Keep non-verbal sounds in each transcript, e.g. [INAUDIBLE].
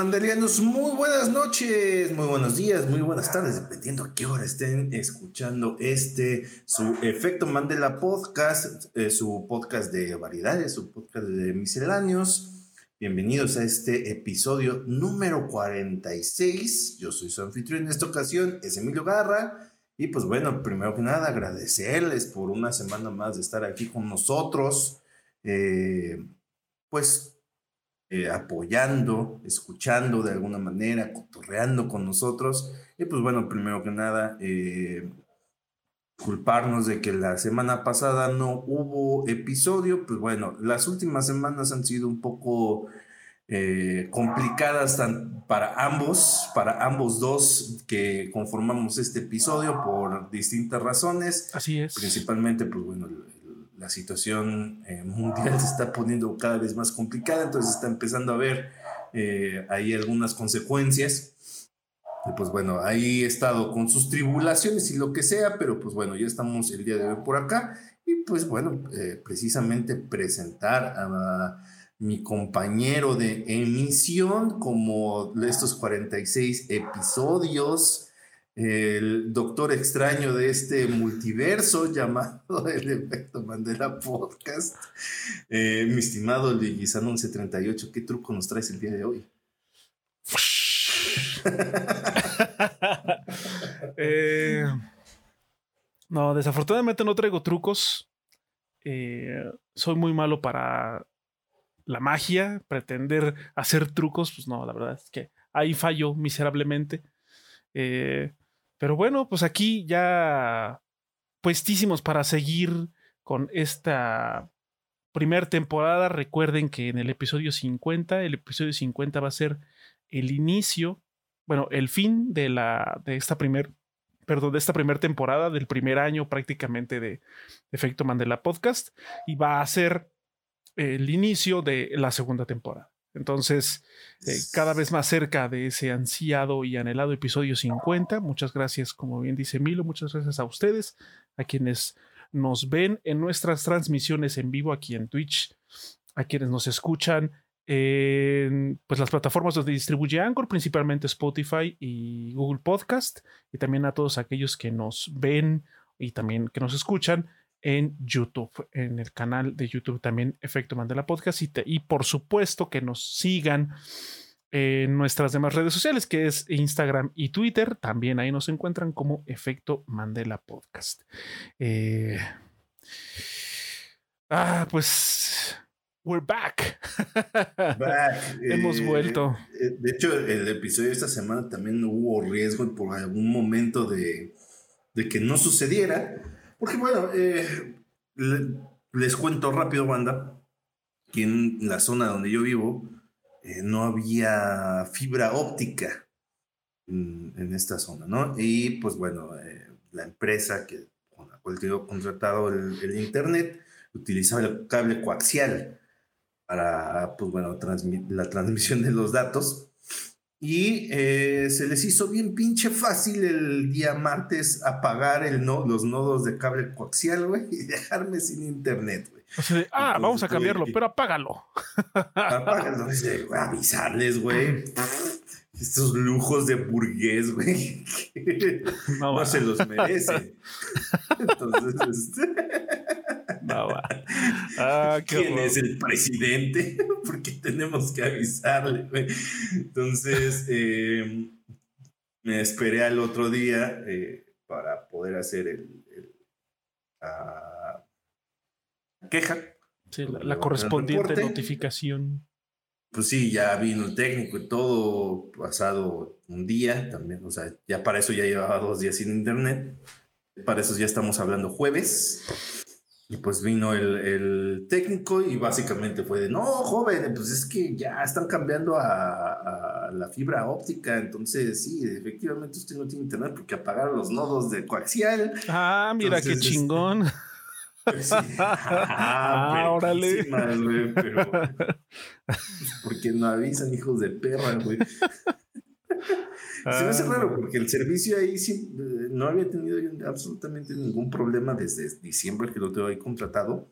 ¿Qué hola, mandarianos? Muy buenas noches, muy buenos días, muy buenas tardes, dependiendo a qué hora estén escuchando este, su Efecto Mandela Podcast, eh, su podcast de variedades, su podcast de misceláneos. Bienvenidos a este episodio número 46. Yo soy su anfitrión en esta ocasión, es Emilio Garra. Y pues bueno, primero que nada, agradecerles por una semana más de estar aquí con nosotros. Eh, pues eh, apoyando, escuchando de alguna manera, cotorreando con nosotros. Y pues bueno, primero que nada, eh, culparnos de que la semana pasada no hubo episodio. Pues bueno, las últimas semanas han sido un poco eh, complicadas para ambos, para ambos dos que conformamos este episodio por distintas razones. Así es. Principalmente, pues bueno, la situación eh, mundial [LAUGHS] se está poniendo cada vez más complicada, entonces está empezando a ver eh, ahí algunas consecuencias. Pues bueno, ahí he estado con sus tribulaciones y lo que sea, pero pues bueno, ya estamos el día de hoy por acá y pues bueno, eh, precisamente presentar a mi compañero de emisión como estos 46 episodios el doctor extraño de este multiverso llamado [LAUGHS] el efecto Mandela Podcast. Eh, mi estimado Leguizano 1138, ¿qué truco nos traes el día de hoy? [LAUGHS] Eh, no, desafortunadamente no traigo trucos. Eh, soy muy malo para la magia, pretender hacer trucos, pues no, la verdad es que ahí fallo miserablemente. Eh, pero bueno, pues aquí ya puestísimos para seguir con esta primera temporada. Recuerden que en el episodio 50, el episodio 50 va a ser el inicio, bueno, el fin de la de esta primer perdón, de esta primera temporada, del primer año prácticamente de Efecto Mandela Podcast, y va a ser el inicio de la segunda temporada. Entonces, eh, cada vez más cerca de ese ansiado y anhelado episodio 50. Muchas gracias, como bien dice Milo, muchas gracias a ustedes, a quienes nos ven en nuestras transmisiones en vivo aquí en Twitch, a quienes nos escuchan en pues, las plataformas donde distribuye Anchor, principalmente Spotify y Google Podcast, y también a todos aquellos que nos ven y también que nos escuchan en YouTube, en el canal de YouTube también Efecto Mandela Podcast y, y por supuesto que nos sigan en nuestras demás redes sociales que es Instagram y Twitter, también ahí nos encuentran como Efecto Mandela Podcast. Eh, ah, pues we're back. [LAUGHS] Hemos eh, vuelto. Eh, de hecho, el episodio de esta semana también hubo riesgo por algún momento de, de que no sucediera porque bueno, eh, les cuento rápido, banda, que en la zona donde yo vivo eh, no había fibra óptica en, esta zona, ¿no? Y pues bueno, eh, la empresa que, con la cual tengo contratado el, internet utilizaba el cable coaxial para, pues bueno, la transmisión de los datos y eh, se les hizo bien pinche fácil el día martes apagar el no, los nodos de cable coaxial, güey, y dejarme sin internet, güey. ah, vamos a cambiarlo, pero apágalo. Apágalo, avisarles, güey. [LAUGHS] Estos lujos de burgués, güey. No, se los merecen. [LAUGHS] Entonces, este... [LAUGHS] Ah, ¿Quién es el presidente? [LAUGHS] Porque tenemos que avisarle. Entonces, [LAUGHS] eh, me esperé al otro día eh, para poder hacer el, ah, queja. la, correspondiente notificación. Pues sí, ya vino el técnico y todo, pasado un día también, o sea, ya para eso ya llevaba dos días sin internet. Para eso ya estamos hablando jueves. Y pues vino el, técnico y básicamente fue de, no, joven, pues es que ya están cambiando a, la fibra óptica, entonces sí, efectivamente usted no tiene internet porque apagaron los nodos de coaxial. Ah, mira qué chingón. [LAUGHS] Pues ah, [LAUGHS] ah órale. pero pues, porque no avisan, hijos de perra, güey. [LAUGHS] Se me hace raro porque el servicio ahí sí, eh, no había tenido absolutamente ningún problema desde diciembre que lo tengo ahí contratado.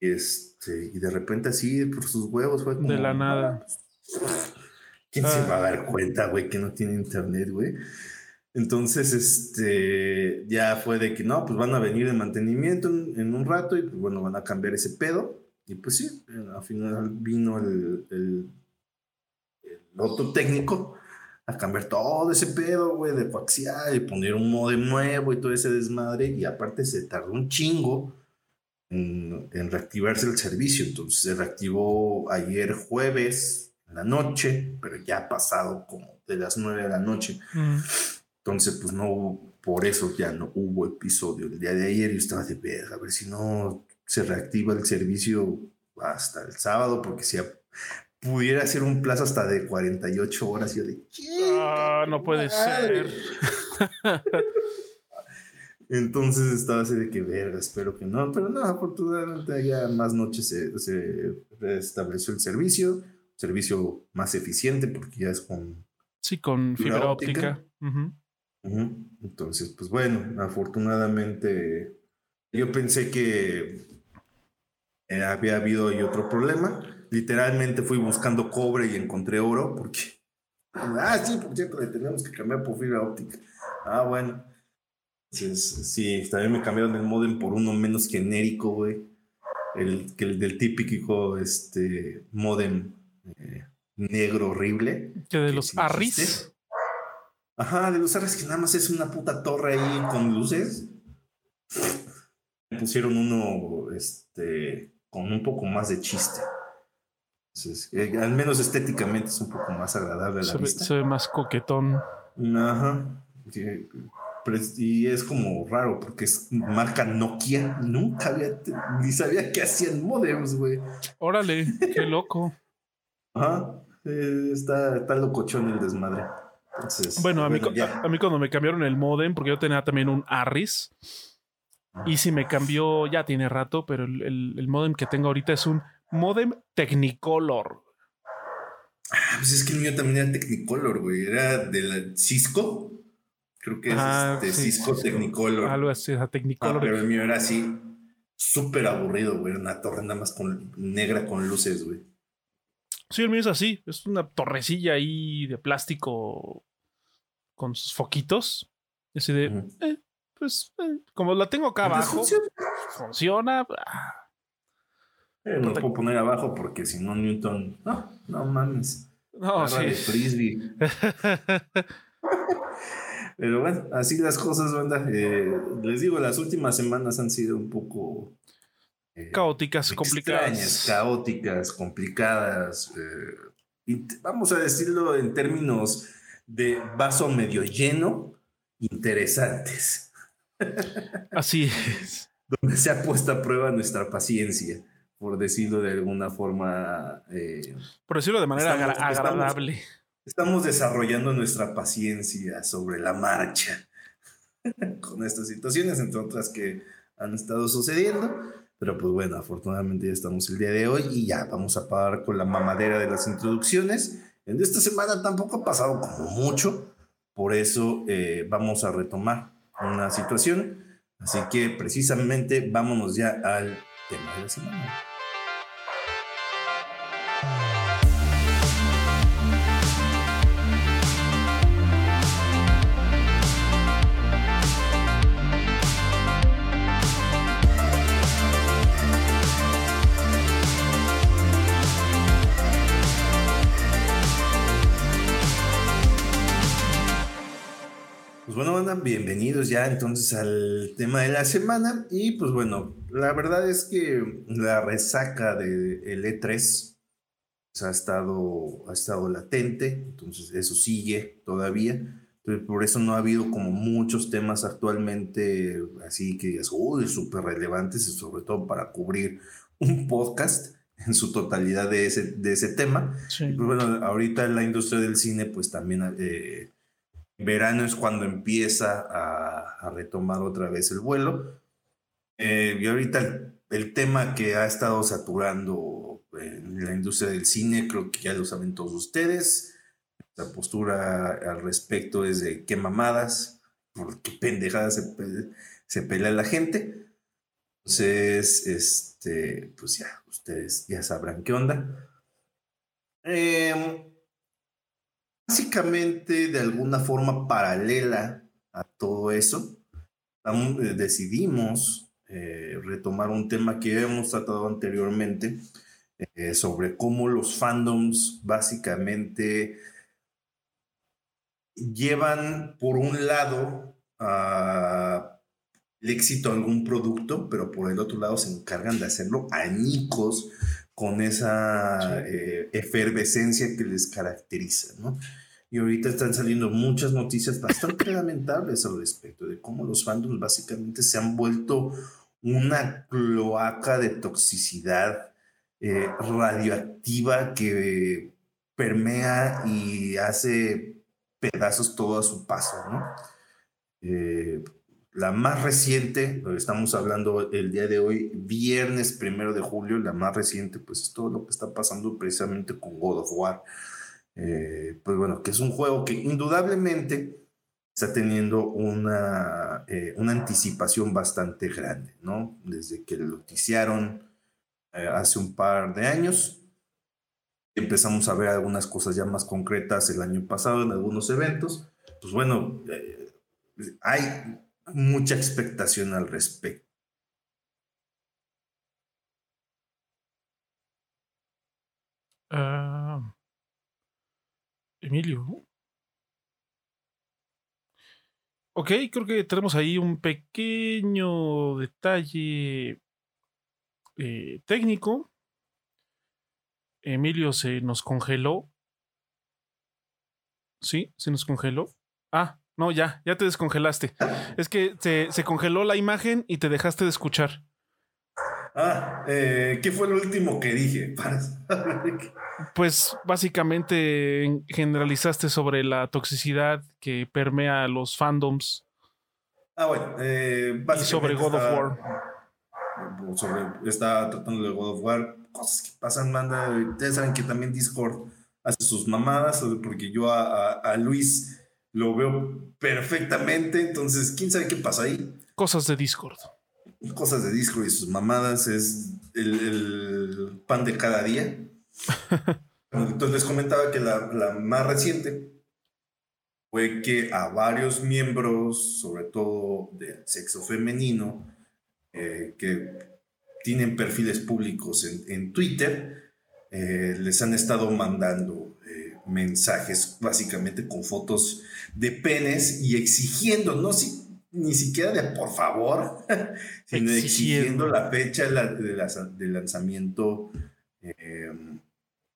este, y de repente así por sus huevos fue como. De la nada. ¿Quién se va a dar cuenta, güey, que no tiene internet, güey? Entonces, este, ya fue de que no, pues van a venir de mantenimiento en, un rato y pues bueno, van a cambiar ese pedo. Y pues sí, al final vino el, el, el otro técnico a cambiar todo ese pedo, güey, de coaxial y poner un modem nuevo y todo ese desmadre. Y aparte se tardó un chingo en, en reactivarse el servicio. Entonces se reactivó ayer jueves en la noche, pero ya ha pasado como de las nueve de la noche. Mm. Entonces, pues no hubo, por eso ya no hubo episodio el día de ayer. y estaba de verga, a ver si no se reactiva el servicio hasta el sábado, porque si pudiera ser un plazo hasta de 48 horas, yo de ah, no puede ser. [LAUGHS] Entonces estaba así de que verga, espero que no, pero no, afortunadamente ya más noches se, se restableció el servicio, servicio más eficiente porque ya es con... Sí, con fibra, óptica. Entonces, pues bueno, afortunadamente yo pensé que eh, había habido ahí otro problema. Literalmente fui buscando cobre y encontré oro porque... Ah, sí, por cierto, le tenemos que cambiar por fibra óptica. Ah, bueno. Entonces, sí, también me cambiaron el modem por uno menos genérico, güey. El, que el del típico este, modem eh, negro horrible. Que de los Arris. Ajá, de los Arris que nada más es una puta torre ahí con luces. Me pusieron uno este, con un poco más de chiste. Eh, al menos estéticamente es un poco más agradable a la se vista. Ve, se ve más coquetón. Ajá. Y es como raro porque es marca Nokia. Nunca había, ni sabía que hacían modems, güey. Órale, qué [LAUGHS] loco. Ajá. Eh, está, está locochón el desmadre bueno, a, mí, a, mí, cuando me cambiaron el modem, porque yo tenía también un Arris, y si me cambió, ya tiene rato, pero el, el, modem que tengo ahorita es un modem Technicolor. Ah, pues es que el mío también era Technicolor, güey. Era de Cisco. Creo que es ah, este, Cisco Technicolor. Algo así, Technicolor. Ah, pero el mío era así, súper aburrido, güey. Una torre nada más con negra con luces, güey. Sí, el mío es así. Es una torrecilla ahí de plástico con sus foquitos. Así de, eh, pues, eh, como la tengo acá abajo, funciona. Ah. Eh, no puedo poner abajo porque si no, Newton, no, no mames. No, sí. frisbee. [LAUGHS] Pero bueno, así las cosas, banda. les digo, las últimas semanas han sido un poco eh, caóticas, complicadas. Caóticas, complicadas. Eh, vamos a decirlo en términos de vaso medio lleno, interesantes. Así [LAUGHS] es. Donde se ha puesto a prueba nuestra paciencia, por decirlo de alguna forma. Eh, por decirlo de manera agradable. estamos desarrollando nuestra paciencia sobre la marcha [LAUGHS] con estas situaciones, entre otras que han estado sucediendo. Pero pues bueno, afortunadamente ya estamos el día de hoy y ya vamos a parar con la mamadera de las introducciones. En esta semana tampoco ha pasado como mucho, por eso eh, vamos a retomar una situación. Así que precisamente vámonos ya al tema de la semana. Bienvenidos ya entonces al tema de la semana. Y pues bueno, la verdad es que la resaca del E3 pues, ha, estado, ha estado latente, entonces eso sigue todavía. Entonces, por eso no ha habido como muchos temas actualmente así que digas, uy, súper relevantes, sobre todo para cubrir un podcast en su totalidad de ese, de ese tema. pues bueno, ahorita la industria del cine pues también... Eh, verano es cuando empieza a, retomar otra vez el vuelo. Eh, y ahorita el, tema que ha estado saturando en la industria del cine, creo que ya lo saben todos ustedes. La postura al respecto es de qué mamadas, por qué pendejadas se, se pelea la gente. Entonces, este, pues ya, ustedes ya sabrán qué onda. Em, básicamente, de alguna forma paralela a todo eso, eh, decidimos eh, retomar un tema que hemos tratado anteriormente eh, sobre cómo los fandoms básicamente llevan por un lado el éxito de algún producto, pero por el otro lado se encargan de hacerlo añicos con esa efervescencia que les caracteriza, ¿no? Y ahorita están saliendo muchas noticias bastante lamentables al respecto de cómo los fandoms básicamente se han vuelto una cloaca de toxicidad eh, radioactiva que permea y hace pedazos todo a su paso, ¿no? Eh, la más reciente, estamos hablando el día de hoy, viernes primero de julio, la más reciente, pues es todo lo que está pasando precisamente con God of War. Eh, pues bueno, que es un juego que indudablemente está teniendo una, eh, una anticipación bastante grande, ¿no? Desde que lo noticiaron eh, hace un par de años, empezamos a ver algunas cosas ya más concretas el año pasado en algunos eventos, pues bueno, hay mucha expectación al respecto. Ah, Emilio. Ok, creo que tenemos ahí un pequeño detalle eh, técnico. Emilio se nos congeló. Sí, se nos congeló. Ah, no, ya, ya te descongelaste. Es que se, se congeló la imagen y te dejaste de escuchar. Ah, eh, ¿qué fue lo último que dije? [LAUGHS] pues básicamente generalizaste sobre la toxicidad que permea los fandoms. Ah, bueno, eh, y sobre God of War. Sobre, está tratando de God of War, cosas que pasan, manda. Ustedes saben que también Discord hace sus mamadas, porque yo a, a Luis lo veo perfectamente, entonces, ¿quién sabe qué pasa ahí? Cosas de Discord cosas de disco y sus mamadas es el, pan de cada día. [LAUGHS] Entonces les comentaba que la, más reciente fue que a varios miembros, sobre todo del sexo femenino, eh, que tienen perfiles públicos en, Twitter, eh, les han estado mandando mensajes básicamente con fotos de penes y exigiendo, no, si, ni siquiera de por favor, [LAUGHS] sino exigiendo la fecha de, lanzamiento em,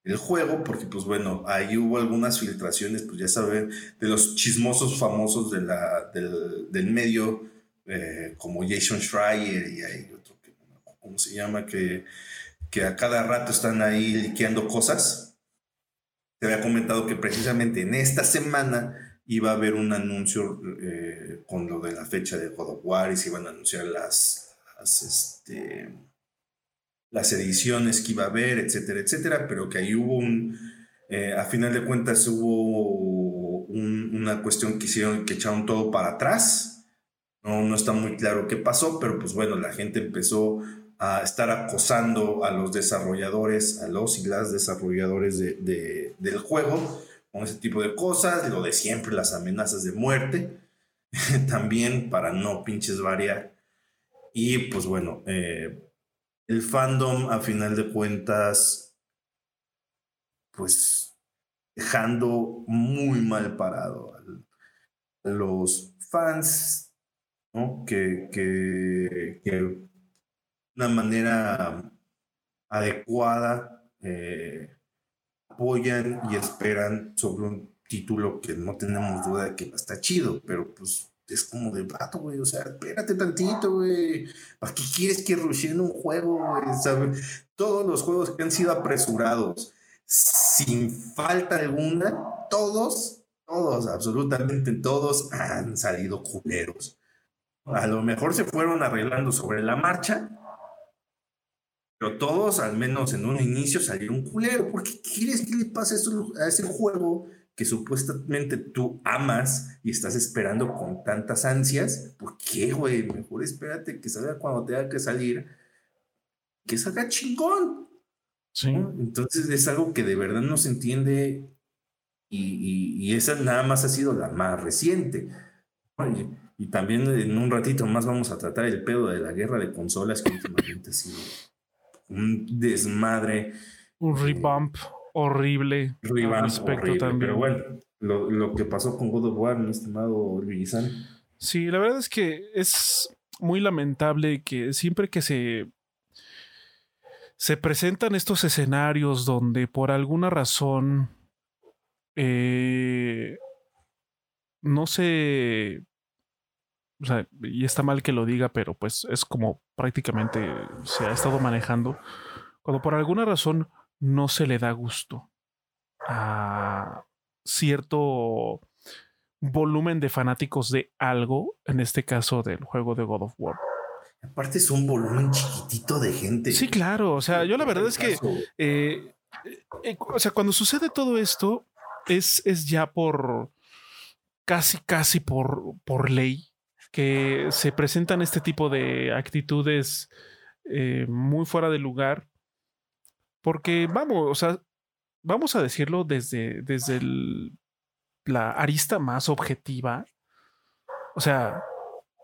del juego, porque pues bueno, ahí hubo algunas filtraciones, pues ya saben, de los chismosos famosos de la, del, medio, eh, como Jason Schreier y hay otro que, ¿cómo se llama? Que, que a cada rato están ahí liqueando cosas. Te había comentado que precisamente en esta semana iba a haber un anuncio eh, con lo de la fecha de God of War y se iban a anunciar las, las, este, ediciones que iba a haber, etcétera, etcétera, pero que ahí hubo un, eh, a final de cuentas hubo una cuestión que hicieron, que echaron todo para atrás. No, no está muy claro qué pasó, pero pues bueno, la gente empezó a estar acosando a los desarrolladores, a los y las desarrolladores de, del juego, con ese tipo de cosas, lo de siempre, las amenazas de muerte, [LAUGHS] también para no pinches variar. Y pues bueno, eh, el fandom a final de cuentas, pues dejando muy mal parado a los fans, ¿no? Que, que, que una manera adecuada eh, apoyan y esperan sobre un título que no tenemos duda de que está chido, pero pues es como de vato, güey. O sea, espérate tantito, güey. ¿Para qué quieres que rushen un juego, güey? Todos los juegos que han sido apresurados, sin falta alguna, todos, todos, absolutamente todos han salido culeros. A lo mejor se fueron arreglando sobre la marcha, pero todos, al menos en un inicio, salieron culero. ¿Por qué quieres que le pase eso a ese juego que supuestamente tú amas y estás esperando con tantas ansias? ¿Por qué, güey? Mejor espérate que salga cuando tenga que salir. Que salga chingón. Sí. Entonces es algo que de verdad no se entiende y, y, esa nada más ha sido la más reciente. Y, también en un ratito más vamos a tratar el pedo de la guerra de consolas que últimamente ha sido un desmadre. Un eh, revamp horrible. Revamp horrible, también. Pero bueno, lo, lo, que pasó con God of War, mi estimado Luisan. Sí, la verdad es que es muy lamentable que siempre que se se presentan estos escenarios donde por alguna razón eh, no sé, o sea, y está mal que lo diga, pero pues es como prácticamente se ha estado manejando, cuando por alguna razón no se le da gusto a cierto volumen de fanáticos de algo, en este caso del juego de God of War. Aparte es un volumen chiquitito de gente. Sí, claro. O sea, yo la verdad es que, eh, eh, o sea, cuando sucede todo esto, es, es ya por casi, casi por, por ley que se presentan este tipo de actitudes eh, muy fuera de lugar. Porque vamos, o sea, vamos a decirlo desde, desde la arista más objetiva. O sea,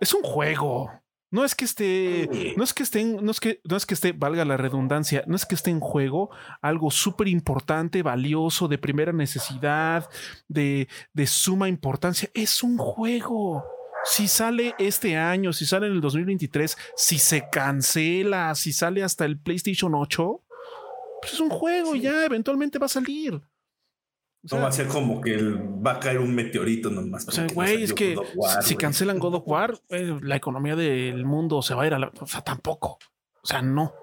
es un juego. No es que esté, no es que esté, no es que, no es que esté, valga la redundancia, no es que esté en juego algo súper importante, valioso, de primera necesidad, de, de suma importancia. Es un juego. Si sale este año, si sale en el 2023, si se cancela, si sale hasta el PlayStation 8, pues es un juego, ya eventualmente va a salir no va a ser como que va a caer un meteorito nomás. O sea, güey, es que si cancelan God of War, [LAUGHS] la economía del mundo se va a ir a la. O sea, tampoco. O sea, no.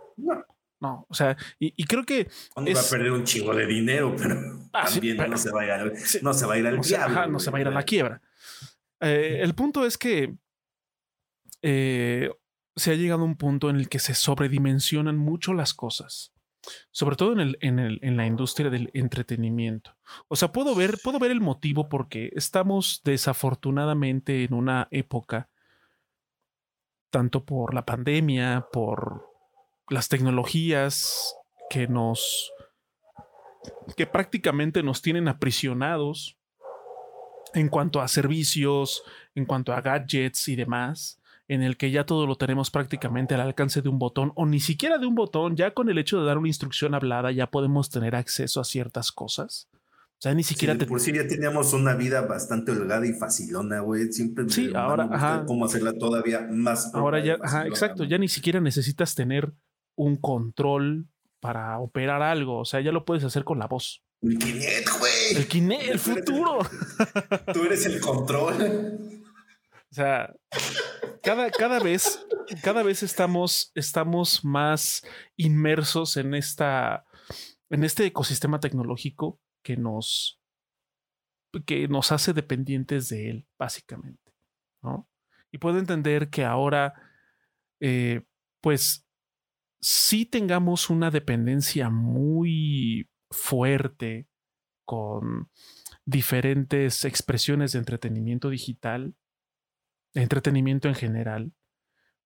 No. o sea, y, creo que. va a perder un chingo de dinero, pero ah, también no, se va a ir al, no se va a ir al no diablo. no se va a ir a la quiebra. Eh, el punto es que eh, se ha llegado a un punto en el que se sobredimensionan mucho las cosas sobre todo en, el, en, el, en, la industria del entretenimiento. O sea, puedo ver, puedo ver el motivo porque estamos desafortunadamente en una época, tanto por la pandemia, por las tecnologías que nos, que prácticamente nos tienen aprisionados en cuanto a servicios, en cuanto a gadgets y demás en el que ya todo lo tenemos prácticamente al alcance de un botón o ni siquiera de un botón, ya con el hecho de dar una instrucción hablada ya podemos tener acceso a ciertas cosas. O sea, ni siquiera sí, Por si ya teníamos una vida bastante holgada y facilona, güey. Siempre sí, ahora, ajá. cómo hacerla todavía más. Ahora ya, ajá, exacto. Ya ni siquiera necesitas tener un control para operar algo. O sea, ya lo puedes hacer con la voz. El Kinect, güey. El Kinect, el futuro. [LAUGHS] Tú eres el control. O sea, cada, cada vez, cada vez estamos, estamos más inmersos en esta, en este ecosistema tecnológico que nos, que nos hace dependientes de él, básicamente. ¿no? Y puedo entender que ahora, eh, pues, sí tengamos una dependencia muy fuerte con diferentes expresiones de entretenimiento digital entretenimiento en general,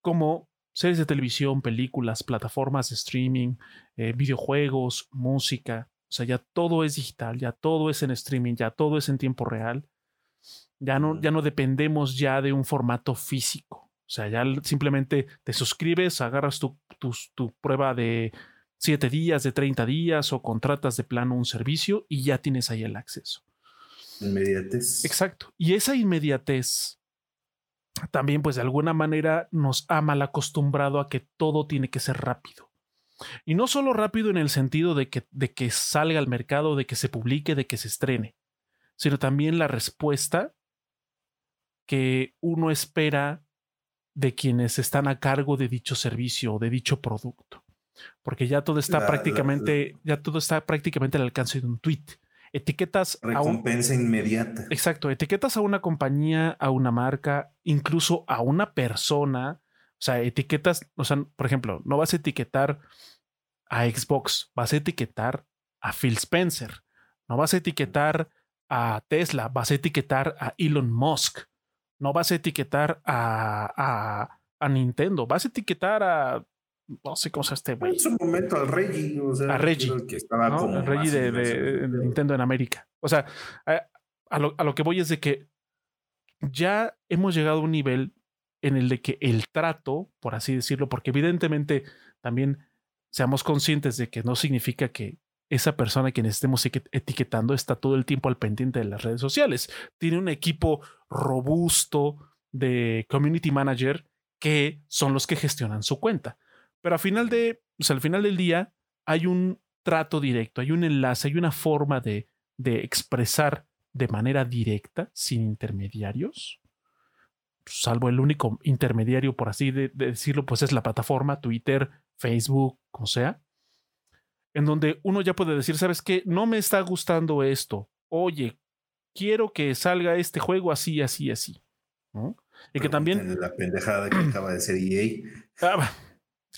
como series de televisión, películas, plataformas de streaming, eh, videojuegos, música. O sea, ya todo es digital, ya todo es en streaming, ya todo es en tiempo real. Ya no, ya no dependemos ya de un formato físico. O sea, ya simplemente te suscribes, agarras tu, tu prueba de 7 días, de 30 días o contratas de plano un servicio y ya tienes ahí el acceso. Inmediatez. Exacto. Y esa inmediatez también pues de alguna manera nos ha mal acostumbrado a que todo tiene que ser rápido. Y no solo rápido en el sentido de que, de que salga al mercado, de que se publique, de que se estrene, sino también la respuesta que uno espera de quienes están a cargo de dicho servicio o de dicho producto. Porque ya todo está prácticamente, ya todo está prácticamente al alcance de un tweet etiquetas recompensa inmediata. Exacto, etiquetas a una compañía, a una marca, incluso a una persona. O sea, etiquetas, o sea, por ejemplo, no vas a etiquetar a Xbox, vas a etiquetar a Phil Spencer, no vas a etiquetar a Tesla, vas a etiquetar a Elon Musk, no vas a etiquetar a, a, a Nintendo, vas a etiquetar a no sé cómo se este güey. En su momento al Reggie, o sea, a Reggie, el que estaba ¿no? como Reggie de. Nintendo en América. O sea, a, a lo, a lo que voy es de que ya hemos llegado a un nivel en el de que el trato, por así decirlo, porque evidentemente también seamos conscientes de que no significa que esa persona a quien estemos etiquet- etiquetando está todo el tiempo al pendiente de las redes sociales. Tiene un equipo robusto de community manager que son los que gestionan su cuenta. Pero al final de, o sea, al final del día hay un trato directo, hay un enlace, hay una forma de, de expresar de manera directa, sin intermediarios, salvo el único intermediario, por así de, de decirlo, pues es la plataforma, Twitter, Facebook, como sea, en donde uno ya puede decir, ¿sabes qué? No me está gustando esto. Oye, quiero que salga este juego así, así, así. ¿no? Y que también La pendejada que acaba de ser EA. Ah,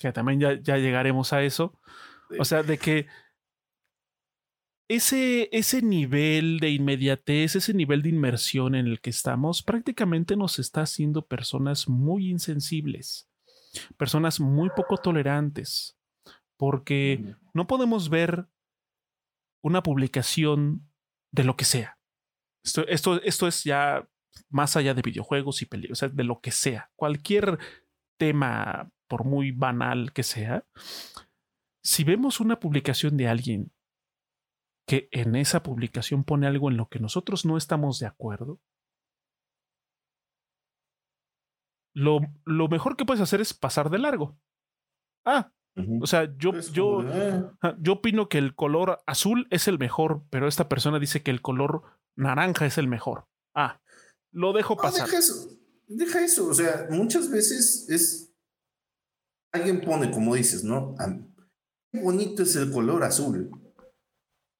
que también ya, ya llegaremos a eso. O sea, de que ese, ese nivel de inmediatez, ese nivel de inmersión en el que estamos, prácticamente nos está haciendo personas muy insensibles, personas muy poco tolerantes, porque no podemos ver una publicación de lo que sea. Esto, esto, esto es ya más allá de videojuegos y películas, o sea, de lo que sea. Cualquier tema, por muy banal que sea, si vemos una publicación de alguien que en esa publicación pone algo en lo que nosotros no estamos de acuerdo, lo, lo mejor que puedes hacer es pasar de largo. Ah, o sea, yo, yo, Ah, Yo opino que el color azul es el mejor, pero esta persona dice que el color naranja es el mejor. Ah, lo dejo no, pasar. deja eso, deja eso. O sea, muchas veces es. Alguien pone, como dices, ¿no? Qué bonito es el color azul.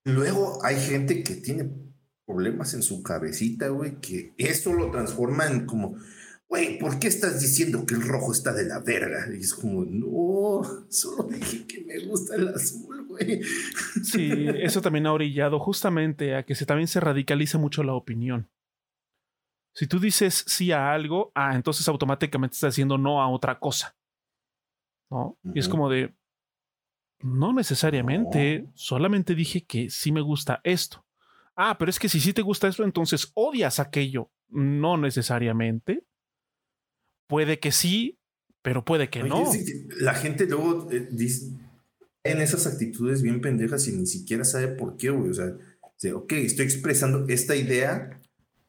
Luego hay gente que tiene problemas en su cabecita, güey, que eso lo transforma en como, güey, ¿por qué estás diciendo que el rojo está de la verga? Y es como, no, solo dije que me gusta el azul, güey. [LAUGHS] Sí, eso también ha orillado justamente a que se, también se radicalice mucho la opinión. Si tú dices sí a algo, ah, entonces automáticamente estás diciendo no a otra cosa. ¿No? Y es como de, no necesariamente, No. solamente dije que sí me gusta esto. Ah, pero es que si sí te gusta esto, entonces odias aquello. No necesariamente. Puede que sí, pero puede que Oye, no. La gente luego eh, dice en esas actitudes bien pendejas y ni siquiera sabe por qué, güey. O sea, dice, ok, estoy expresando esta idea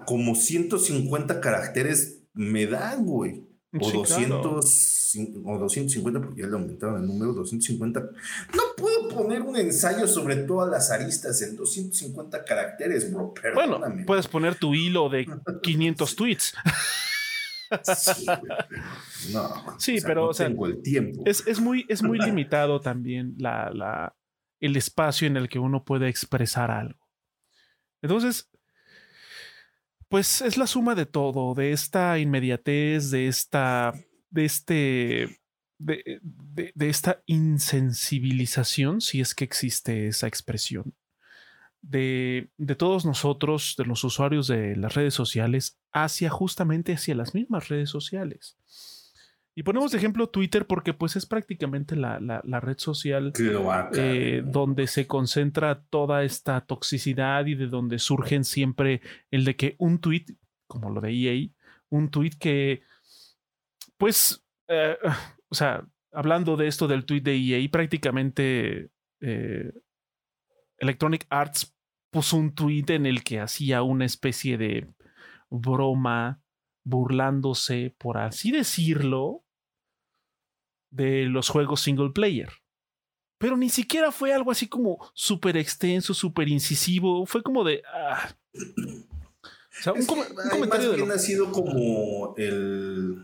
como 150 caracteres me dan, güey. O, Sí, claro. 200, cin- o 250, porque ya le aumentaron el número, 250. No puedo poner un ensayo sobre todas las aristas en 250 caracteres, bro. Bueno, Perdóname. puedes poner tu hilo de [LAUGHS] 500 tweets. Sí. No, Sí, pero, no o sea, tengo el tiempo. Es, es muy, es muy [LAUGHS] limitado también la, la, el espacio en el que uno puede expresar algo. Entonces, pues es la suma de todo, de esta inmediatez, de esta, de este, de, de- esta insensibilización, si es que existe esa expresión, de, de todos nosotros, de los usuarios de las redes sociales, hacia justamente hacia las mismas redes sociales. Y ponemos de ejemplo Twitter porque pues es prácticamente la, la- la red social eh, donde se concentra toda esta toxicidad y de donde surgen siempre el de que un tweet, como lo de EA, un tweet que, pues, eh, o sea, hablando de esto del tweet de EA, prácticamente eh, Electronic Arts puso un tweet en el que hacía una especie de broma burlándose, por así decirlo, de los juegos single player. Pero ni siquiera fue algo así como súper extenso, súper incisivo. Fue como de. ah. O sea, un, com- comentario más de. bien lo- ha sido como el.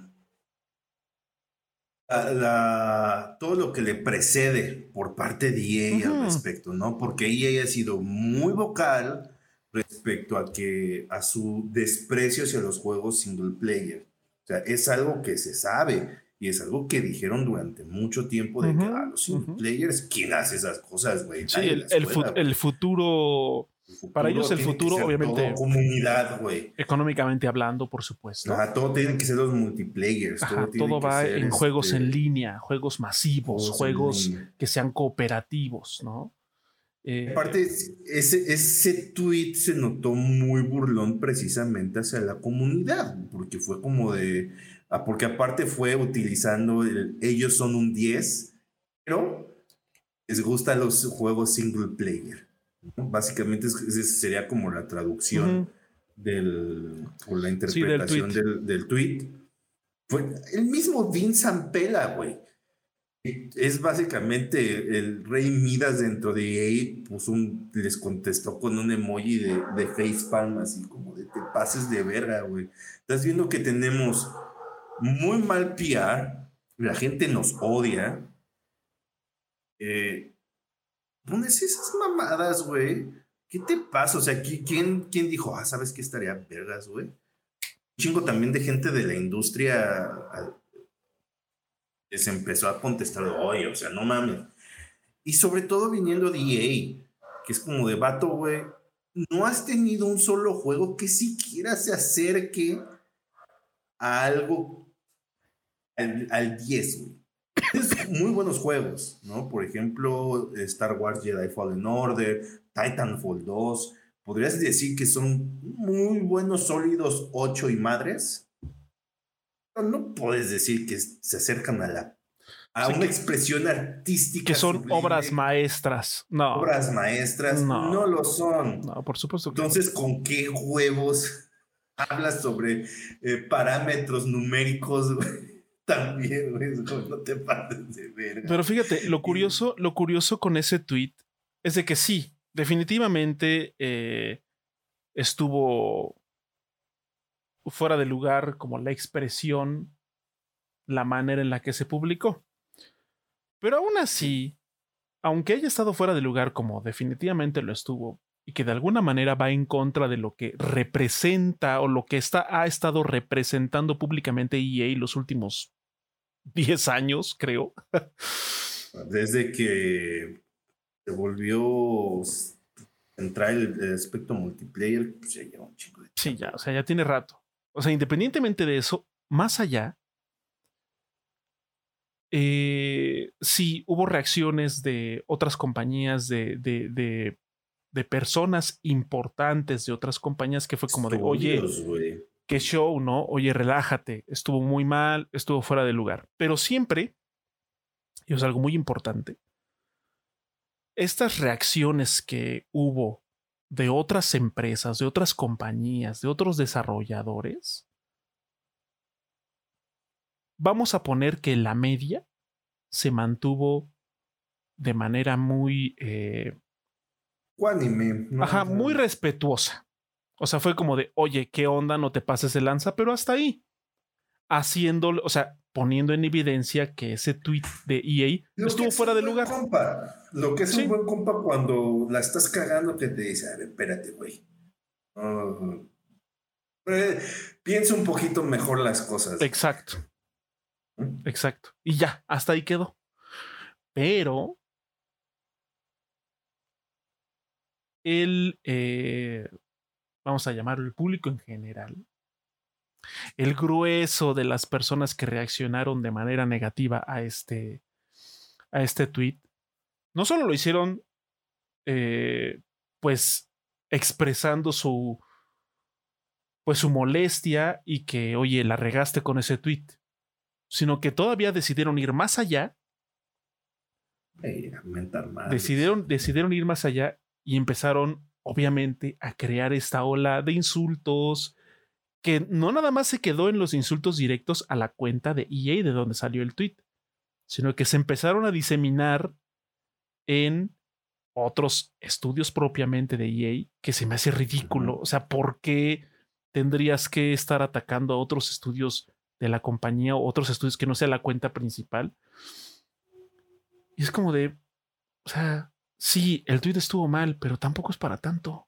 la- la- todo lo que le precede por parte de EA al respecto, ¿no? Porque EA ha sido muy vocal respecto a que a su desprecio hacia los juegos single player. O sea, es algo que se sabe y es algo que dijeron durante mucho tiempo de que Ujú, a los single ujú. players, ¿quién hace esas cosas, güey? Sí, el, el fu- el futuro Para ellos el que futuro, obviamente- comunidad, güey. Económicamente hablando, por supuesto. Ajá, todo tiene que ser los multiplayers. Ajá, todo tiene todo que va ser, en juegos este, en línea, juegos masivos, juegos juegos que sean cooperativos, ¿no? Eh, Aparte, ese, ese tweet se notó muy burlón precisamente hacia la comunidad, porque fue como de. Ah, Porque aparte fue utilizando el, ellos son un 10, pero les gustan los juegos single player. ¿no? Básicamente, es- sería como la traducción ujú. del, o la Sí, del interpretación tweet. del, del tweet. Fue el mismo Vin Zampella, güey. Es básicamente el rey Midas dentro de EA, un, les contestó con un emoji de, de facepalm, así como de te pases de verga, güey. Estás viendo que tenemos muy mal PR, la gente nos odia. Eh, pones esas mamadas, güey. ¿Qué te pasa? O sea, ¿qui- ¿quién, quién dijo, ah, sabes qué estaría vergas, güey? Chingo también de gente de la industria ah, les empezó a contestar, oye, o sea, no mames. Y sobre todo viniendo de EA, que es como de vato, güey, no has tenido un solo juego que siquiera se acerque a algo al, al 10, güey. Tienes muy buenos juegos, ¿no? Por ejemplo, Star Wars Jedi Fallen Order, Titanfall 2. Podrías decir que son muy buenos, sólidos 8 y madres. Pero no puedes decir que se acercan a la a Sí, una que- expresión artística. que son sublime, obras maestras. No, obras maestras. No. No, lo son. no, por supuesto que. Entonces, ¿con qué huevos [LAUGHS] hablas sobre eh, parámetros numéricos? güey? También, güey, no te pases de verga. Pero fíjate, lo curioso, lo curioso con ese tweet es de que sí, definitivamente eh, estuvo fuera de lugar como la expresión, la manera en la que se publicó. Pero aún así, aunque haya estado fuera de lugar como definitivamente lo estuvo, y que de alguna manera va en contra de lo que representa o lo que está, ha estado representando públicamente EA los últimos 10 años, creo. [LAUGHS] Desde que se volvió entrar el, el aspecto multiplayer, pues ya lleva un chico de Sí, ya, o sea, ya tiene rato. O sea, independientemente de eso, más allá, eh, sí hubo reacciones de otras compañías, de, de, de, de personas importantes de otras compañías que fue como de, oye, qué show, ¿no? Oye, relájate, estuvo muy mal, estuvo fuera de lugar. Pero siempre, y es algo muy importante, estas reacciones que hubo de otras empresas, de otras compañías, de otros desarrolladores, vamos a poner que la media se mantuvo de manera muy, eh, Cuánime, ¿no? ajá, muy respetuosa. O sea, fue como de, oye, ¿qué onda? No te pases de lanza, pero hasta ahí. Haciéndolo, o sea, poniendo en evidencia que ese tweet de EA Lo estuvo es fuera de lugar. Compa, lo que es Sí. un buen compa cuando la estás cagando que te dice, a ver, espérate, güey. Eh, piensa un poquito mejor las cosas. Exacto, ¿Mm? exacto. Y ya, hasta ahí quedó. Pero el, eh, vamos a llamarlo el público en general, el grueso de las personas que reaccionaron de manera negativa a este, a este tweet, no solo lo hicieron, eh, pues, expresando su, pues, su molestia y que, oye, la regaste con ese tweet, sino que todavía decidieron ir más allá decidieron, decidieron ir más allá y empezaron, obviamente, a crear esta ola de insultos que no nada más se quedó en los insultos directos a la cuenta de EA de donde salió el tweet, sino que se empezaron a diseminar en otros estudios propiamente de EA que se me hace ridículo. O sea, ¿por qué tendrías que estar atacando a otros estudios de la compañía o otros estudios que no sea la cuenta principal? Y es como de, o sea, sí, el tweet estuvo mal, pero tampoco es para tanto.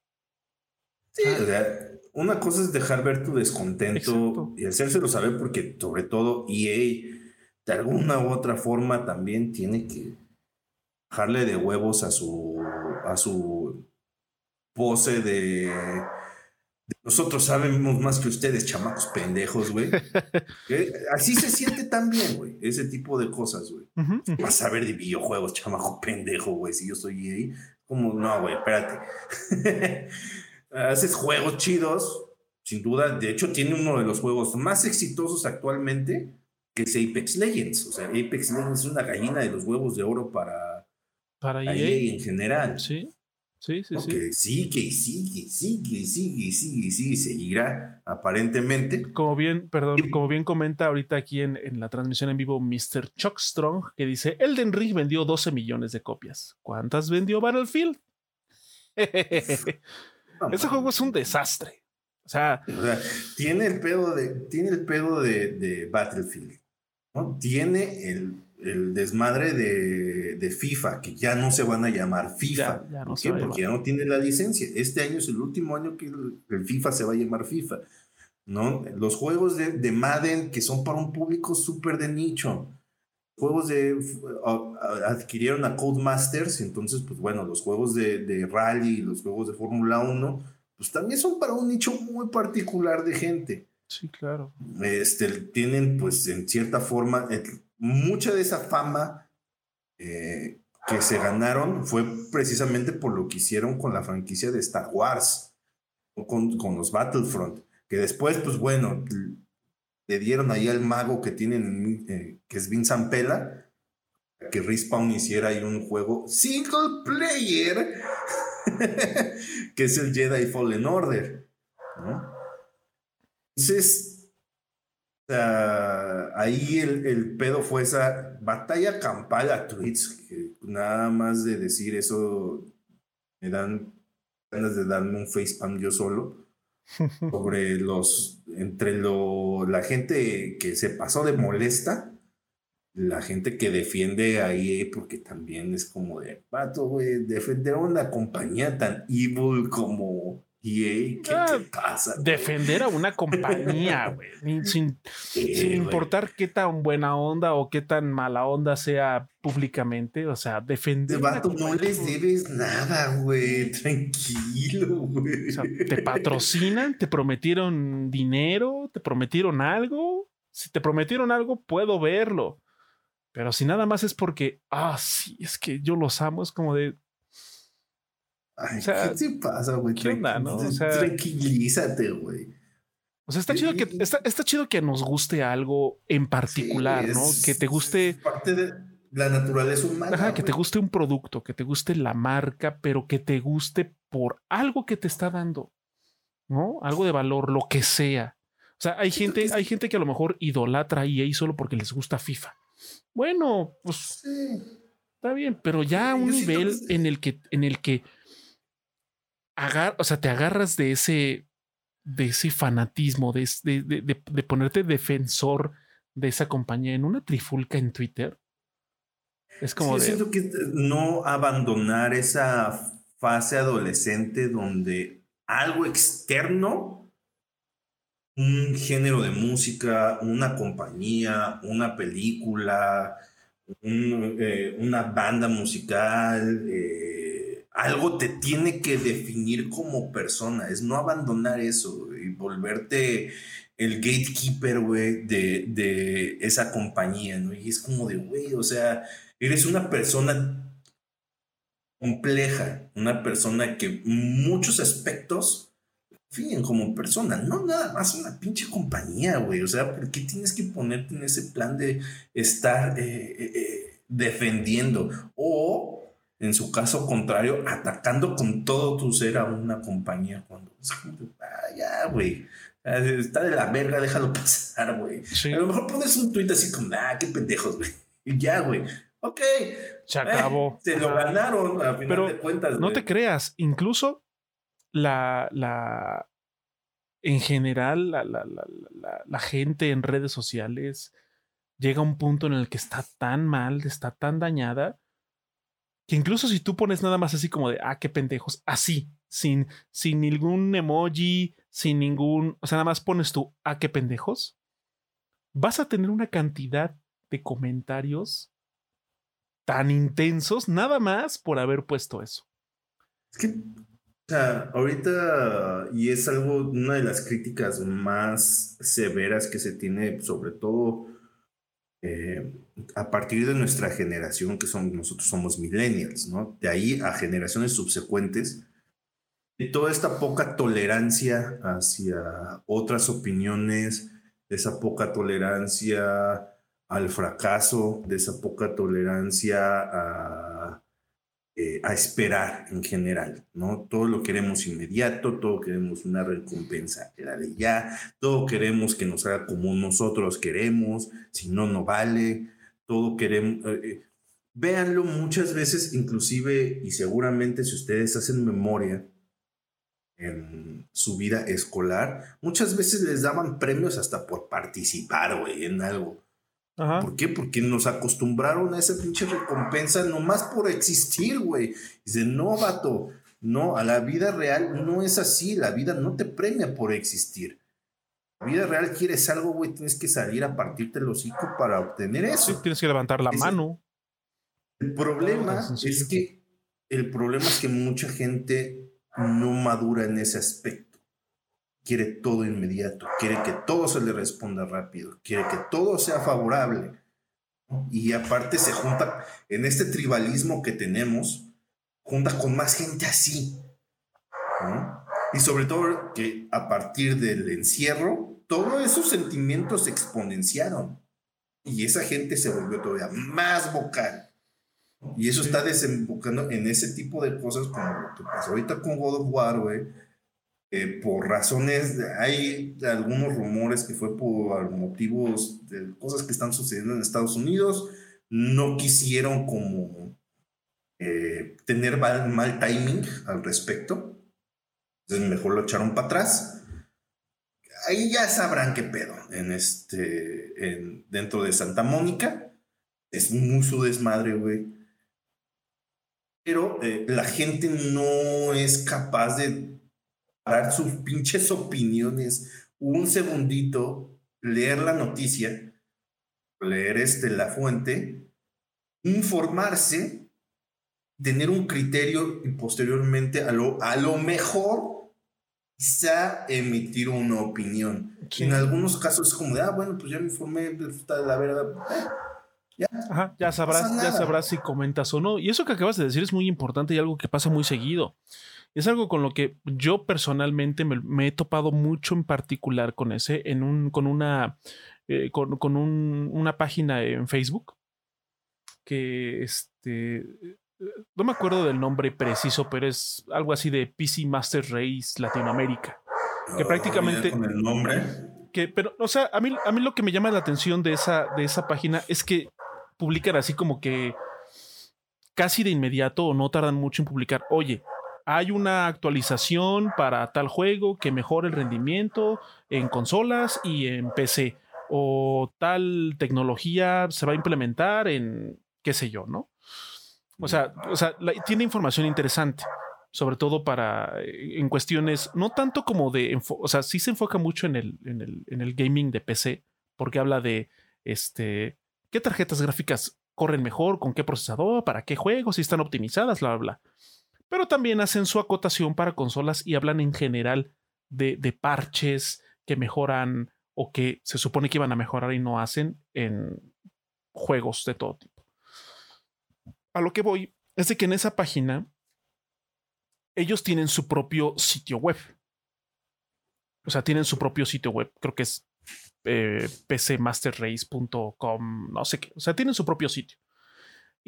Sí, o sea, una cosa es dejar ver tu descontento Exacto. y hacérselo saber porque sobre todo EA de alguna u otra forma también tiene que bajarle de huevos a su a su pose de, nosotros sabemos más que ustedes, chamacos pendejos, güey. [LAUGHS] Así se siente también, güey, ese tipo de cosas, güey. Vas a ver de videojuegos, chamaco pendejo, güey, si yo soy ahí. Como, no, güey, espérate. [LAUGHS] Haces juegos chidos, sin duda. De hecho, tiene uno de los juegos más exitosos actualmente, que es Apex Legends. O sea, Apex Legends es una gallina de los huevos de oro para, para EA. en general. Sí. Sí, sí, sí. Que sigue, sigue, sigue, sigue, sigue, sigue, seguirá aparentemente. Como bien, perdón, como bien comenta ahorita aquí en, en la transmisión en vivo Mr. Chuck Strong, que dice, Elden Ring vendió 12 millones de copias. ¿Cuántas vendió Battlefield? [LAUGHS] Ese juego es un desastre. O sea, tiene el pedo de, tiene el pedo de, de Battlefield, ¿no? Tiene el el desmadre de, FIFA, que ya no se van a llamar FIFA. ¿Por qué? Porque ya no tiene la licencia. Este año es el último año que el, FIFA se va a llamar FIFA. ¿no? Los juegos de, Madden, que son para un público súper de nicho. Juegos de. adquirieron a Codemasters, entonces, pues bueno, los juegos de, de rally, los juegos de Fórmula 1, pues también son para un nicho muy particular de gente. Sí, claro. Este, tienen, pues, en cierta forma, mucha de esa fama eh, que se ganaron fue precisamente por lo que hicieron con la franquicia de Star Wars, con, con los Battlefront, que después, pues bueno, le dieron ahí al mago que tienen, eh, que es Vincent Pela, que Respawn hiciera ahí un juego single player, [LAUGHS] que es el Jedi Fallen Order. Entonces, sea, ahí el, pedo fue esa batalla campal a tweets, que nada más de decir eso me dan ganas de darme un facepalm yo solo. [LAUGHS] sobre los, entre lo, la gente que se pasó de molesta, la gente que defiende ahí, porque también es como de, pato, güey, defender a una compañía tan evil como ¿qué ah, pasa? Defender a una compañía, [LAUGHS] güey. Sin, importar qué tan buena onda o qué tan mala onda sea públicamente. O sea, defender. De no les debes nada, güey. Tranquilo, güey. O sea, te patrocinan, te prometieron dinero, te prometieron algo. Si te prometieron algo, puedo verlo. Pero si nada más es porque, ah, sí, es que yo los amo, es como de, ¿qué te pasa, güey? ¿Qué onda, no? O sea, tranquilízate, güey. O sea, está chido, que, está, está, chido que nos guste algo en particular, ¿no? Que te guste. parte de la naturaleza humana. Ajá, que te guste un producto, que te guste la marca, pero que te guste por algo que te está dando, ¿no? Algo de valor, lo que sea. O sea, hay gente, hay gente que a lo mejor idolatra a EA solo porque les gusta FIFA. Bueno, pues está bien, pero ya a un nivel en el que, en el que o sea, te agarras de ese, de ese fanatismo, de, de, ponerte defensor de esa compañía en una trifulca en Twitter. Es como siento que no abandonar esa fase adolescente donde algo externo, un género de música, una compañía, una película, eh, una banda musical, eh, algo te tiene que definir como persona, es no abandonar eso y volverte el gatekeeper, güey, de, de, esa compañía, ¿no? Y es como de, güey, o sea, eres una persona compleja, una persona que muchos aspectos definen como persona, no nada más una pinche compañía, güey, o sea, ¿por qué tienes que ponerte en ese plan de estar eh, eh, eh, defendiendo? O en su caso contrario, atacando con todo tu ser a una compañía cuando ah, ya, güey. Está de la verga, déjalo [LAUGHS] pasar, güey. A lo mejor pones un tuit así como, ah, qué pendejos, güey. Y ya, güey. Ok. Se acabó. se lo ganaron a final Pero de cuentas. No te creas, incluso la, la en general, la, la, la, la, gente en redes sociales llega a un punto en el que está tan mal, está tan dañada, que incluso si tú pones nada más así como de, ah, qué pendejos, así, sin, sin ningún emoji, sin ningún, o sea, nada más pones tú, ah, qué pendejos, vas a tener una cantidad de comentarios tan intensos, nada más por haber puesto eso. Es que O sea, ahorita, y es algo, una de las críticas más severas que se tiene, sobre todo a partir de nuestra generación, que son, nosotros somos millennials, ¿no? De ahí a generaciones subsecuentes, de toda esta poca tolerancia hacia otras opiniones, esa poca tolerancia al fracaso, de esa poca tolerancia a eh, a esperar en general, ¿no? Todo lo queremos inmediato, todo queremos una recompensa la de ya, todo queremos que nos haga como nosotros queremos, si no, no vale, todo queremos... Eh, eh, véanlo muchas veces, inclusive, y seguramente si ustedes hacen memoria en su vida escolar, muchas veces les daban premios hasta por participar, güey, en algo. ¿Por qué? Porque nos acostumbraron a esa pinche recompensa nomás por existir, güey. Dice, no, vato, no, a la vida real no es así. La vida no te premia por existir. La vida real quieres algo, güey, tienes que salir a partirte el hocico para obtener eso. Sí, tienes que levantar la mano. El problema es que el problema es que mucha gente no madura en ese aspecto quiere todo inmediato, quiere que todo se le responda rápido, quiere que todo sea favorable. Y aparte se junta en este tribalismo que tenemos, junta con más gente así. Y sobre todo que a partir del encierro, todos esos sentimientos se exponenciaron. Y esa gente se volvió todavía más vocal. Y eso está desembocando en ese tipo de cosas como lo que pasó ahorita con God of War, güey eh, por razones, hay algunos rumores que fue por motivos de cosas que están sucediendo en Estados Unidos, no quisieron como eh, tener mal, timing al respecto, entonces mejor lo echaron para atrás. Ahí ya sabrán qué pedo en este, en, dentro de Santa Mónica. Es muy su desmadre, güey. Pero eh, la gente no es capaz de dar sus pinches opiniones un segundito, leer la noticia, leer este, la fuente, informarse, tener un criterio y posteriormente a lo, a lo mejor quizá emitir una opinión. En algunos casos es como de, ah, bueno, pues ya me informé, está la verdad. Ya, Ajá, ya sabrás, ya sabrás si comentas o no. Y eso que acabas de decir es muy importante y algo que pasa muy seguido. Es algo con lo que yo personalmente me, he topado mucho en particular con ese, en un, con una, eh, con, una página en Facebook que este, no me acuerdo del nombre preciso, pero es algo así de PC Master Race Latinoamérica. Que ah, prácticamente. Con el nombre. Que, pero, o sea, a mí, a mí lo que me llama la atención de esa, de esa página es que publican así como que casi de inmediato o no tardan mucho en publicar, oye, hay una actualización para tal juego que mejore el rendimiento en consolas y en PC. O tal tecnología se va a implementar en qué sé yo, ¿no? O sea, tiene información interesante, sobre todo para eh, en cuestiones, no tanto como de, o sea, sí se enfoca mucho en el, en el, en el gaming de PC, porque habla de este, qué tarjetas gráficas corren mejor, con qué procesador, para qué juegos, si están optimizadas, bla, bla, bla pero también hacen su acotación para consolas y hablan en general de, parches que mejoran o que se supone que iban a mejorar y no hacen en juegos de todo tipo. A lo que voy es de que en esa página ellos tienen su propio sitio web. O sea, tienen su propio sitio web. Creo que es eh, pcmasterrace.com, no sé qué. O sea, tienen su propio sitio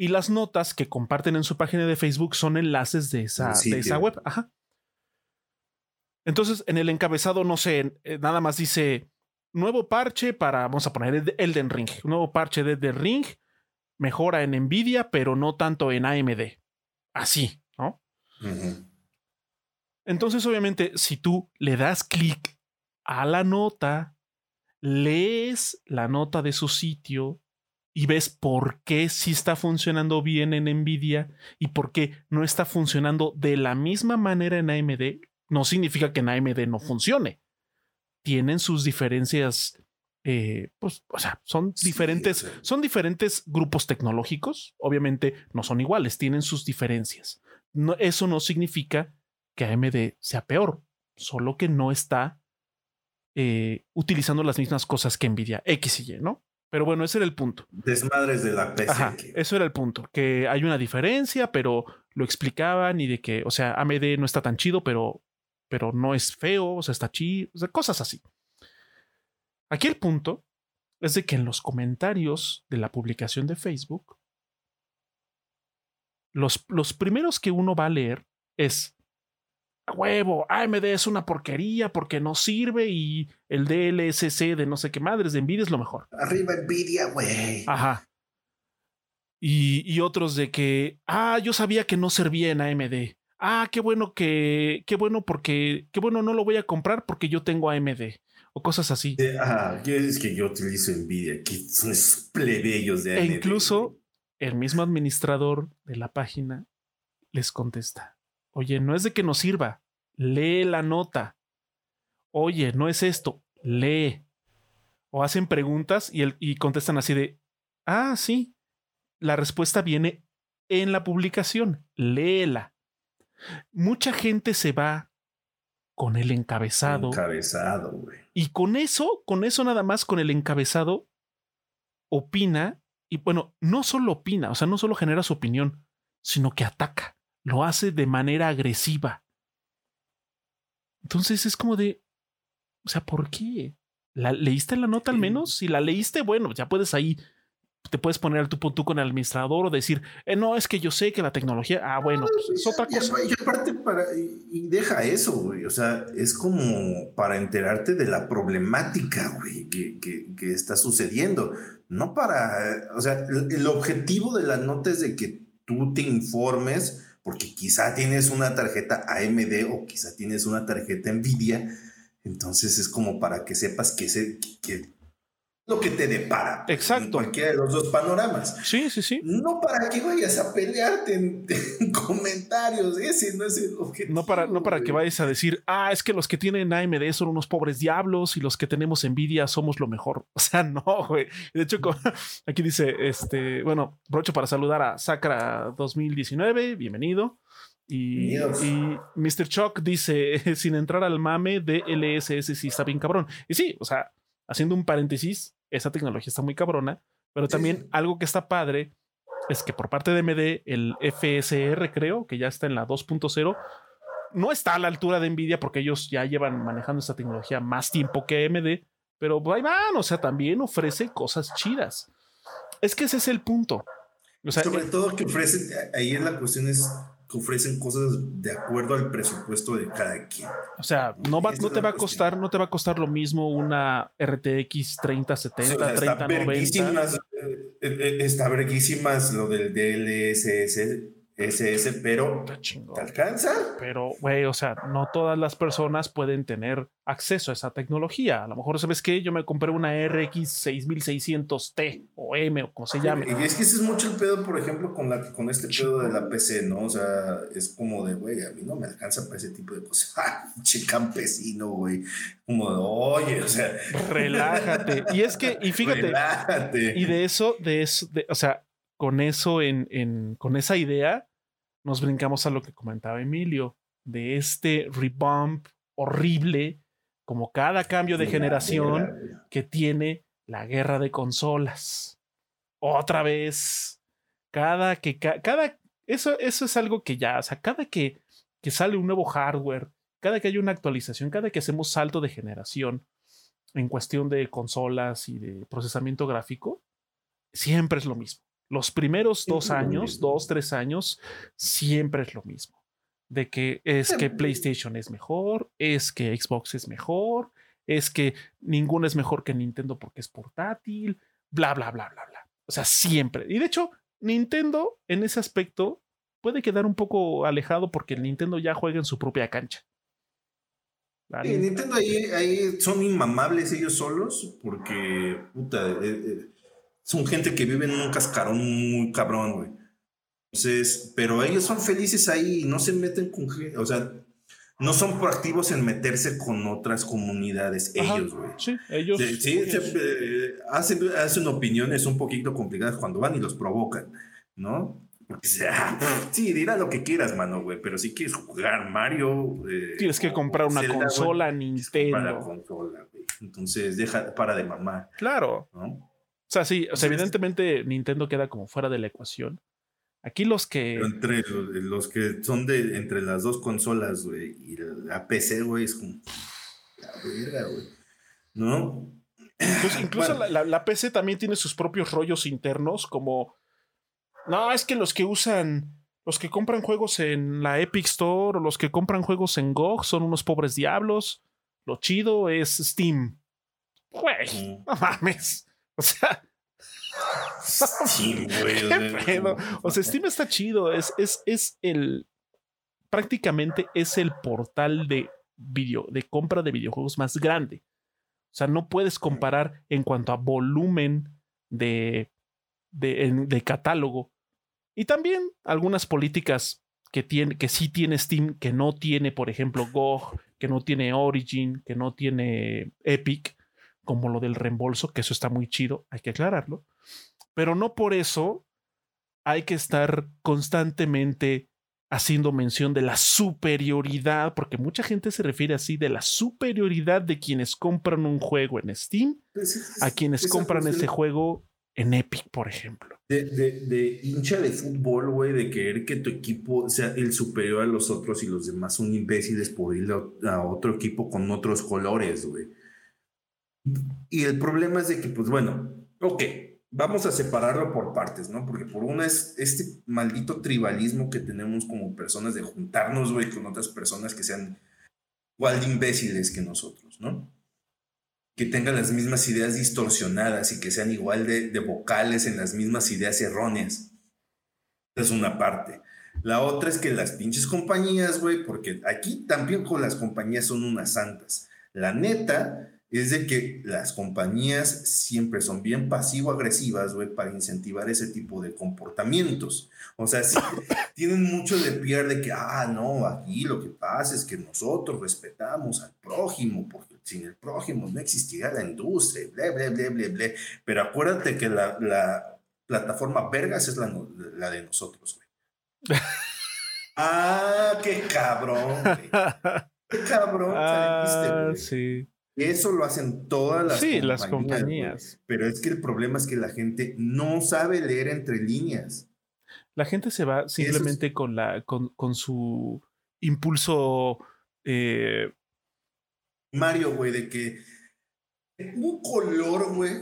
y las notas que comparten en su página de Facebook son enlaces de esa, de esa web. Ajá. Entonces, en el encabezado, no sé, eh, nada más dice nuevo parche para, vamos a poner Elden Ring, nuevo parche de Elden Ring, mejora en Nvidia, pero no tanto en AMD. Así, ¿no? Entonces, obviamente, si tú le das clic a la nota, lees la nota de su sitio y ves por qué sí está funcionando bien en Nvidia y por qué no está funcionando de la misma manera en AMD, no significa que en AMD no funcione. Tienen sus diferencias, eh, pues, o sea, son diferentes, son diferentes grupos tecnológicos. Obviamente no son iguales, tienen sus diferencias. No, eso no significa que AMD sea peor, solo que no está eh, utilizando las mismas cosas que Nvidia X y Y, ¿no? Pero bueno, ese era el punto. Desmadres de la PC. Ajá, eso era el punto, que hay una diferencia, pero lo explicaban y de que, o sea, AMD no está tan chido, pero, pero no es feo, o sea, está chido, o sea, cosas así. Aquí el punto es de que en los comentarios de la publicación de Facebook, los, los primeros que uno va a leer es, a huevo, AMD es una porquería porque no sirve y el DLSC de no sé qué madres de Nvidia es lo mejor. Arriba Nvidia, güey. Ajá. Y, y, otros de que, ah, yo sabía que no servía en AMD. Ah, qué bueno que, qué bueno porque, qué bueno no lo voy a comprar porque yo tengo AMD. O cosas así. Ah, es que yo utilizo Nvidia, que son plebeyos de AMD. E incluso el mismo administrador de la página les contesta, oye, no es de que nos sirva, lee la nota. Oye, no es esto, lee. O hacen preguntas y, el, y contestan así de, ah, sí, la respuesta viene en la publicación, léela. Mucha gente se va con el encabezado. Encabezado, güey. Y con eso, con eso nada más, con el encabezado, opina. Y bueno, no solo opina, o sea, no solo genera su opinión, sino que ataca. Lo hace de manera agresiva. Entonces es como de, o sea, ¿por qué? ¿La leíste la nota al menos? Si la leíste, bueno, ya puedes ahí te puedes poner tu tú con el administrador o decir, eh, no, es que yo sé que la tecnología, ah, bueno, pues es otra cosa. Y, aparte, para, y deja eso, güey, o sea, es como para enterarte de la problemática, güey, que, que, que, está sucediendo, no para, o sea, el, el objetivo de la nota es de que tú te informes, porque quizá tienes una tarjeta AMD o quizá tienes una tarjeta Nvidia, entonces es como para que sepas que, se, que lo que te depara. Exacto. En cualquiera de los dos panoramas. Sí, sí, sí. No para que vayas a pelearte en, [LAUGHS] comentarios. Ese no es el objetivo. No para, no para que vayas a decir, ah, es que los que tienen AMD son unos pobres diablos y los que tenemos Nvidia somos lo mejor. [LAUGHS] O sea, no, güey. De hecho, [LAUGHS] aquí dice, este, bueno, brocho para saludar a Sacra 2019. Bienvenido. Y, y, Mr. Chuck dice, sin entrar al mame de LSS, sí está bien cabrón. Y sí, o sea, haciendo un paréntesis, esa tecnología está muy cabrona, pero también algo que está padre es que por parte de MD, el FSR creo, que ya está en la 2.0, no está a la altura de Nvidia porque ellos ya llevan manejando esta tecnología más tiempo que MD, pero ahí van, o sea, también ofrece cosas chidas. Es que ese es el punto. Sobre eh, todo que ofrece, ahí en la cuestión es que ofrecen cosas de acuerdo al presupuesto de cada quien. O sea, no, va, no te va a costar, no te va a costar lo mismo una RTX 3070, 3090. Está verguísimas lo del DLSS SS, pero ¿te alcanza? Pero, güey, o sea, no todas las personas pueden tener acceso a esa tecnología. A lo mejor, ¿sabes qué? Yo me compré una RX 6600T o M o como se llame. Y es que ese es mucho el pedo, por ejemplo, con, la, con este pedo de la PC, ¿no? O sea, es como de, güey, a mí no me alcanza para ese tipo de cosas. [LAUGHS] che campesino, güey. Como de, oye, o sea. Relájate. Y es que, y [LAUGHS] fíjate. Relájate. Y de eso, de eso, de, o sea, con eso en, en, con esa idea, nos brincamos a lo que comentaba Emilio, de este rebump horrible, como cada cambio de generación que tiene la guerra de consolas. Otra vez, cada que, cada, eso, eso es algo que ya, o sea, cada que, que sale un nuevo hardware, cada que hay una actualización, cada que hacemos salto de generación en cuestión de consolas y de procesamiento gráfico, siempre es lo mismo. Los primeros dos años, dos, tres años, siempre es lo mismo. De que es que PlayStation es mejor, es que Xbox es mejor, es que ninguno es mejor que Nintendo porque es portátil, bla, bla, bla, bla, bla. O sea, siempre. Y de hecho, Nintendo en ese aspecto puede quedar un poco alejado porque el Nintendo ya juega en su propia cancha. Nintendo ahí, son inmamables ellos solos porque, puta, eh, eh, son gente que vive en un cascarón muy cabrón, güey. Entonces, pero ellos son felices ahí y no se meten con gente, o sea, no son proactivos en meterse con otras comunidades, ellos, güey. Sí, ellos. Sí, eh, hacen, hacen opiniones un poquito complicadas cuando van y los provocan, ¿no? sí, dirá lo que quieras, mano, güey, pero si quieres jugar Mario. Eh, Tienes que comprar una consola Nintendo. Entonces, deja, para de mamar. Claro. O sea, sí, o sea, evidentemente Nintendo queda como fuera de la ecuación. Aquí los que. entre los, que son de entre las dos consolas, güey, y la PC, güey, es como. La verga, güey. ¿No? incluso [CLEARS THROAT] la, PC también tiene sus propios rollos internos, como. No, es que los que usan. Los que compran juegos en la Epic Store o los que compran juegos en GOG son unos pobres diablos. Lo chido es Steam. Güey, no mames. O sea, [LAUGHS] O sea, Steam está chido. Es, es, es el. Prácticamente es el portal de video, de compra de videojuegos más grande. O sea, no puedes comparar en cuanto a volumen de, de, de catálogo. Y también algunas políticas que, tiene, que sí tiene Steam, que no tiene, por ejemplo, GOG, que no tiene Origin, que no tiene Epic, como lo del reembolso, que eso está muy chido, hay que aclararlo. Pero no por eso hay que estar constantemente haciendo mención de la superioridad, porque mucha gente se refiere así de la superioridad de quienes compran un juego en Steam pues a quienes compran ese juego en Epic, por ejemplo. De, hincha de fútbol, güey, de querer que tu equipo sea el superior a los otros y los demás son imbéciles por ir a otro equipo con otros colores, güey. Y el problema es de que, pues bueno, ok, vamos a separarlo por partes, ¿no? Porque por una es este maldito tribalismo que tenemos como personas de juntarnos, güey, con otras personas que sean igual de imbéciles que nosotros, ¿no? Que tengan las mismas ideas distorsionadas y que sean igual de, vocales en las mismas ideas erróneas. es una parte. La otra es que las pinches compañías, güey, porque aquí también con las compañías son unas santas. La neta, es de que las compañías siempre son bien pasivo-agresivas, güey, para incentivar ese tipo de comportamientos. O sea, [LAUGHS] tienen mucho de pierde que, ah, no, aquí lo que pasa es que nosotros respetamos al prójimo, porque sin el prójimo no existiría la industria, ble, ble, ble, ble, ble. Pero acuérdate que la, plataforma Vergas es la, de nosotros, güey. [LAUGHS] ah, qué cabrón, güey. Qué cabrón, ah, sí. Eso lo hacen todas las compañías. las compañías. Pero es que el problema es que la gente no sabe leer entre líneas. La gente se va simplemente con, la, con, con su impulso. Eh, Mario, güey, de que un color, güey,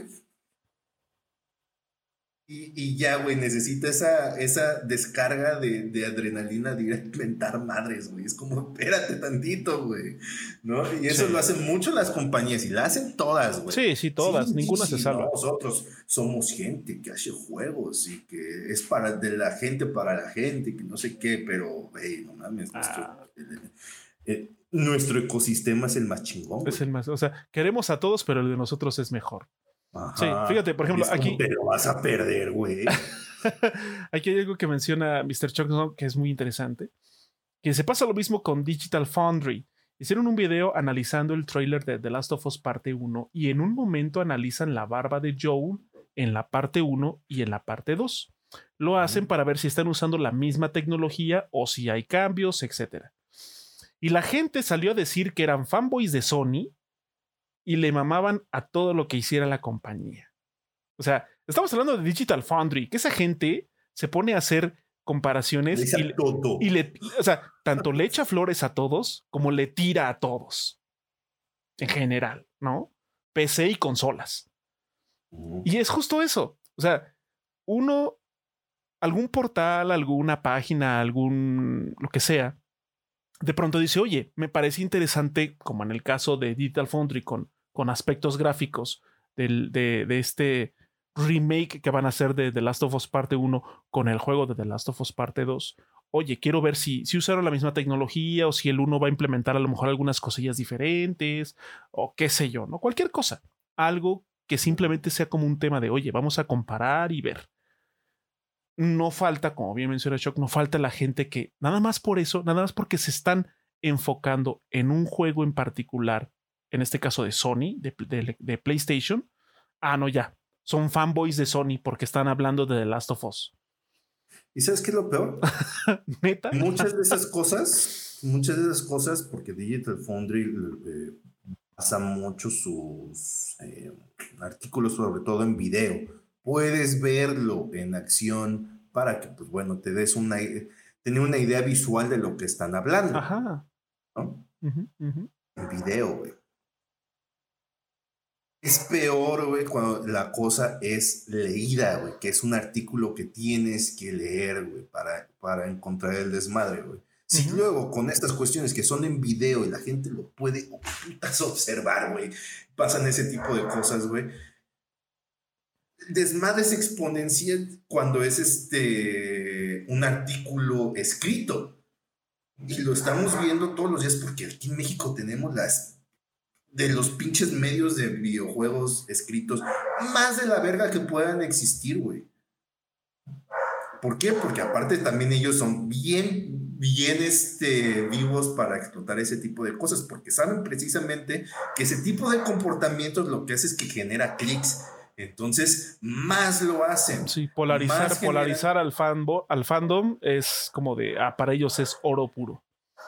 y, ya, güey, necesita esa, esa descarga de, adrenalina de ir a inventar madres, güey. Es como, espérate tantito, güey. ¿No? Y eso lo hacen mucho las compañías y la hacen todas, güey. Sí, sí, todas. Ninguna se salva. nosotros somos gente que hace juegos y que es para de la gente para la gente, que no sé qué, pero, güey, no mames. Ah. Eh, nuestro, ecosistema es el más chingón. Es el más, o sea, queremos a todos, pero el de nosotros es mejor sí, fíjate, por ejemplo, aquí. Te lo vas a perder, güey. [LAUGHS] aquí hay algo que menciona Mr. Chuck que es muy interesante. Que se pasa lo mismo con Digital Foundry. Hicieron un video analizando el trailer de The Last of Us parte 1 y en un momento analizan la barba de Joel en la parte 1 y en la parte 2. Lo hacen para ver si están usando la misma tecnología o si hay cambios, etc. Y la gente salió a decir que eran fanboys de Sony y le mamaban a todo lo que hiciera la compañía. O sea, estamos hablando de Digital Foundry, que esa gente se pone a hacer comparaciones y, le, o sea, tanto le [LAUGHS] echa flores a todos como le tira a todos. En general, ¿no? PC y consolas. Y es justo eso. O sea, uno, algún portal, alguna página, algún, lo que sea, de pronto dice, oye, me parece interesante, como en el caso de Digital Foundry con con aspectos gráficos de, este remake que van a hacer de The Last of Us Parte 1 con el juego de The Last of Us Parte 2. Oye, quiero ver si, si usaron la misma tecnología o si el uno va a implementar a lo mejor algunas cosillas diferentes o qué sé yo, ¿no? Cualquier cosa. Algo que simplemente sea como un tema de, oye, vamos a comparar y ver. No falta, como bien mencionó Shock, no falta la gente que nada más por eso, nada más porque se están enfocando en un juego en particular en este caso de Sony, de, PlayStation, ah, no, ya, son fanboys de Sony porque están hablando de The Last of Us. ¿Y sabes qué es lo peor? [LAUGHS] ¿Neta? Muchas de esas cosas, muchas de esas cosas, porque Digital Foundry eh, basa mucho sus eh, artículos, sobre todo en video. Puedes verlo en acción para que, pues bueno, te des una, tener una idea visual de lo que están hablando. Ajá. ¿no? Ujú, ujú. En video, güey. Es peor, güey, cuando la cosa es leída, güey, que es un artículo que tienes que leer, güey, para, para encontrar el desmadre, güey. Si Ujú. luego con estas cuestiones que son en video y la gente lo puede oh, putas, observar, güey, pasan ese tipo de cosas, güey. Desmadre es exponencial cuando es este un artículo escrito. Y lo estamos viendo todos los días porque aquí en México tenemos las de los pinches medios de videojuegos escritos más de la verga que puedan existir, güey. ¿Por qué? Porque aparte también ellos son bien, bien este, vivos para explotar ese tipo de cosas, porque saben precisamente que ese tipo de comportamientos lo que hace es que genera clics. Entonces, más lo hacen. Sí, polarizar, polarizar al, fanbo- al fandom es como de, ah, para ellos es oro puro.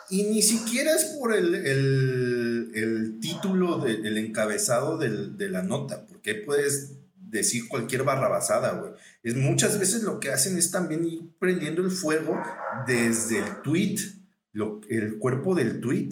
Y ni siquiera es por el, el, el título del encabezado del- de la nota, porque puedes decir cualquier barrabasada, güey. Es muchas veces lo que hacen es también ir prendiendo el fuego desde el tweet, lo, el cuerpo del tweet.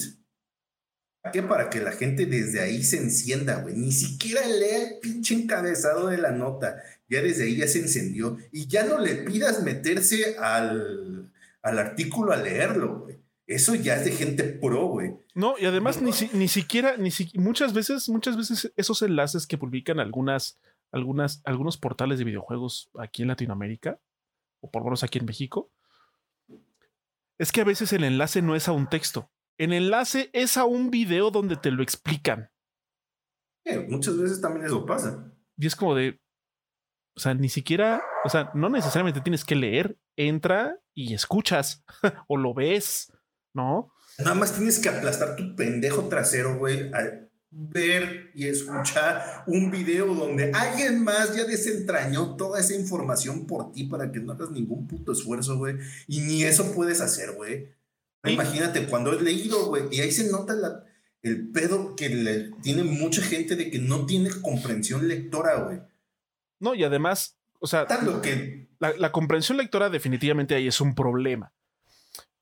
¿Para qué? Para que la gente desde ahí se encienda, güey. Ni siquiera lea el pinche encabezado de la nota. Ya desde ahí ya se encendió. Y ya no le pidas meterse al, al artículo a leerlo, güey. Eso ya es de gente pro, güey. No, y además ni, si- ni siquiera, ni si- muchas veces, muchas veces esos enlaces que publican algunas, algunas, algunos portales de videojuegos aquí en Latinoamérica, o por lo menos aquí en México, es que a veces el enlace no es a un texto. El enlace es a un video donde te lo explican. Eh, muchas veces también eso pasa. Y es como de. O sea, ni siquiera. O sea, no necesariamente tienes que leer. Entra y escuchas. [LAUGHS] o lo ves. ¿No? Nada más tienes que aplastar tu pendejo trasero, güey, a ver y escuchar un video donde alguien más ya desentrañó toda esa información por ti para que no hagas ningún puto esfuerzo, güey. Y ni eso puedes hacer, güey. Y- Imagínate, cuando he leído, güey, y ahí se nota la- el pedo que le tiene mucha gente de que no tiene comprensión lectora, güey. No, y además, o sea, Tanto que la, la comprensión lectora definitivamente ahí es un problema.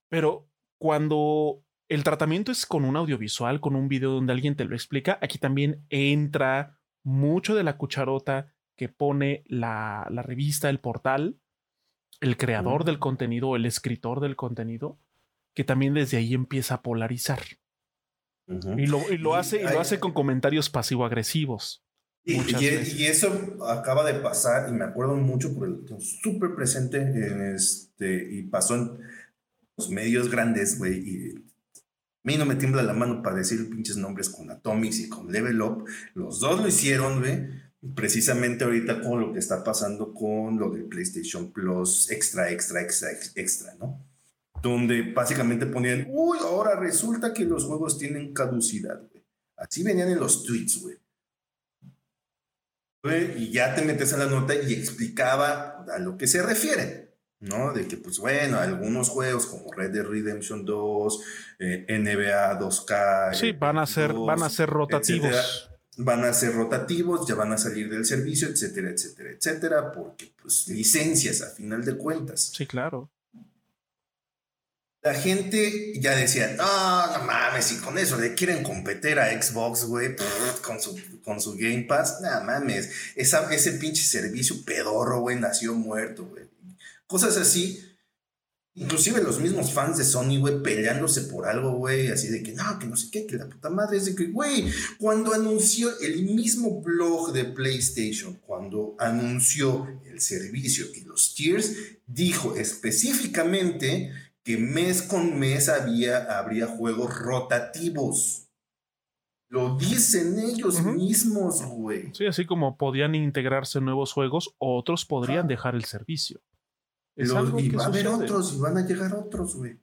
Pero cuando el tratamiento es con un audiovisual, con un video donde alguien te lo explica, aquí también entra mucho de la cucharota que pone la, la revista, el portal, el creador Mm. del contenido, el escritor del contenido, que también desde ahí empieza a polarizar. Y lo, y lo hace, y lo hace con comentarios pasivo-agresivos. Y, Muchas y- eso acaba de pasar, y me acuerdo mucho porque lo tengo súper presente, en este, y pasó en los medios grandes, güey, y a mí no me tiembla la mano para decir pinches nombres con Atomics y con Level Up, los dos lo hicieron, güey, precisamente ahorita con lo que está pasando con lo del PlayStation Plus extra, extra, extra, ex- extra, ¿no? Donde básicamente ponían, uy, ahora resulta que los juegos tienen caducidad, güey. Así venían en los tweets, güey y ya te metes a la nota y explicaba a lo que se refiere, ¿no? De que, pues bueno, algunos juegos como Red Dead Redemption 2, eh, NBA 2K. Sí, eh, van a ser, 2, van a ser rotativos. etcétera, van a ser rotativos, ya van a salir del servicio, etcétera, etcétera, etcétera, porque pues licencias a final de cuentas. Sí, claro. La gente ya decía, no, no mames, y con eso le quieren competir a Xbox, güey, con su, con su Game Pass, no mames, esa, ese pinche servicio pedorro, güey, nació muerto, güey. Cosas así. Inclusive los mismos fans de Sony, güey, peleándose por algo, güey, así de que no, que no sé qué, que la puta madre es de que, güey, cuando anunció el mismo blog de PlayStation, cuando anunció el servicio y los tiers, dijo específicamente que mes con mes había, habría juegos rotativos. Lo dicen ellos mismos, güey. Sí, así como podían integrarse nuevos juegos, otros podrían dejar el servicio. Es Lo- algo y que va a haber otros, y van a llegar otros, güey.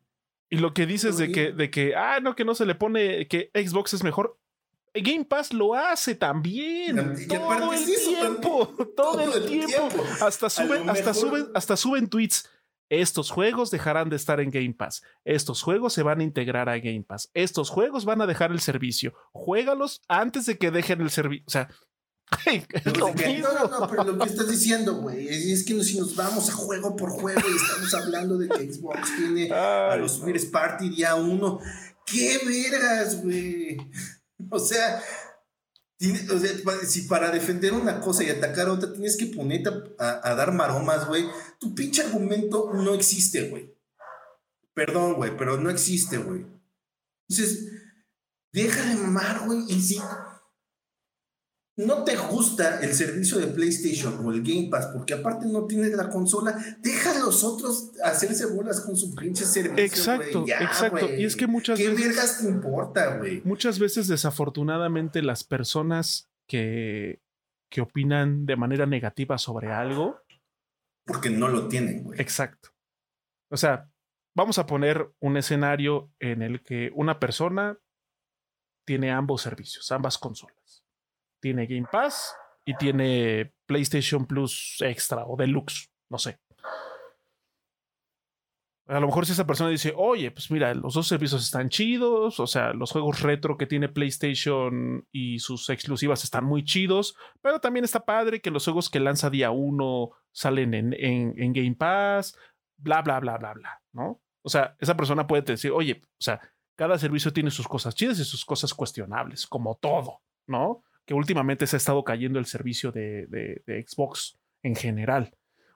Y lo que dices de que, de que, ah, no, que no se le pone que Xbox es mejor. Game Pass lo hace también. Y- todo [LAUGHS] el tiempo. Todo, el tiempo. Hasta suben, hasta mejor- suben, hasta suben tweets. Estos juegos dejarán de estar en Game Pass. Estos juegos se van a integrar a Game Pass. Estos juegos van a dejar el servicio. Juégalos antes de que dejen el servicio. O sea, [LAUGHS] No, no, no, no, pero lo que estás diciendo, güey, es, que si nos vamos a juego por juego y estamos hablando de que Xbox tiene [LAUGHS] a los First Party día uno, ¡qué vergas, güey! O sea, si para defender una cosa y atacar otra tienes que ponerte a, dar maromas, güey, tu pinche argumento no existe, güey. Perdón, güey, pero no existe, güey. Entonces, deja de mamar, güey, y si no te gusta el servicio de PlayStation o el Game Pass, porque aparte no tienes la consola, deja a los otros hacerse bolas con su pinche servicio. Exacto, ya, exacto. Y es que muchas ¿Qué veces, vergas te importa, güey? muchas veces, desafortunadamente, las personas que, que opinan de manera negativa sobre algo, Porque no lo tienen, güey. exacto. O sea, vamos a poner un escenario en el que una persona tiene ambos servicios, ambas consolas. Tiene Game Pass y tiene PlayStation Plus Extra o Deluxe, no sé. A lo mejor si esa persona dice, oye, pues mira, los dos servicios están chidos, o sea, los juegos retro que tiene PlayStation y sus exclusivas están muy chidos, pero también está padre que los juegos que lanza día uno salen en, en, en Game Pass, bla, bla, bla, bla, bla, ¿no? O sea, esa persona puede decir, oye, o sea, cada servicio tiene sus cosas chidas y sus cosas cuestionables, como todo, ¿no? Que últimamente se ha estado cayendo el servicio de, de- de Xbox en general.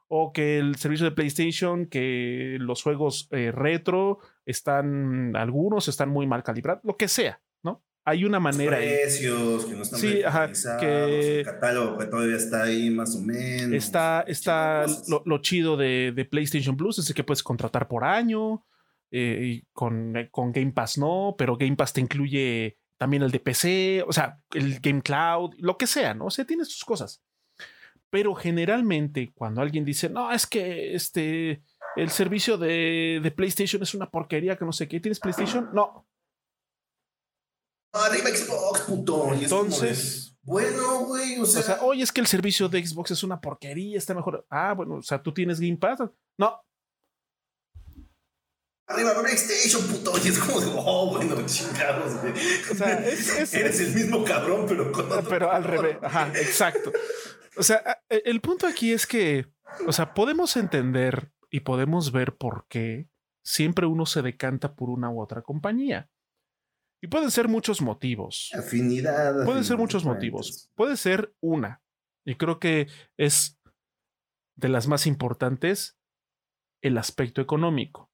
O que el servicio de PlayStation, que los juegos eh, retro están, algunos están muy mal calibrados, lo que sea, ¿no? Hay una manera. ahí. Precios que no están Sí, ajá, que- el catálogo que todavía está ahí más o menos. Está, lo, lo chido de, de PlayStation Plus, es que puedes contratar por año. eh, con, eh, con Game Pass no, pero Game Pass te incluye también el de PC, o sea, el Game Cloud, lo que sea, ¿no? O sea, tiene sus cosas. Pero generalmente, cuando alguien dice, no, es que este, el servicio de, de PlayStation es una porquería, que no sé qué, ¿tienes PlayStation? No. Arriba Xbox, puto. Entonces- bueno, güey, o sea, O sea, oye, es que el servicio de Xbox es una porquería, está mejor. Ah, bueno, o sea, tú tienes Game Pass. No, arriba PlayStation, puto. Y es como de, oh, bueno, chingados, güey. O sea, [LAUGHS] es- es- Eres el mismo cabrón, pero con otro pero al revés. Ajá, exacto. O sea, e- el punto aquí es que, o sea, podemos entender y podemos ver por qué siempre uno se decanta por una u otra compañía. Y pueden ser muchos motivos. Afinidad. Pueden ser muchos motivos. Puede ser una. Y creo que es de las más importantes el aspecto económico.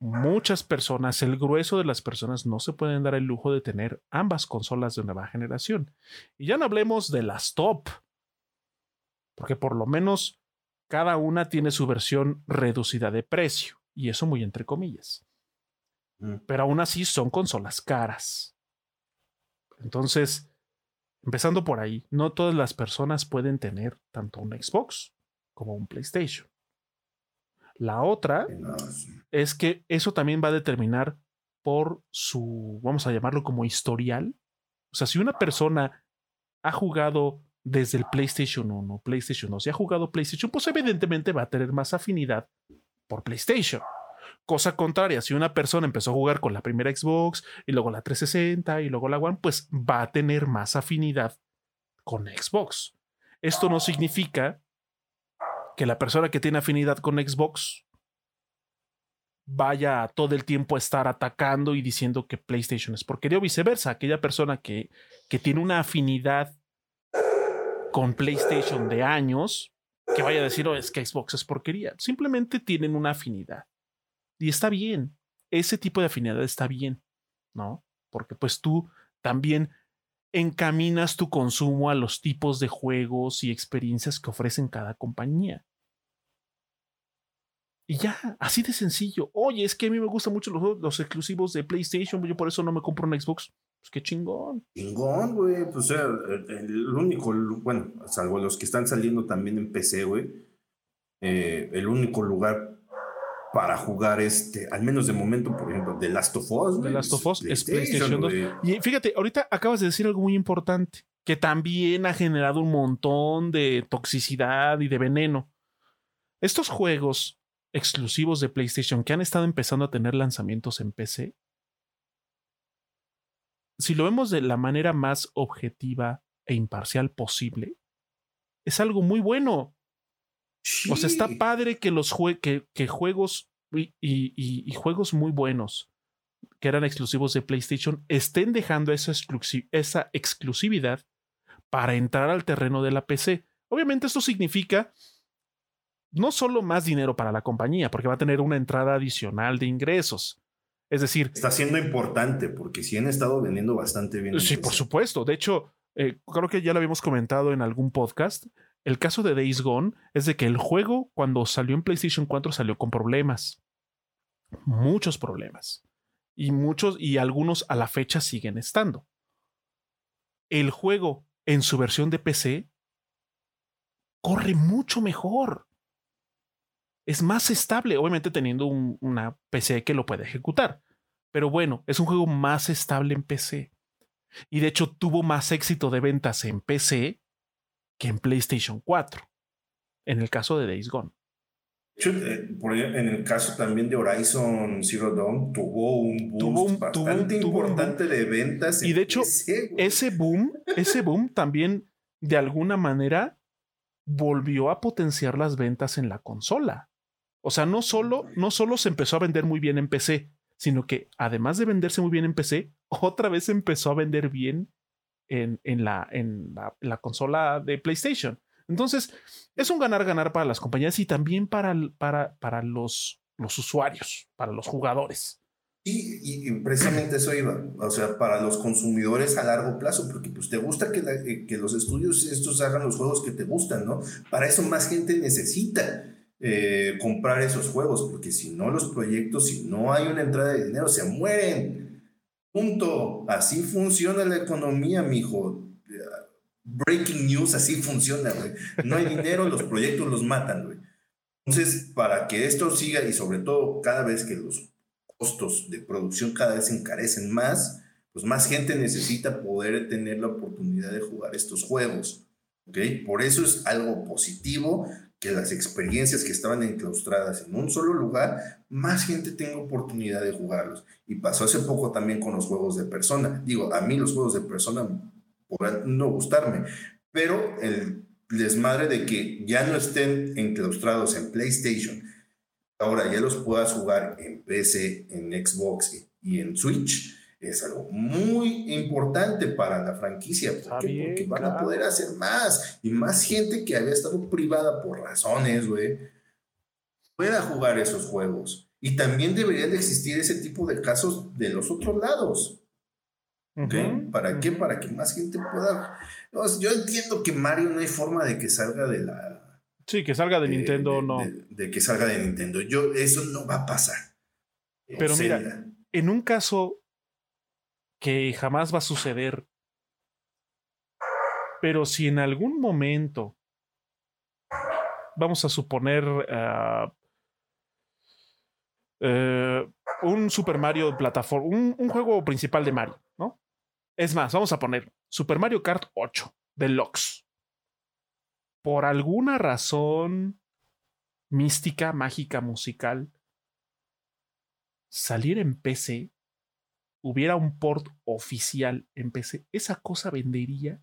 Muchas personas, el grueso de las personas no se pueden dar el lujo de tener ambas consolas de nueva generación. Y ya no hablemos de las top, porque por lo menos cada una tiene su versión reducida de precio, y eso muy entre comillas Mm. pero aún así son consolas caras. Entonces, empezando por ahí, no todas las personas pueden tener tanto un Xbox como un PlayStation. La otra es que eso también va a determinar por su, vamos a llamarlo como historial. O sea, si una persona ha jugado desde el PlayStation 1, PlayStation 2 y ha jugado PlayStation, pues evidentemente va a tener más afinidad por PlayStation. Cosa contraria, si una persona empezó a jugar con la primera Xbox y luego la 360 y luego la One, pues va a tener más afinidad con Xbox. Esto no significa que la persona que tiene afinidad con Xbox vaya todo el tiempo a estar atacando y diciendo que PlayStation es porquería o viceversa. Aquella persona que, que tiene una afinidad con PlayStation de años, que vaya a decir, oh, es que Xbox es porquería. Simplemente tienen una afinidad. Y está bien. Ese tipo de afinidad está bien, ¿no? Porque pues tú también encaminas tu consumo a los tipos de juegos y experiencias que ofrecen cada compañía. Y ya, así de sencillo. Oye, es que a mí me gustan mucho los, exclusivos de PlayStation, yo por eso no me compro un Xbox. Pues qué chingón. Chingón, güey. Pues, sea, el, único, bueno, salvo los que están saliendo también en PC, güey. eh, el único lugar para jugar este, al menos de momento, por ejemplo, The Last of Us. The Last of Us es PlayStation 2. güey. Y fíjate, ahorita acabas de decir algo muy importante, que también ha generado un montón de toxicidad y de veneno. Estos juegos exclusivos de PlayStation que han estado empezando a tener lanzamientos en PC, si lo vemos de la manera más objetiva e imparcial posible, es algo muy bueno. O sea, está padre que los que, juegos y, juegos muy buenos que eran exclusivos de PlayStation estén dejando esa, esa exclusividad para entrar al terreno de la PC. Obviamente esto significa no solo más dinero para la compañía, porque va a tener una entrada adicional de ingresos. Es decir... Está siendo importante porque sí han estado vendiendo bastante bien. Sí, por supuesto. De hecho, eh, creo que ya lo habíamos comentado en algún podcast. El caso de Days Gone es de que el juego cuando salió en PlayStation 4 salió con problemas. Muchos problemas. Y muchos y algunos a la fecha siguen estando. El juego en su versión de PC corre mucho mejor. Es más estable, obviamente teniendo una PC que lo puede ejecutar. Pero bueno, es un juego más estable en PC. Y de hecho tuvo más éxito de ventas en PC que en PlayStation 4. En el caso de Days Gone. Eh, en el caso también de Horizon Zero Dawn, tuvo un boom bastante importante de ventas. Y de hecho, ese boom, ese boom también de alguna manera volvió a potenciar las ventas en la consola. O sea, no solo, no solo se empezó a vender muy bien en PC, sino que además de venderse muy bien en PC, otra vez empezó a vender bien en, en, la, en la consola de PlayStation. Entonces, es un ganar-ganar para las compañías y también para, para, para los, los usuarios, para los jugadores. Y, y, precisamente eso iba, o sea, para los consumidores a largo plazo, porque pues te gusta que, eh, que los estudios estos hagan los juegos que te gustan, ¿no? Para eso más gente necesita eh, comprar esos juegos, porque si no los proyectos, si no hay una entrada de dinero, se mueren. Punto. Así funciona la economía, mijo breaking news, así funciona, güey. No hay dinero, los proyectos los matan, güey. Entonces, para que esto siga y sobre todo cada vez que los costos de producción cada vez se encarecen más, pues más gente necesita poder tener la oportunidad de jugar estos juegos. ¿ok? Por eso es algo positivo que las experiencias que estaban enclaustradas en un solo lugar, más gente tenga oportunidad de jugarlos. Y pasó hace poco también con los juegos de persona. Digo, a mí los juegos de persona podrán no gustarme, pero el desmadre de que ya no estén enclaustrados en PlayStation, ahora ya los puedas jugar en PC, en Xbox y en Switch, es algo muy importante para la franquicia. Porque van a poder hacer más y más gente que había estado privada por razones, güey, pueda jugar esos juegos. Y también debería de existir ese tipo de casos de los otros lados. ¿Para qué? Para que más gente pueda. yo entiendo que Mario no hay forma de que salga de la. Sí, que salga de, Nintendo, no. De, que salga de Nintendo. Yo, eso no va a pasar. Pero mira, en un caso que jamás va a suceder, pero si en algún momento, vamos a suponer, ah, eh, un Super Mario plataforma, un, juego principal de Mario, ¿no? Es más, vamos a poner Super Mario Kart 8 Deluxe. Por alguna razón mística, mágica, musical, salir en PC, hubiera un port oficial en PC, esa cosa vendería.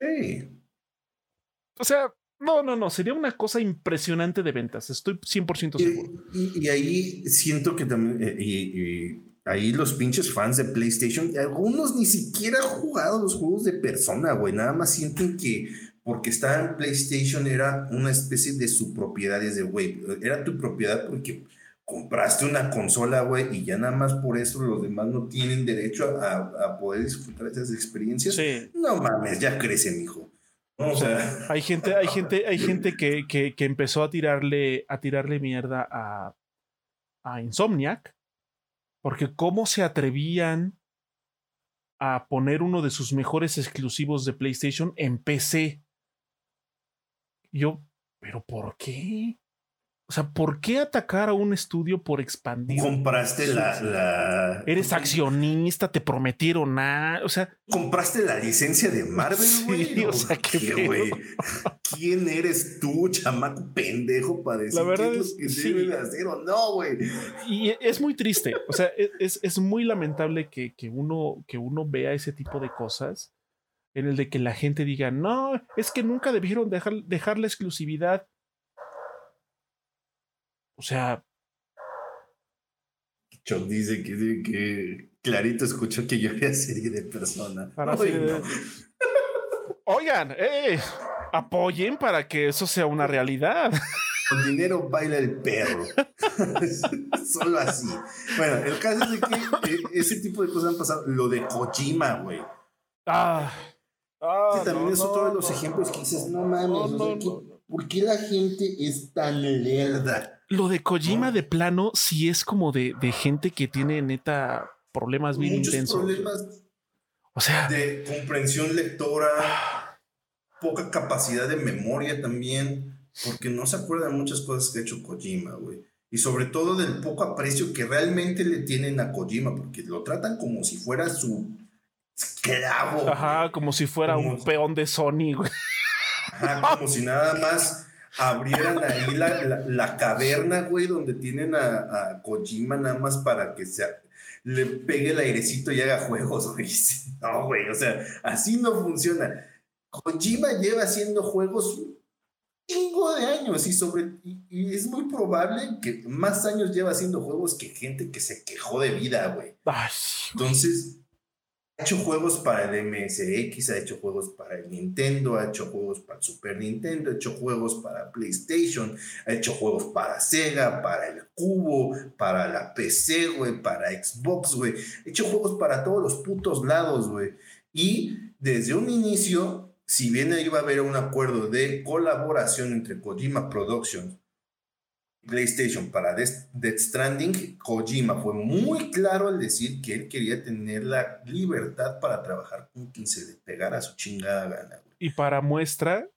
Sí. O sea, no, no, no, sería una cosa impresionante de ventas, estoy 100% seguro. Y, ahí siento que también, eh, y, ahí los pinches fans de PlayStation, algunos ni siquiera han jugado los juegos de persona, güey. Nada más sienten que porque estaba en PlayStation era una especie de su propiedad. Es de, güey, era tu propiedad porque compraste una consola, güey, y ya nada más por eso los demás no tienen derecho a, poder disfrutar esas experiencias. Sí. No mames, ya crece, mijo. O sea, hay gente, hay gente, hay [LAUGHS] gente que, que, que empezó a tirarle, a tirarle mierda a, a Insomniac porque cómo se atrevían a poner uno de sus mejores exclusivos de PlayStation en PC. Yo, pero ¿por qué? O sea, ¿por qué atacar a un estudio por expandir? Compraste la, la, Eres accionista, te prometieron nada. O sea, compraste la licencia de Marvel, güey. Sí, o sea, qué. ¿Quién eres tú, chamaco pendejo, para decir La verdad qué es es- lo que sí. deben hacer o no, güey? y es muy triste. O sea, e, es, es muy lamentable que, que uno, que uno vea ese tipo de cosas en el de que la gente diga, no, es que nunca debieron dejar, dejar la exclusividad. O sea, Chuck dice que, que clarito escuchó que yo era serie de persona. Para no. oigan, eh, apoyen para que eso sea una realidad. Con dinero baila el perro. [LAUGHS] Solo así. Bueno, el caso es de que ese tipo de cosas han pasado. Lo de Kojima, güey. Ah, ah, también no, es otro no, de los ejemplos que dices, no mames, no, ¿qué-. ¿por qué la gente es tan lerda? Lo de Kojima de plano sí es como de, de gente que tiene neta problemas bien Muchos intensos. problemas O sea, de comprensión lectora, poca capacidad de memoria también, porque no se acuerda de muchas cosas que ha hecho Kojima, güey. Y sobre todo del poco aprecio que realmente le tienen a Kojima, porque lo tratan como si fuera su esclavo. ajá, como si fuera un peón de Sony, güey. Ajá, como si nada más abrieran ahí la, la- la caverna, güey, donde tienen a, a Kojima nada más para que se, le pegue el airecito y haga juegos, [LAUGHS] güey. No, güey, o sea, así no funciona. Kojima lleva haciendo juegos un chingo de años y, sobre, y, y es muy probable que más años lleva haciendo juegos que gente que se quejó de vida, güey. Entonces, hecho juegos para el MSX, ha hecho juegos para el Nintendo, ha hecho juegos para el Super Nintendo, ha hecho juegos para PlayStation, ha hecho juegos para Sega, para el Cubo, para la PC, güey, para Xbox, güey. Ha hecho juegos para todos los putos lados, güey. Y desde un inicio, si bien iba a haber un acuerdo de colaboración entre Kojima Productions PlayStation para Death Stranding, Kojima fue muy claro al decir que él quería tener la libertad para trabajar con quien se le pegara su chingada gana. y para muestra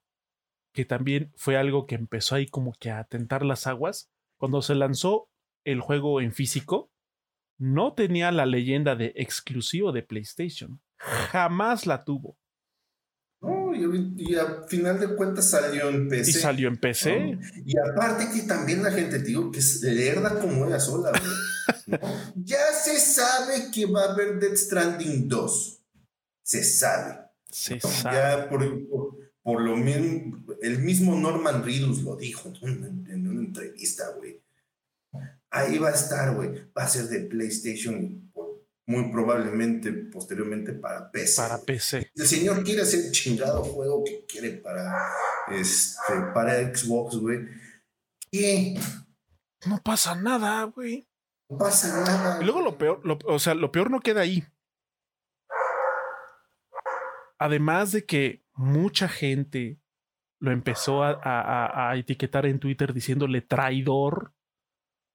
que también fue algo que empezó ahí como que a tentar las aguas, cuando se lanzó el juego en físico, no tenía la leyenda de exclusivo de PlayStation. Jamás la tuvo. Y, y a final de cuentas salió en PC. Y salió en PC. ¿no? Y aparte que también la gente, te digo, que es lerda como ella sola. güey, ¿no? [LAUGHS] Ya se sabe que va a haber Death Stranding 2. Se sabe. Se sabe. Ya por, por, lo mismo, el mismo Norman Reedus lo dijo en, en una entrevista, güey. Ahí va a estar, güey. Va a ser de PlayStation muy probablemente posteriormente para PC. Para PC. El señor quiere hacer el chingado juego que quiere para, este, para Xbox, güey. Y No pasa nada, güey. no pasa nada. Y luego lo peor, lo- o sea, lo peor no queda ahí. Además de que mucha gente lo empezó a- a- a etiquetar en Twitter diciéndole traidor.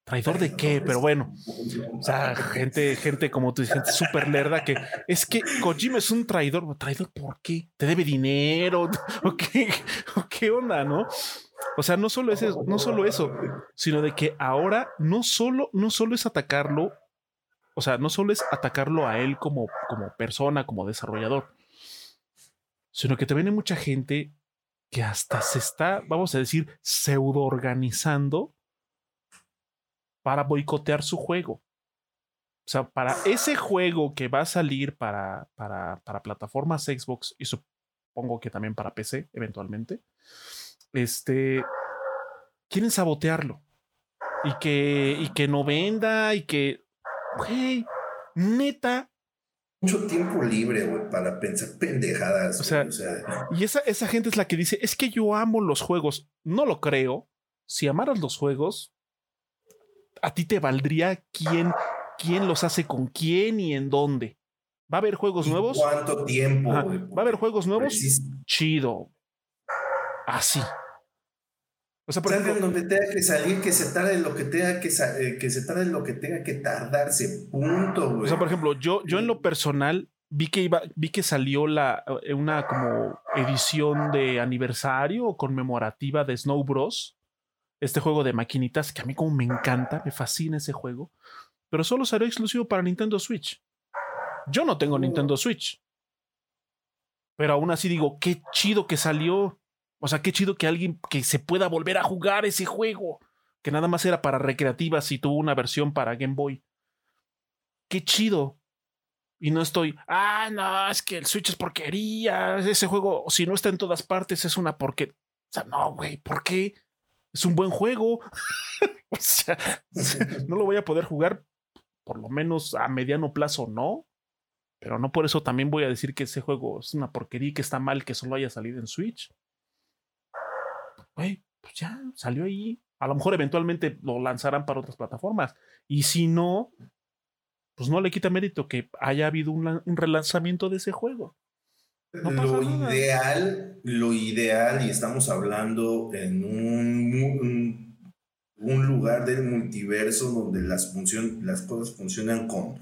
¿Traidor de qué? Pero bueno, o sea, gente, gente como tú gente súper lerda que es que Kojima es un traidor. ¿Traidor por qué? ¿Te debe dinero? [LAUGHS] ¿O qué, o onda, no? O sea, no solo, es, eso- no solo eso, sino de que ahora no solo, no solo es atacarlo, o sea, no solo es atacarlo a él como, como persona, como desarrollador, sino que también hay mucha gente que hasta se está, vamos a decir, pseudo organizando para boicotear su juego. O sea, para ese juego que va a salir para, para, para plataformas Xbox y supongo que también para PC eventualmente, este, quieren sabotearlo. Y que, y que no venda y que, güey, neta. Mucho tiempo libre, güey, para pensar pendejadas. O sea, o sea Y esa, esa gente es la que dice, es que yo amo los juegos. No lo creo. Si amaras los juegos, a ti te valdría quién, quién los hace con quién y en dónde. ¿Va a haber juegos ¿y nuevos? ¿Cuánto tiempo? Ajá. güey? ¿Va a haber juegos nuevos? Chido. Así. O sea, por ejemplo, donde tenga que salir, que se tarde lo que tenga que, eh, que se tarde lo que tenga que tardarse. Punto, güey. o sea, por ejemplo, yo, yo en lo personal vi que iba, vi que salió la, eh, una como edición de aniversario o conmemorativa de Snow Bros. Este juego de maquinitas que a mí como me encanta, me fascina ese juego, pero solo será exclusivo para Nintendo Switch. Yo no tengo Nintendo Switch. Pero aún así digo, qué chido que salió. O sea, qué chido que alguien que se pueda volver a jugar ese juego. Que nada más era para recreativas y tuvo una versión para Game Boy. Qué chido. Y no estoy, ah, no, es que el Switch es porquería. Ese juego, si no está en todas partes, es una porquería. O sea, no, güey, ¿por qué? Es un buen juego. [LAUGHS] o sea, [LAUGHS] no lo voy a poder jugar, por lo menos a mediano plazo, no. Pero no por eso también voy a decir que ese juego es una porquería y que está mal que solo haya salido en Switch. Güey, pues ya salió ahí. A lo mejor eventualmente lo lanzarán para otras plataformas. Y si no, pues no le quita mérito que haya habido un, relanzamiento de ese juego. Lo ideal, lo ideal, y estamos hablando en un, un, lugar del multiverso donde las, las cosas funcionan con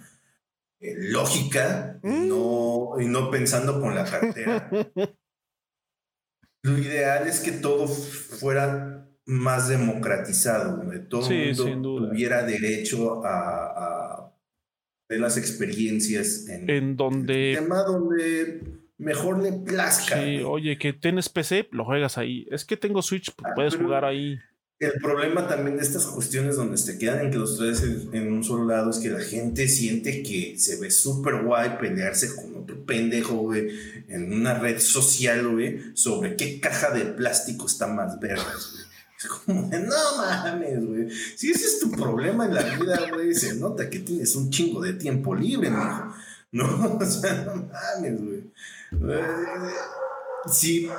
eh, lógica mm. no, y no pensando con la cartera. lo ideal es que todo fuera más democratizado, donde todo el mundo tuviera derecho a de las experiencias en, donde... tema donde mejor le plazca. Sí, oye, que tienes PC, lo juegas ahí. Es que tengo Switch, pues, ah, puedes jugar ahí. El problema también de estas cuestiones donde se quedan en que los tres en, un solo lado es que la gente siente que se ve súper guay pelearse con otro pendejo, güey, en una red social, güey, sobre qué caja de plástico está más verde, como no mames, güey. Si ese es tu problema en la vida, güey, se nota que tienes un chingo de tiempo libre, mijo. [LAUGHS] No, o sea, no mames, güey. Si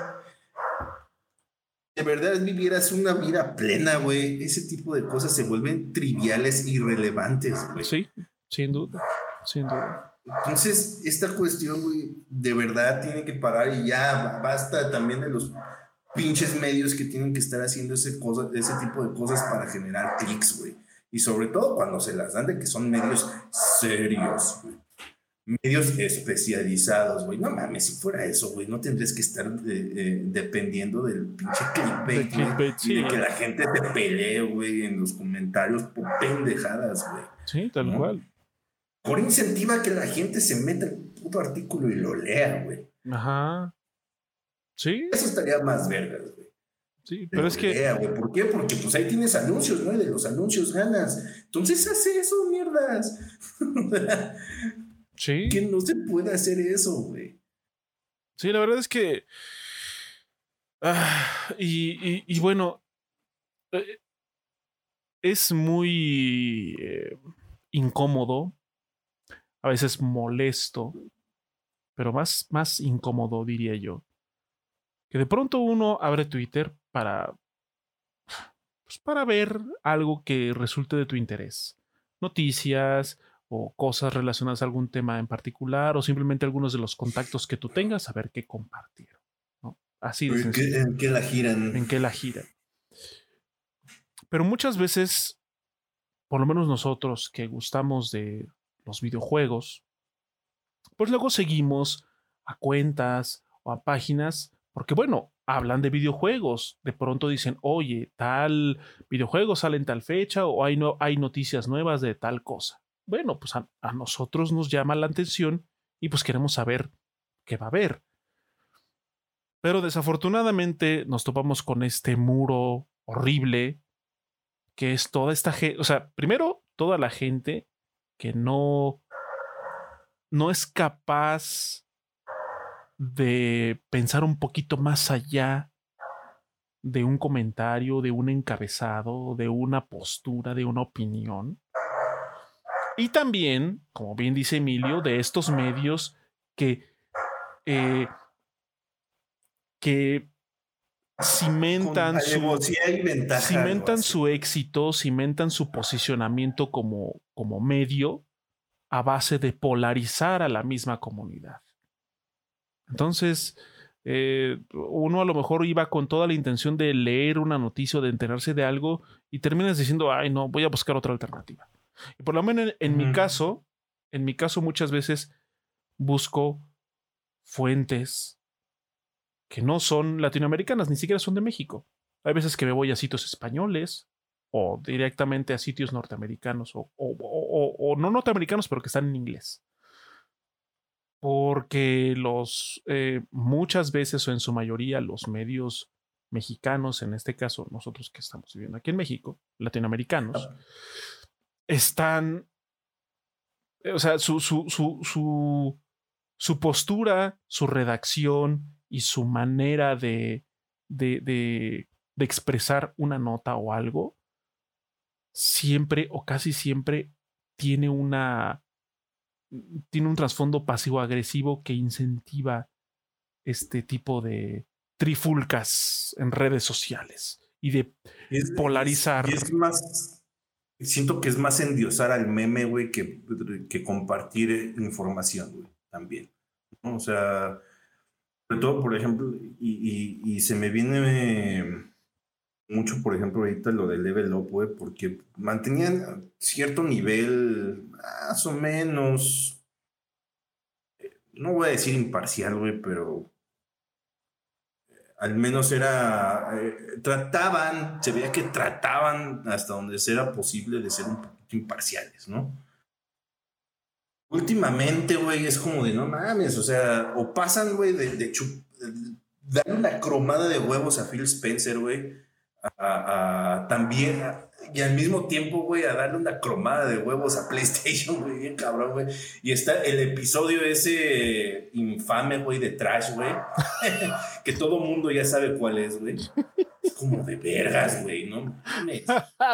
de verdad vivieras una vida plena, güey, ese tipo de cosas se vuelven triviales, irrelevantes, güey. Sí, sin duda, sin duda. Entonces, esta cuestión, güey, de verdad tiene que parar y ya basta también de los pinches medios que tienen que estar haciendo ese, cosa, ese tipo de cosas para generar clics, güey. Y sobre todo cuando se las dan de que son medios serios, güey. Medios especializados, güey. No mames, si fuera eso, güey, no tendrías que estar eh, eh, dependiendo del pinche clickbait, y de que la gente te pelee, güey, en los comentarios por pendejadas, güey. Sí, tal cual. Por incentiva que la gente se meta el puto artículo y lo lea, güey. Ajá. Sí. Eso estaría más vergas, güey. Sí, pero, es que. ¿Por qué? Porque pues ahí tienes anuncios, ¿no? Y de los anuncios ganas. Entonces hace eso, mierdas. [LAUGHS] sí. Que no se puede hacer eso, güey. Sí, la verdad es que. Ah, y, y, bueno. Eh, es muy eh, incómodo. A veces molesto. Pero más, más incómodo, diría yo que de pronto uno abre Twitter para, pues para ver algo que resulte de tu interés. Noticias o cosas relacionadas a algún tema en particular o simplemente algunos de los contactos que tú tengas, a ver qué compartieron. Así de ¿En qué, ¿En qué la giran? En qué la giran. Pero muchas veces, por lo menos nosotros que gustamos de los videojuegos, pues luego seguimos a cuentas o a páginas porque bueno, hablan de videojuegos. De pronto dicen, oye, tal videojuego sale en tal fecha o hay, no, hay noticias nuevas de tal cosa. Bueno, pues a, nosotros nos llama la atención y pues queremos saber qué va a haber. Pero desafortunadamente nos topamos con este muro horrible que es toda esta gente, o sea, primero toda la gente que no no es capaz de pensar un poquito más allá de un comentario, de un encabezado, de una postura, de una opinión. Y también, como bien dice Emilio, de estos medios que, eh, que cimentan, su, cimentan su éxito, cimentan su posicionamiento como, como medio a base de polarizar a la misma comunidad. Entonces, eh, uno a lo mejor iba con toda la intención de leer una noticia o de enterarse de algo y terminas diciendo, ay, no, voy a buscar otra alternativa. Y por lo menos en, mi caso, en mi caso muchas veces busco fuentes que no son latinoamericanas, ni siquiera son de México. Hay veces que me voy a sitios españoles o directamente a sitios norteamericanos o, no norteamericanos, pero que están en inglés. Porque los eh, muchas veces o en su mayoría los medios mexicanos, en este caso nosotros que estamos viviendo aquí en México, latinoamericanos, están, o sea, su, su, su, su postura, su redacción y su manera de, de, de, de expresar una nota o algo, siempre o casi siempre tiene una tiene un trasfondo pasivo-agresivo que incentiva este tipo de trifulcas en redes sociales y de polarizar. es más, siento que es más endiosar al meme, güey, que, que compartir información, güey, también. O sea, sobre todo, por ejemplo, y, y se me viene mucho, por ejemplo, ahorita lo de Level Up, güey, porque mantenían cierto nivel, más o menos, eh, no voy a decir imparcial, güey, pero eh, al menos era, eh, trataban, se veía que trataban hasta donde era posible de ser un poquito imparciales, ¿no? Últimamente, güey, es como de no mames, o sea, o pasan, güey, de, de, de dar una cromada de huevos a Phil Spencer, güey, a, también y al mismo tiempo, güey, a darle una cromada de huevos a PlayStation, [LAUGHS] güey, bien cabrón, güey. Y está el episodio ese infame, güey, de Trash, güey, [LAUGHS] que todo mundo ya sabe cuál es, güey. Es como de vergas, güey, ¿no? [LAUGHS]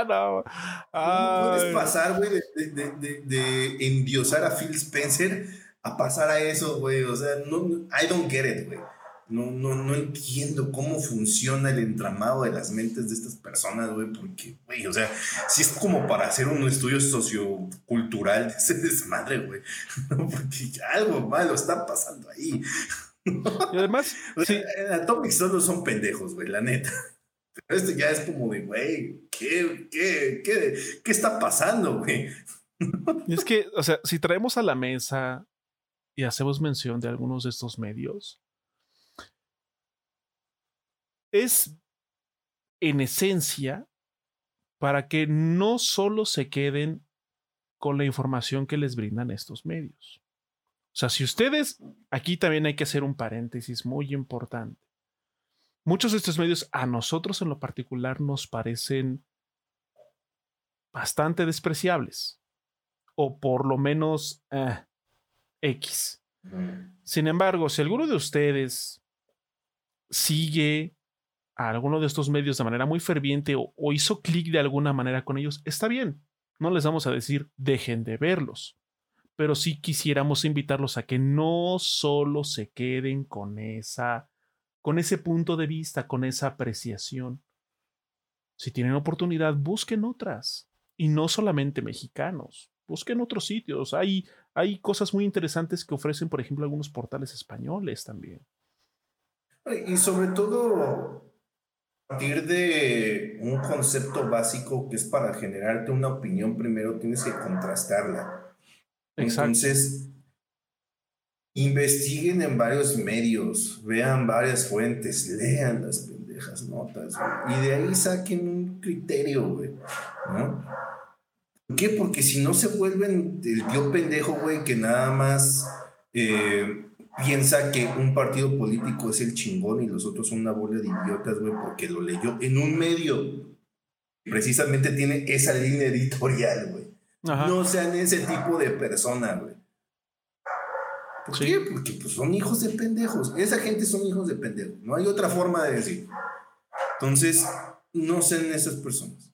no. puedes pasar, güey, de, de, de, de, endiosar a Phil Spencer a pasar a eso, güey. O sea, no, I don't get it, güey. No, no, no entiendo cómo funciona el entramado de las mentes de estas personas, güey, porque, güey, o sea, si es como para hacer un estudio sociocultural de ese desmadre, güey, [LAUGHS] porque algo malo está pasando ahí. Y además, [LAUGHS] sí. en Atomic solo son pendejos, güey, la neta. Pero este ya es como de, güey, ¿qué, qué, qué, qué está pasando, güey? Es que, [LAUGHS] o sea, si traemos a la mesa y hacemos mención de algunos de estos medios, es en esencia para que no solo se queden con la información que les brindan estos medios. O sea, si ustedes, aquí también hay que hacer un paréntesis muy importante. Muchos de estos medios a nosotros en lo particular nos parecen bastante despreciables o por lo menos eh, X. Sin embargo, si alguno de ustedes sigue a alguno de estos medios de manera muy ferviente o, hizo clic de alguna manera con ellos, está bien. No les vamos a decir dejen de verlos, pero sí quisiéramos invitarlos a que no solo se queden con esa con ese punto de vista, con esa apreciación. Si tienen oportunidad, busquen otras y no solamente mexicanos. Busquen otros sitios. Hay, hay cosas muy interesantes que ofrecen, por ejemplo, algunos portales españoles también. Y sobre todo, partir de un concepto básico que es para generarte una opinión, primero tienes que contrastarla. Entonces, investiguen en varios medios, vean varias fuentes, lean las pendejas notas, y de ahí saquen un criterio, güey, ¿no? ¿Por qué? Porque si no se vuelven el tío pendejo, güey, que nada más eh, piensa que un partido político es el chingón y los otros son una bola de idiotas, güey, porque lo leyó en un medio. Precisamente tiene esa línea editorial, güey. No sean ese tipo de persona, güey. ¿Por qué? Porque pues, son hijos de pendejos. Esa gente son hijos de pendejos. No hay otra forma de decir. Entonces, no sean esas personas.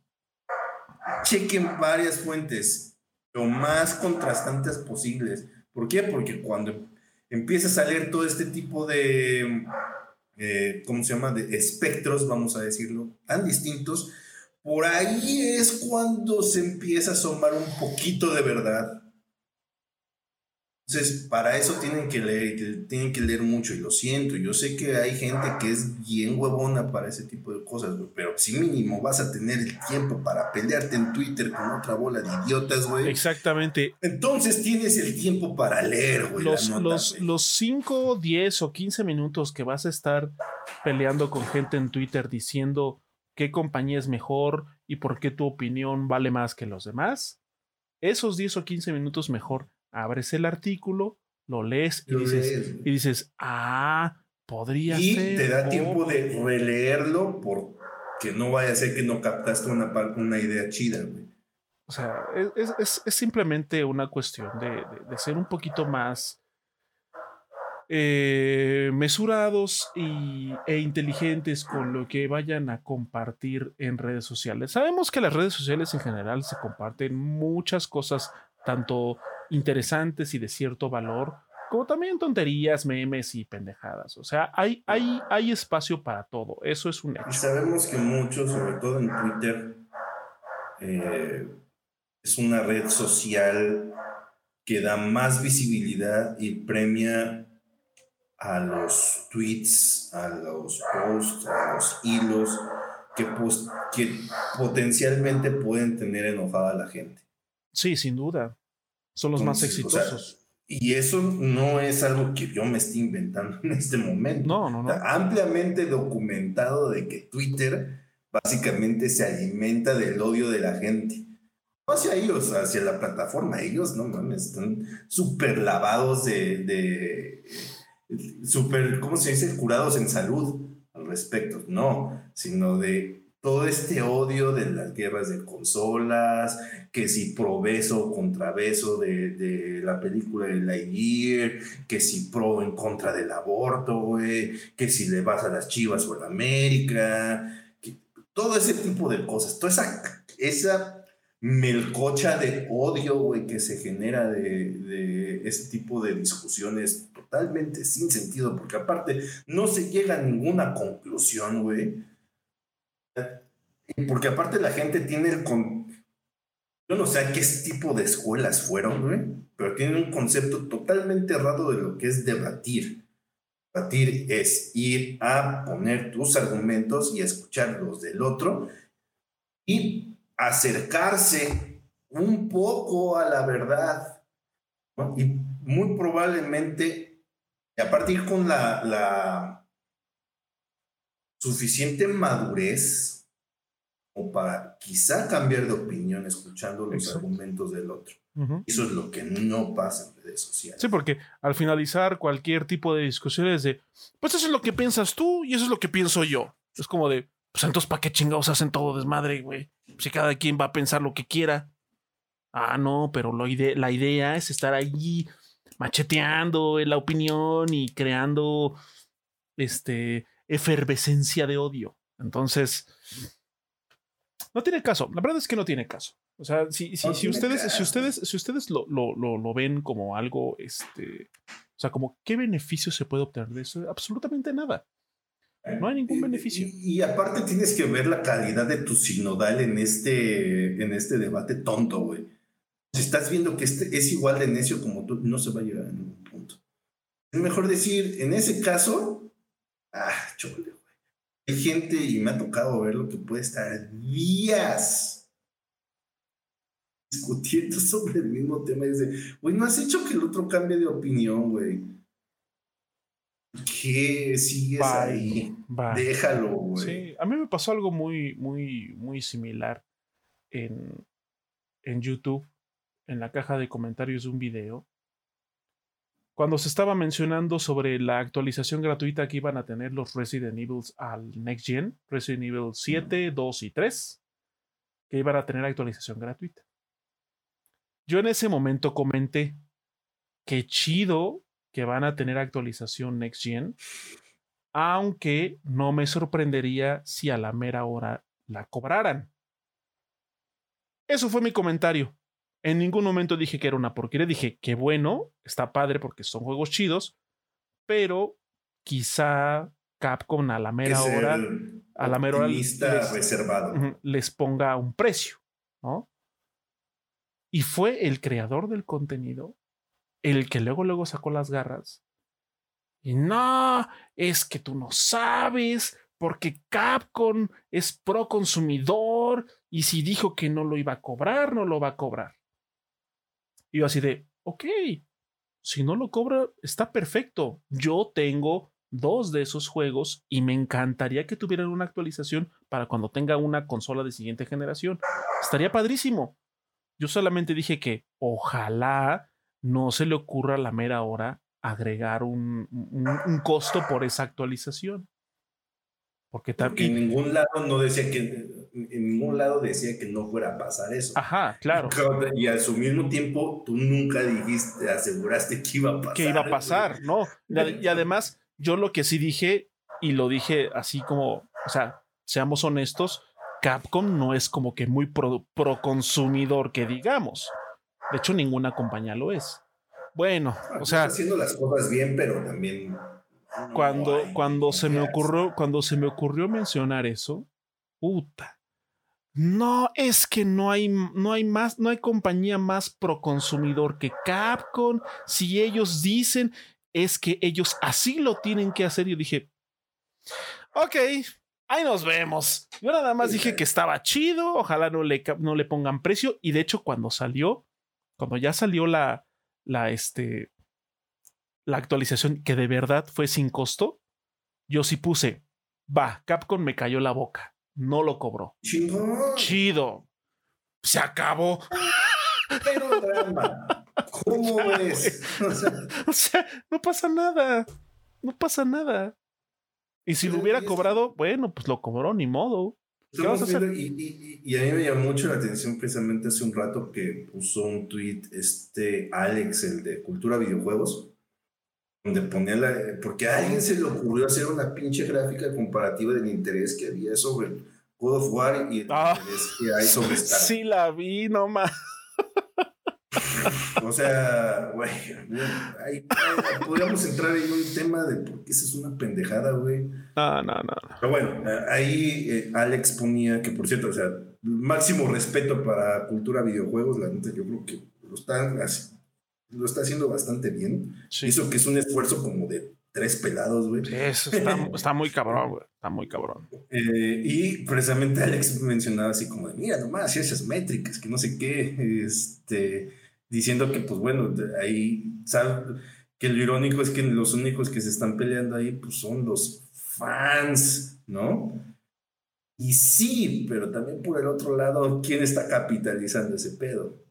Chequen varias fuentes, lo más contrastantes posibles. ¿Por qué? Porque cuando empieza a salir todo este tipo de, eh, ¿cómo se llama?, de espectros, vamos a decirlo, tan distintos, por ahí es cuando se empieza a asomar un poquito de verdad entonces, para eso tienen que leer, tienen que leer mucho, y lo siento, yo sé que hay gente que es bien huevona para ese tipo de cosas, pero si mínimo vas a tener el tiempo para pelearte en Twitter con otra bola de idiotas, güey. Exactamente. Entonces tienes el tiempo para leer, güey. Los, los, los 5, 10 o 15 minutos que vas a estar peleando con gente en Twitter diciendo qué compañía es mejor y por qué tu opinión vale más que los demás, esos 10 o 15 minutos mejor abres el artículo, lo lees y, dices, y dices, ah, podría ser. Y te da tiempo de releerlo porque no vaya a ser que no captaste una, una idea chida, güey. O sea, es, simplemente una cuestión de, ser un poquito más eh, mesurados y, e inteligentes con lo que vayan a compartir en redes sociales. Sabemos que las redes sociales en general se comparten muchas cosas, tanto interesantes y de cierto valor, como también tonterías, memes y pendejadas. O sea, hay, hay, hay espacio para todo. Eso es un hecho. sabemos que muchos, sobre todo en Twitter, eh, es una red social que da más visibilidad y premia a los tweets, a los posts, a los hilos que, que potencialmente pueden tener enojada a la gente. Sí, sin duda. Son los más exitosos. y eso no es algo que yo me esté inventando [LAUGHS] en este momento. No, no, no. ampliamente documentado de que Twitter básicamente se alimenta del odio de la gente no hacia ellos, hacia la plataforma. Ellos, no mames, están súper lavados de, de súper, ¿cómo se dice? Curados en salud al respecto. No, sino de todo este odio de las guerras de consolas, que si pro beso contra beso de, de la película de Lightyear, que si pro en contra del aborto, que si le vas a las chivas o a la América, todo ese tipo de cosas, toda esa, esa melcocha de odio, güey, que se genera de, ese tipo de discusiones totalmente sin sentido, porque aparte no se llega a ninguna conclusión, güey. Porque aparte la gente tiene el... Yo no sé qué tipo de escuelas fueron, güey, pero tienen un concepto totalmente errado de lo que es debatir. Debatir es ir a poner tus argumentos y escuchar los del otro y acercarse un poco a la verdad. Y muy probablemente, a partir con la, la suficiente madurez o para quizá cambiar de opinión escuchando los argumentos del otro. Eso es lo que no pasa en redes sociales. Sí, porque al finalizar cualquier tipo de discusión es de, pues eso es lo que piensas tú y eso es lo que pienso yo. Es como de, pues entonces, ¿para qué chingados hacen todo desmadre, güey? Si cada quien va a pensar lo que quiera. Ah, no, pero lo la idea es estar allí macheteando en la opinión y creando este efervescencia de odio. Entonces, no tiene caso. La verdad es que no tiene caso. O sea, si, si, si ustedes, si ustedes, si ustedes lo, lo, lo, lo, ven como algo, este, o sea, como qué beneficio se puede obtener de eso, absolutamente nada. No hay ningún beneficio. Y, aparte tienes que ver la calidad de tu sinodal en este, en este debate tonto, güey. Si estás viendo que este es igual de necio como tú, no se va a llegar a ningún punto. Es mejor decir, en ese caso, ah, chole, güey. Hay gente, y me ha tocado ver lo que puede estar días discutiendo [LAUGHS] sobre el mismo tema y dice, güey, no has hecho que el otro cambie de opinión, güey. ¿Qué sigues ahí? Déjalo, güey. Sí, a mí me pasó algo muy, muy, muy similar en, en YouTube, en la caja de comentarios de un video. Cuando se estaba mencionando sobre la actualización gratuita que iban a tener los Resident Evil al Next Gen, Resident Evil 7, 2 y 3, que iban a tener actualización gratuita. Yo en ese momento comenté, qué chido que van a tener actualización Next Gen, aunque no me sorprendería si a la mera hora la cobraran. Eso fue mi comentario. En ningún momento dije que era una porquería, dije que bueno, está padre porque son juegos chidos, pero quizá Capcom a la mera hora, a la mera hora les, reservado. les ponga un precio, ¿no? Y fue el creador del contenido el que luego luego sacó las garras. Y no, es que tú no sabes, porque Capcom es pro consumidor y si dijo que no lo iba a cobrar, no lo va a cobrar. Y yo así de, ok, si no lo cobra, está perfecto. Yo tengo dos de esos juegos y me encantaría que tuvieran una actualización para cuando tenga una consola de siguiente generación. Estaría padrísimo. Yo solamente dije que ojalá no se le ocurra a la mera hora agregar un, un, costo por esa actualización. Porque también. En ningún lado no decía que. En ningún lado decía que no fuera a pasar eso. Ajá, claro. Y a su mismo tiempo, tú nunca dijiste, aseguraste que iba a pasar. Que iba a pasar, ¿no? Y además, yo lo que sí dije, y lo dije así como, o sea, seamos honestos, Capcom no es como que muy pro, consumidor que digamos. De hecho, ninguna compañía lo es. Bueno, ah, o sea. haciendo las cosas bien, pero también. Cuando, cuando se me ocurrió, cuando se me ocurrió mencionar eso, puta. No, es que no hay, no hay más, no hay compañía más pro consumidor que Capcom. Si ellos dicen, es que ellos así lo tienen que hacer. Yo dije, ok, ahí nos vemos. Yo nada más dije que estaba chido, ojalá no le, no le pongan precio. Y de hecho, cuando salió, cuando ya salió la, la, este, la actualización que de verdad fue sin costo, yo sí puse, va, Capcom me cayó la boca, no lo cobró. Chido. Chido. Se acabó. [LAUGHS] Pero drama. ¿Cómo [LAUGHS] ves? [LAUGHS] O sea, no pasa nada. No pasa nada. Y si lo hubiera cobrado, bueno, pues lo cobró, ni modo. Y, a mí me llamó mucho la atención precisamente hace un rato que puso un tweet este Alex, el de Cultura Videojuegos, donde ponía la... Porque a alguien se le ocurrió hacer una pinche gráfica comparativa del interés que había sobre God of War y el ah. interés que hay sobre Star. Sí la vi, nomás. O sea, güey, podríamos entrar en un tema de por qué esa es una pendejada, güey. No, no, no. Pero bueno, ahí eh, Alex ponía que, por cierto, o sea, máximo respeto para cultura videojuegos, la neta, yo creo que lo está, lo está haciendo bastante bien. Hizo que es un esfuerzo como de tres pelados, güey. Eso está, muy cabrón, güey. Está muy cabrón. Eh, y precisamente Alex mencionaba así como de, mira, nomás, esas métricas, que no sé qué, este diciendo que, pues bueno, ahí, ¿sabes? Que lo irónico es que los únicos que se están peleando ahí, pues son los fans, ¿no? Y sí, pero también por el otro lado, ¿quién está capitalizando ese pedo?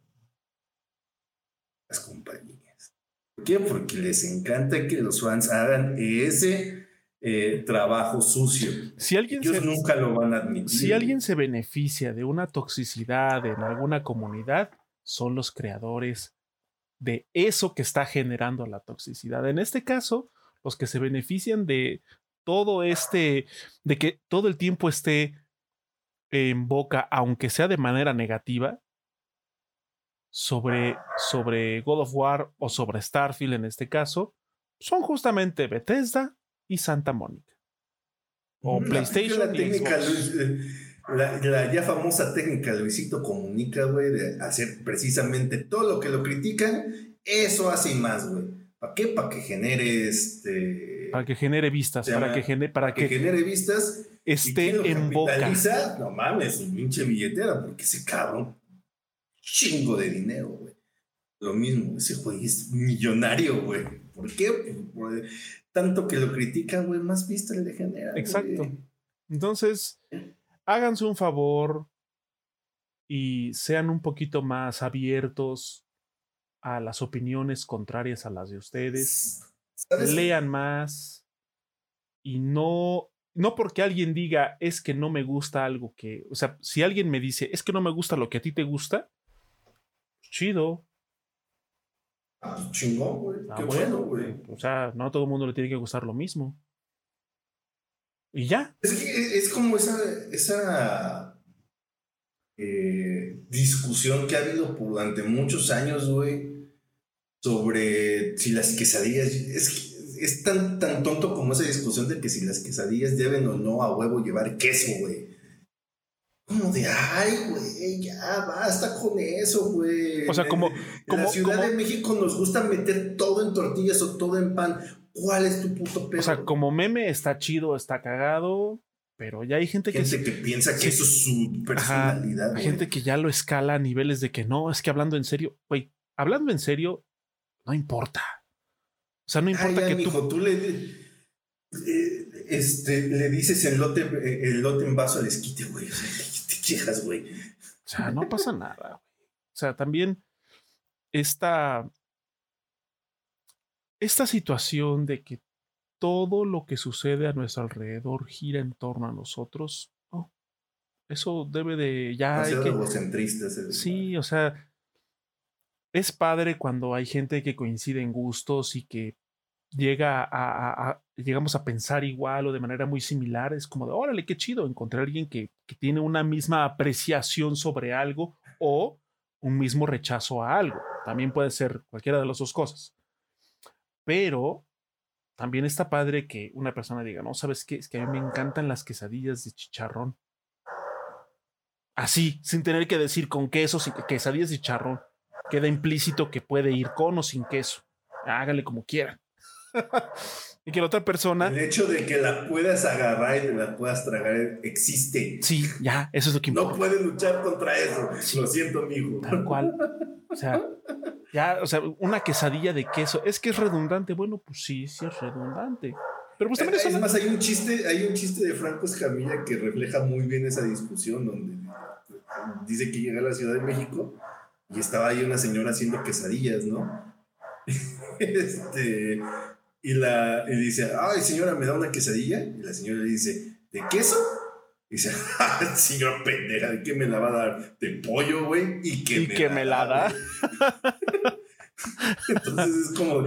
Las compañías. ¿Por qué? Porque les encanta que los fans hagan ese eh, trabajo sucio. Si alguien Ellos nunca lo van a admitir. Si alguien se beneficia de una toxicidad en alguna comunidad, son los creadores de eso que está generando la toxicidad. En este caso, los que se benefician de todo este, de que todo el tiempo esté en boca, aunque sea de manera negativa, sobre, sobre God of War o sobre Starfield en este caso, son justamente Bethesda y Santa Mónica. O mm, PlayStation. y la, ya famosa técnica Luisito Comunica, güey, de hacer precisamente todo lo que lo critican, eso hace y más, güey. ¿Para qué? Para que genere este. Para que genere vistas, para que, genere, para que, genere vistas. Esté en boca. No mames, un pinche billetera, porque ese cabrón, chingo de dinero, güey. Lo mismo, ese güey es millonario, güey. ¿Por qué? tanto que lo critican, güey, más vistas le genera. Exacto. Entonces, háganse un favor y sean un poquito más abiertos a las opiniones contrarias a las de ustedes. Lean más y no no porque alguien diga es que no me gusta algo que, o sea, si alguien me dice es que no me gusta lo que a ti te gusta, chido. Ah, chingón, güey. Ah, Qué bueno, güey. O sea, no a todo el mundo le tiene que gustar lo mismo. Y ya. Es, es como esa, esa eh, discusión que ha habido durante muchos años, güey, sobre si las quesadillas. Es, es tan, tan tonto como esa discusión de que si las quesadillas deben o no a huevo llevar queso, güey. Como de, ay, güey, ya basta con eso, güey. O sea, como. En, la Ciudad de México nos gusta meter todo en tortillas o todo en pan. ¿Cuál es tu puto pedo? O sea, como meme está chido, está cagado, pero ya hay gente, que... Gente que piensa que eso es su personalidad. hay gente que ya lo escala a niveles de que no, es que hablando en serio, güey, hablando en serio, no importa. O sea, no importa que tú... tú le eh, este, le dices el lote, el lote en vaso al esquite, güey. Te quejas, güey. O sea, no pasa nada. O sea, también esta, esta situación de que todo lo que sucede a nuestro alrededor gira en torno a nosotros, eso debe de ya... Hay que, sí, o sea, es padre cuando hay gente que coincide en gustos y que llega a, llegamos a pensar igual o de manera muy similar, es como de, órale, qué chido, encontrar a alguien que, que tiene una misma apreciación sobre algo o un mismo rechazo a algo. También puede ser cualquiera de las dos cosas. Pero también está padre que una persona diga, no, ¿sabes qué? Es que a mí me encantan las quesadillas de chicharrón. Así, sin tener que decir con queso, sin quesadillas de chicharrón. Queda implícito que puede ir con o sin queso. Hágale como quiera. [LAUGHS] y que la otra persona. El hecho de que la puedas agarrar y la puedas tragar existe. Sí, ya, eso es lo que importa. No puedes luchar contra eso. Lo siento, amigo. Tal cual. O sea, [LAUGHS] ya, o sea, una quesadilla de queso. Es que es redundante. Bueno, pues sí, sí es redundante. Pero pues también es, más, hay un chiste, hay un chiste de Franco Escamilla que refleja muy bien esa discusión donde dice que llega a la Ciudad de México y estaba ahí una señora haciendo quesadillas, ¿no? [LAUGHS] este, y, la, y dice, ay señora, ¿me da una quesadilla? Y la señora le dice, ¿de queso? Y dice, [LAUGHS] señora pendeja, ¿de qué me la va a dar? De pollo, güey. Y que, me, que la me la da. [LAUGHS] Entonces es como,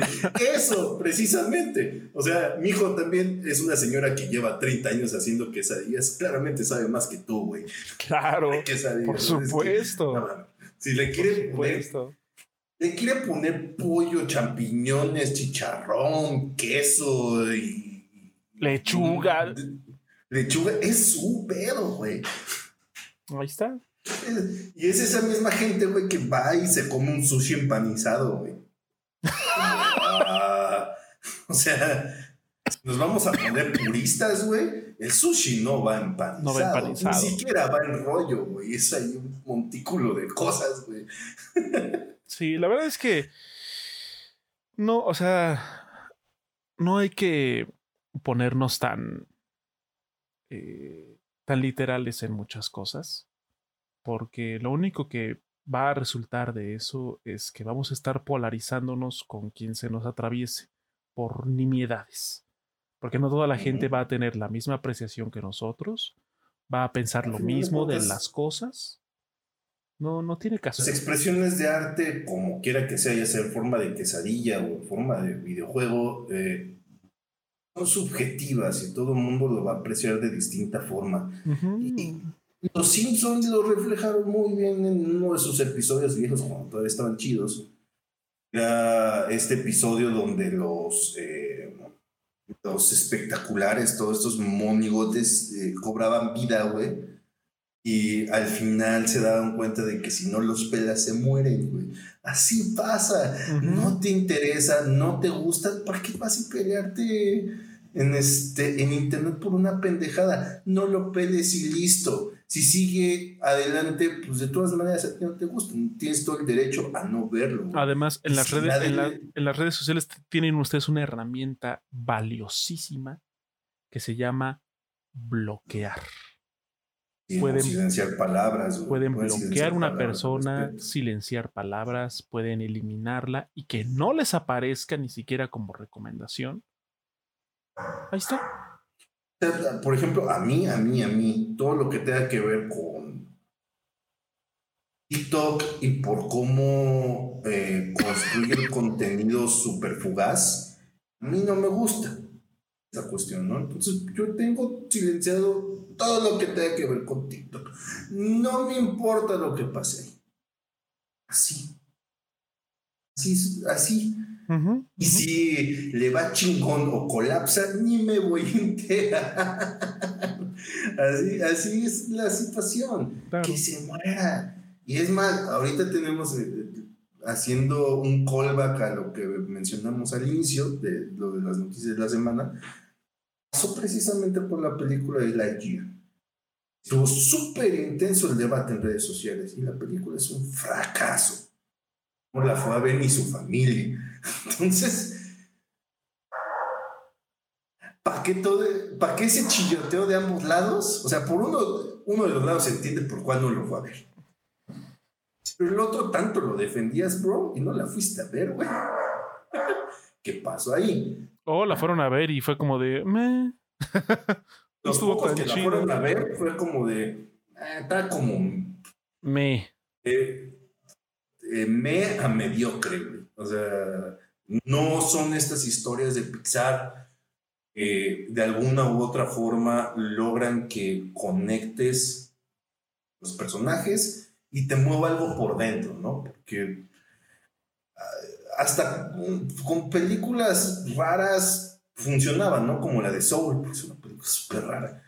eso, precisamente. O sea, mi hijo también es una señora que lleva 30 años haciendo quesadillas. Claramente sabe más que tú, güey. Claro. Por supuesto. si le quiere poner, le quiere poner pollo, champiñones, chicharrón, queso y. Lechuga. Lechuga, es su pedo, güey. Ahí está. Y es esa misma gente, güey, que va y se come un sushi empanizado, güey. Ah, [LAUGHS] o sea, nos vamos a poner puristas, güey. El sushi no va empanizado. No va empanizado. Ni siquiera va en rollo, güey. Es ahí un montículo de cosas, güey. [LAUGHS] Sí, la verdad es que no, o sea, no hay que ponernos tan, eh, tan literales en muchas cosas, porque lo único que va a resultar de eso es que vamos a estar polarizándonos con quien se nos atraviese por nimiedades, porque no toda la gente va a tener la misma apreciación que nosotros, va a pensar lo mismo de las cosas no, no tiene caso. Las expresiones de arte, como quiera que sea, ya sea en forma de quesadilla o en forma de videojuego, eh, son subjetivas y todo el mundo lo va a apreciar de distinta forma. y, los Simpsons lo reflejaron muy bien en uno de sus episodios viejos, cuando todavía estaban chidos. Era este episodio donde los, eh, los espectaculares, todos estos monigotes, eh, cobraban vida, güey y al final se daban cuenta de que si no los pelas se mueren, güey. Así pasa. No te interesa, no te gusta, ¿para qué vas a pelearte en, este, en internet por una pendejada? No lo peles y listo. Si sigue adelante, pues de todas maneras a ti no te gusta. Tienes todo el derecho a no verlo. Además, en las, redes, en las redes sociales tienen ustedes una herramienta valiosísima que se llama bloquear pueden silenciar palabras. Pueden, bloquear una persona, silenciar palabras, pueden eliminarla y que no les aparezca ni siquiera como recomendación. Ahí está. Por ejemplo, a mí, a mí, a mí, todo lo que tenga que ver con TikTok y por cómo eh, construir [LAUGHS] contenido súper fugaz, a mí no me gusta esa cuestión, ¿no? Entonces yo tengo silenciado todo lo que tenga que ver con TikTok. No me importa lo que pase ahí. Así. Así. así. Y si le va chingón o colapsa, ni me voy a enterar. [LAUGHS] así, así es la situación. Que se muera. Y es más, ahorita tenemos eh, haciendo un callback a lo que mencionamos al inicio de lo de las noticias de la semana pasó precisamente por la película de Lightyear. Estuvo súper intenso el debate en redes sociales y la película es un fracaso. No la fue a ver ni su familia. Entonces, ¿para qué, todo, ¿para qué ese chilloteo de ambos lados? O sea, por uno, uno de los lados se entiende por cuál no lo fue a ver. Pero el otro tanto lo defendías, bro, y no la fuiste a ver, güey. [LAUGHS] ¿Qué pasó ahí? O la fueron a ver y fue como de, me. [LAUGHS] Los pocos que la fueron a ver fue como de, eh, está como... Me. Eh, eh, me a mediocre, güey. O sea, no son estas historias de Pixar que de alguna u otra forma logran que conectes los personajes y te mueva algo por dentro, ¿no? Porque ah, hasta con, películas raras funcionaban, ¿no? Como la de Soul, porque es una película súper rara.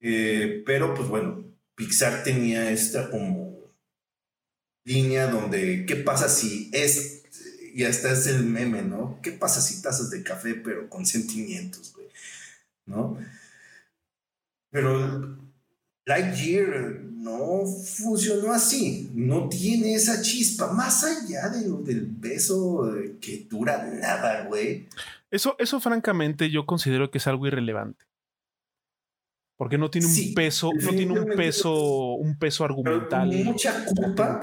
Eh, pero pues bueno, Pixar tenía esta como línea donde, ¿qué pasa si es y hasta es el meme, ¿no? ¿Qué pasa si tazas de café pero con sentimientos, güey? ¿No? Pero Lightyear no funcionó así, no tiene esa chispa, más allá de del beso que dura nada, güey. Eso, eso francamente yo considero que es algo irrelevante. Porque no tiene un peso, no tiene un peso, un peso argumental. Mucha culpa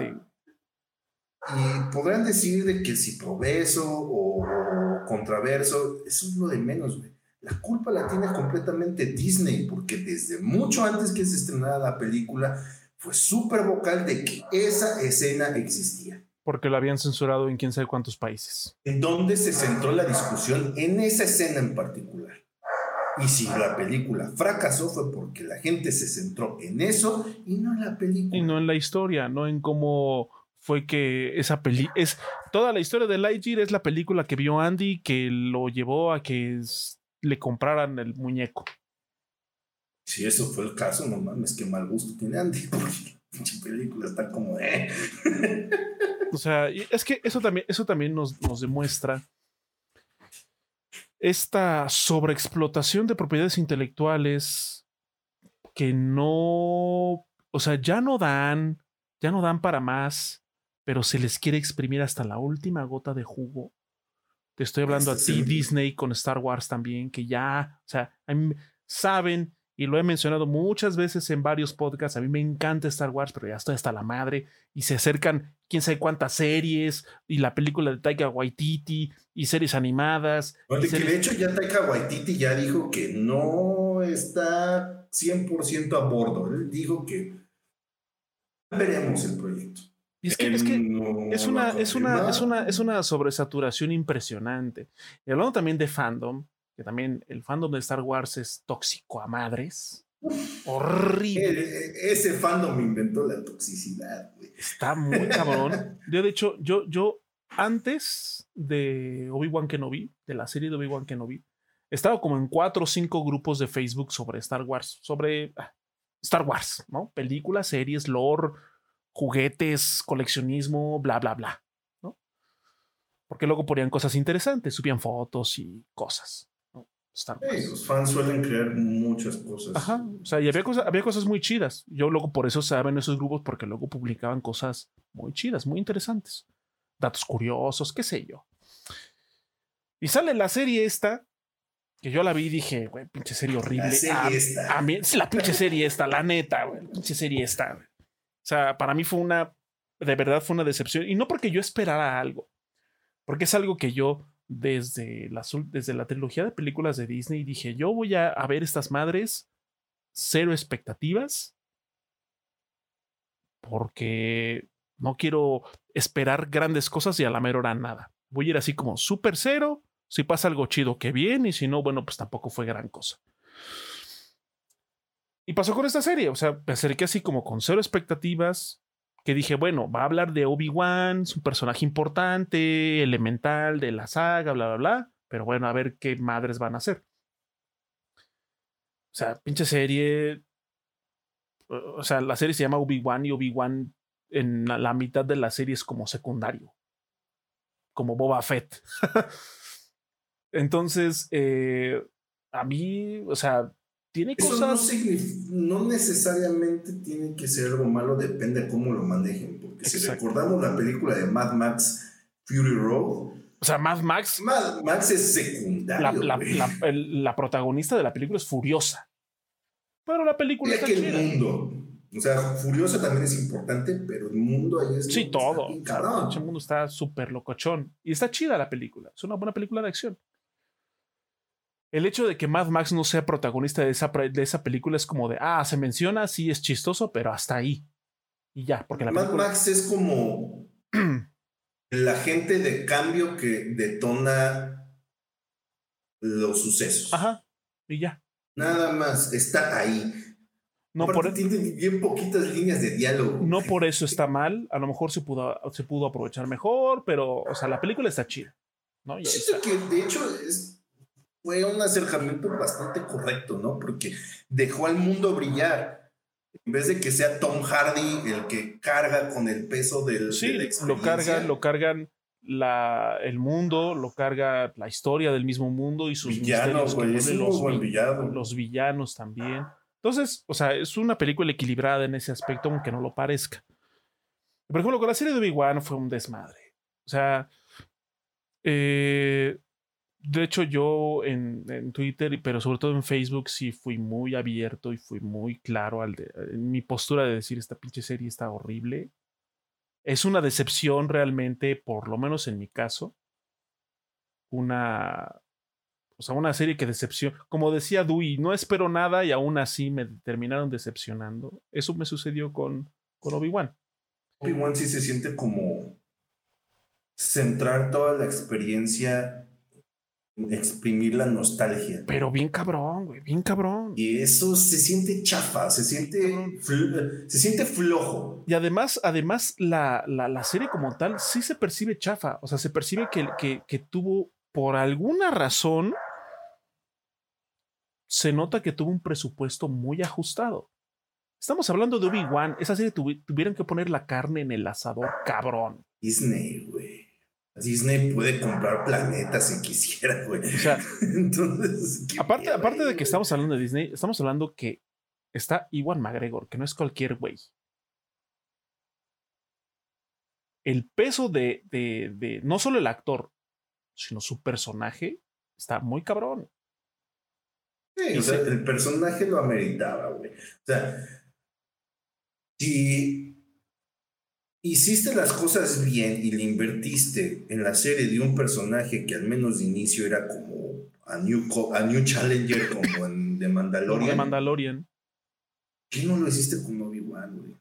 y podrán decir de que si probeso o, contraverso, eso es lo de menos, güey. La culpa la tiene completamente Disney, porque desde mucho antes que se estrenara la película, fue súper vocal de que esa escena existía. Porque la habían censurado en quién sabe cuántos países. En donde se centró la discusión en esa escena en particular. Y si la película fracasó fue porque la gente se centró en eso y no en la película. Y no en la historia, no en cómo fue que esa peli es toda la historia de Lightyear es la película que vio Andy que lo llevó a que le compraran el muñeco. Si eso fue el caso, no mames, qué mal gusto tiene Andy, [LAUGHS] porque la película está como eh. [LAUGHS] O sea, es que eso también, eso también nos, nos demuestra esta sobreexplotación de propiedades intelectuales que no, o sea, ya no dan, ya no dan para más pero se les quiere exprimir hasta la última gota de jugo. Te estoy hablando a ti, Disney, con Star Wars también, que ya, o sea, saben, y lo he mencionado muchas veces en varios podcasts, a mí me encanta Star Wars, pero ya estoy hasta la madre, y se acercan quién sabe cuántas series, y la película de Taika Waititi, y series animadas. de hecho ya Taika Waititi ya dijo que no está 100% a bordo, él dijo que veremos el proyecto. Y es que, es, que es, una, es, una, es, una, es una sobresaturación impresionante. Y hablando también de fandom, que también el fandom de Star Wars es tóxico a madres. Horrible. E, e, ese fandom inventó la toxicidad, güey. Está muy [LAUGHS] cabrón. Yo, de hecho, yo, yo antes de Obi-Wan Kenobi, de la serie de Obi-Wan Kenobi, estaba como en cuatro o cinco grupos de Facebook sobre Star Wars, sobre ah, Star Wars, ¿no? Películas, series, lore, juguetes, coleccionismo, bla, bla, bla. ¿no? Porque luego ponían cosas interesantes, subían fotos y cosas. ¿no? los fans suelen crear muchas cosas. Ajá, o sea, y había, cosas, había cosas muy chidas. Yo luego por eso saben esos grupos, porque luego publicaban cosas muy chidas, muy interesantes. Datos curiosos, qué sé yo. Y sale la serie esta, que yo la vi y dije, güey, pinche serie horrible. La serie esta. A mí, la pinche serie esta, la neta, güey, pinche serie esta, güey. O sea, para mí fue una, de verdad fue una decepción. Y no porque yo esperara algo, porque es algo que yo desde la, desde la trilogía de películas de Disney dije, yo voy a, ver estas madres, cero expectativas, porque no quiero esperar grandes cosas y a la mera hora nada. Voy a ir así como súper cero. Si pasa algo chido, que bien. Y si no, bueno, pues tampoco fue gran cosa. Y pasó con esta serie, o sea, me acerqué así como con cero expectativas, que dije, bueno, va a hablar de Obi-Wan, es un personaje importante, elemental de la saga, bla, bla, bla, pero bueno, a ver qué madres van a hacer. O sea, pinche serie, o sea, la serie se llama Obi-Wan y Obi-Wan en la mitad de la serie es como secundario, como Boba Fett. [LAUGHS] Entonces, eh, a mí, o sea, tiene cosas. No, necesariamente tiene que ser algo malo, depende de cómo lo manejen. Porque si recordamos la película de Mad Max Fury Road, O sea, Mad Max. Mad Max es secundario. La, la, la, protagonista de la película es furiosa. Pero la película es que el mundo. O sea, Furiosa también es importante, pero el mundo ahí es. Sí, todo. El mundo está súper locochón. Y está chida la película. Es una buena película de acción. El hecho de que Mad Max no sea protagonista de esa, de esa película es como de, ah, se menciona, sí es chistoso, pero hasta ahí. Y ya, porque la Mad Max es como [CLEARS THROAT] el agente de cambio que detona los sucesos. Ajá, y ya. Nada más, está ahí. No por, e- tiene bien poquitas líneas de diálogo. No por eso está mal, a lo mejor se pudo, se pudo aprovechar mejor, pero, o sea, la película está chida. ¿no? Siento que, de hecho, fue un acercamiento bastante correcto, ¿no? Porque dejó al mundo brillar en vez de que sea Tom Hardy el que carga con el peso del. Sí, lo cargan, lo cargan la, el mundo, lo carga la historia del mismo mundo y sus villanos, los, los villanos también. Entonces, o sea, es una película equilibrada en ese aspecto, aunque no lo parezca. Por ejemplo, con la serie de Obi-Wan fue un desmadre. O sea, eh, de hecho, yo en, Twitter, pero sobre todo en Facebook, sí fui muy abierto y fui muy claro al en mi postura de decir esta pinche serie está horrible. Es una decepción realmente, por lo menos en mi caso. Una. O sea, una serie que decepciona. Como decía Dewey, no espero nada y aún así me terminaron decepcionando. Eso me sucedió con, con Obi-Wan. Obi-Wan sí se siente como centrar toda la experiencia exprimir la nostalgia. Pero bien cabrón, güey, bien cabrón. Y eso se siente chafa, se siente, se siente flojo. Y además, además la, la, serie como tal sí se percibe chafa. O sea, se percibe que, que, que tuvo, por alguna razón, se nota que tuvo un presupuesto muy ajustado. Estamos hablando de Obi-Wan. Esa serie tuvieron que poner la carne en el asador, cabrón. Disney, güey. Disney puede comprar planetas si quisiera, güey. O sea, [LAUGHS] entonces. Aparte, aparte de que estamos hablando de Disney, estamos hablando que está Iwan McGregor, que no es cualquier güey. El peso de, de, de, no solo el actor, sino su personaje está muy cabrón. Sí, o sea, el personaje lo ameritaba, güey. O sea, si hiciste las cosas bien y le invertiste en la serie de un personaje que al menos de inicio era como a New, a new Challenger, como en The [LAUGHS] Mandalorian. The Mandalorian. ¿Qué no lo hiciste con Obi-Wan, güey?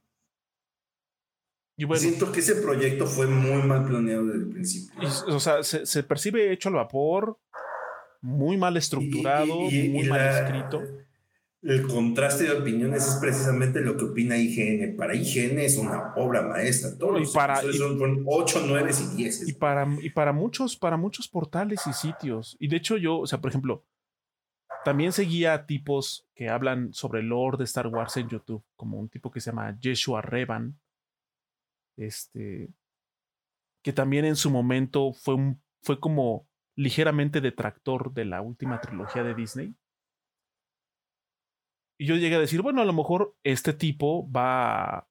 Siento que ese proyecto fue muy mal planeado desde el principio. o sea, se, percibe hecho al vapor, muy mal estructurado, muy mal escrito el contraste de opiniones es precisamente lo que opina IGN. Para IGN es una obra maestra. Todos y para, son 8, 9 y 10. Y para, y para, muchos, para muchos portales y sitios. Y de hecho yo, o sea, por ejemplo, también seguía tipos que hablan sobre el lore de Star Wars en YouTube, como un tipo que se llama Yeshua Revan, este, que también en su momento fue, un, fue como ligeramente detractor de la última trilogía de Disney y yo llegué a decir, bueno, a lo mejor este tipo va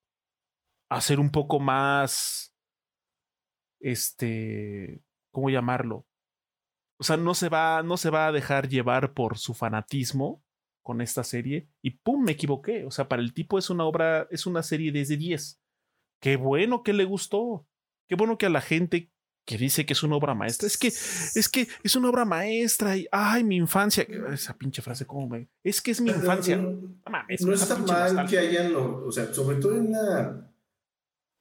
a ser un poco más, este, ¿cómo llamarlo? O sea, no se va, no se va a dejar llevar por su fanatismo con esta serie. Y pum, me equivoqué. O sea, para el tipo es una obra, es una serie desde 10. Qué bueno que le gustó. Qué bueno que a la gente que dice que es una obra maestra. Es que, es que es una obra maestra y, ay, mi infancia. Esa pinche frase, ¿cómo me? Es que es mi infancia. No, no, está mal que hayan, o sea, sobre todo en una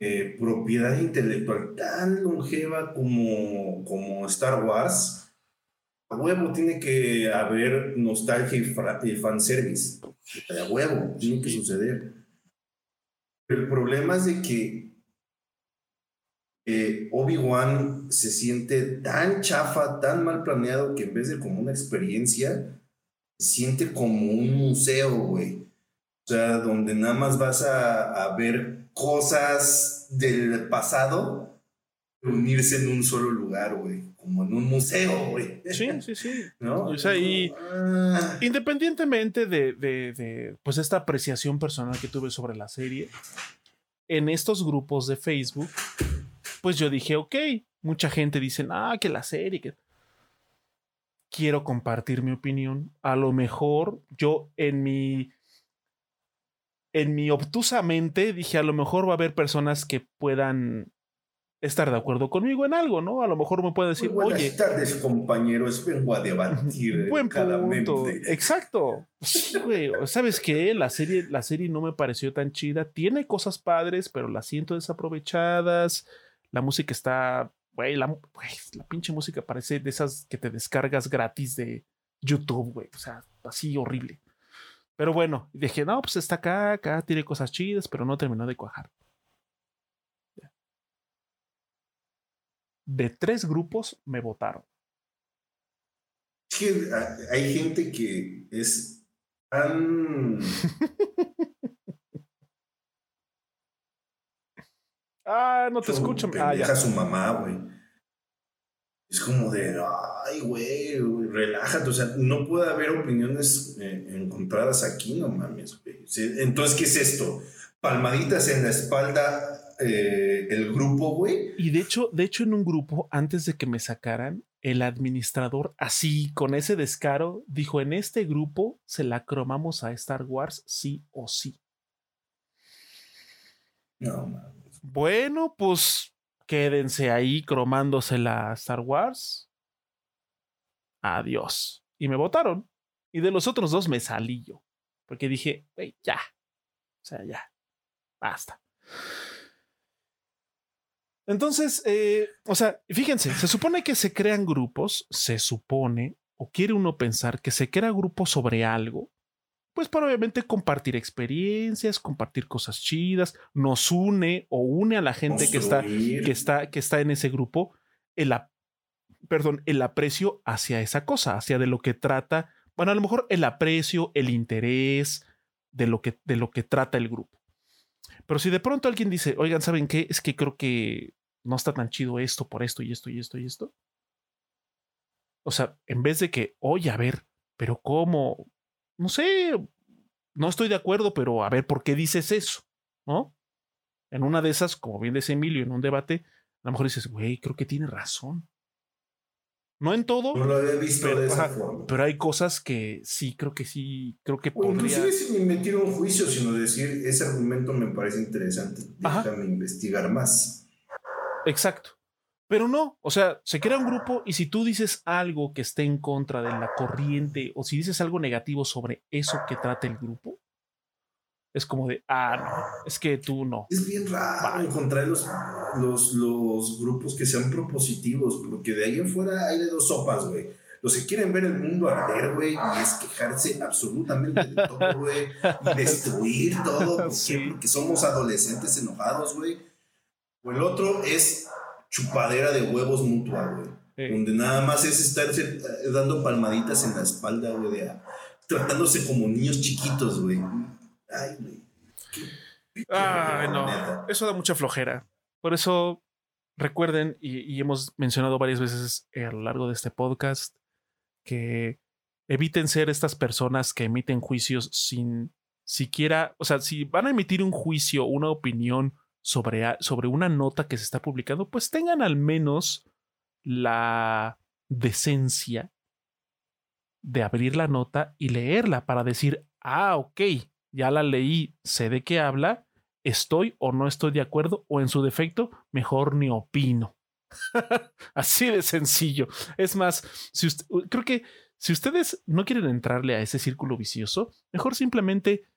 eh, propiedad intelectual tan longeva como, como Star Wars. A huevo tiene que haber nostalgia y, fanservice. A huevo, tiene que suceder. el problema es de que eh, Obi-Wan se siente tan chafa, tan mal planeado, que en vez de como una experiencia, se siente como un museo, güey. O sea, donde nada más vas a, ver cosas del pasado unirse en un solo lugar, güey. Como en un museo, güey. Sí, sí, sí. ¿No? O sea, y ah. independientemente de, de, de, pues esta apreciación personal que tuve sobre la serie, en estos grupos de Facebook pues yo dije, ok, mucha gente dice, ah, que la serie, que... Quiero compartir mi opinión. A lo mejor yo en mi en mi obtusa mente dije, a lo mejor va a haber personas que puedan estar de acuerdo conmigo en algo, ¿no? A lo mejor me puede decir, Muy buenas oye. tardes, compañeros, vengo a debatir. Buen punto. claramente". Exacto. Sí, güey. ¿Sabes qué? La serie, la serie no me pareció tan chida. Tiene cosas padres, pero las siento desaprovechadas. La música está. Güey, la, la pinche música parece de esas que te descargas gratis de YouTube, güey. O sea, así horrible. Pero bueno, dije, no, pues está acá, acá tiene cosas chidas, pero no terminó de cuajar. De tres grupos me votaron. Es que hay gente que es tan. [LAUGHS] Ah, no te escucho. Ah, ya. su mamá, güey. Es como de, ay, güey, relájate. O sea, no puede haber opiniones eh, encontradas aquí, no mames, güey. Sí, Entonces, ¿qué es esto? Palmaditas en la espalda, eh, el grupo, güey. Y de hecho, de hecho, en un grupo, antes de que me sacaran, el administrador, así, con ese descaro, dijo: En este grupo se la cromamos a Star Wars sí o sí. No, mames. Bueno, pues quédense ahí cromándosela a Star Wars. Adiós. Y me votaron. Y de los otros dos me salí yo. Porque dije, güey, ya. O sea, ya. Basta. Entonces, eh, o sea, fíjense, se supone que se crean grupos, se supone, o quiere uno pensar que se crea grupos sobre algo, pues para obviamente compartir experiencias, compartir cosas chidas, nos une o une a la gente que está, que está, que está en ese grupo, el, ap- perdón, el aprecio hacia esa cosa, hacia de lo que trata, bueno, a lo mejor el aprecio, el interés de lo que, de lo que trata el grupo. Pero si de pronto alguien dice, oigan, ¿saben qué? Es que creo que no está tan chido esto por esto y esto y esto y esto. O sea, en vez de que, oye, a ver, pero ¿cómo? No sé, no estoy de acuerdo, pero a ver, ¿por qué dices eso? ¿No? En una de esas, como bien dice Emilio, en un debate, a lo mejor dices, güey, creo que tiene razón. No en todo, No lo había visto pero, de esa ajá, forma. pero hay cosas que sí, creo que sí, creo que O podría. inclusive sin emitir un juicio, sino decir, ese argumento me parece interesante, Ajá. déjame investigar más. Exacto. Pero no, o sea, se crea un grupo y si tú dices algo que esté en contra de la corriente o si dices algo negativo sobre eso que trata el grupo, es como de, ah, no, es que tú no. Es bien raro Bye. encontrar los, los, los grupos que sean propositivos, porque de ahí afuera hay de dos sopas, güey. Los que quieren ver el mundo arder, güey, y es quejarse absolutamente de todo, [LAUGHS] güey, y destruir todo, ¿por qué? Sí. porque somos adolescentes enojados, güey. O el otro es chupadera de huevos mutua, güey. Donde nada más es estarse eh, dando palmaditas en la espalda, güey, de tratándose como niños chiquitos, güey. Ay, güey. Ay, no, neta. eso da mucha flojera. Por eso recuerden, y, y hemos mencionado varias veces a lo largo de este podcast, que eviten ser estas personas que emiten juicios sin siquiera, o sea, si van a emitir un juicio, una opinión sobre, sobre una nota que se está publicando, pues tengan al menos la decencia de abrir la nota y leerla para decir, ah, ok, ya la leí, sé de qué habla, estoy o no estoy de acuerdo, o en su defecto, mejor ni opino. [LAUGHS] Así de sencillo. Es más, creo que si ustedes no quieren entrarle a ese círculo vicioso, mejor simplemente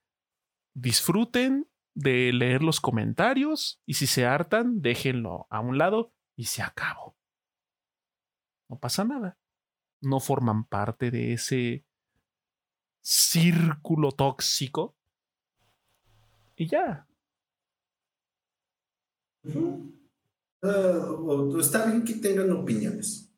disfruten de leer los comentarios y si se hartan, déjenlo a un lado y se acabó. No pasa nada. No forman parte de ese círculo tóxico. Y ya. O- está bien que tengan opiniones.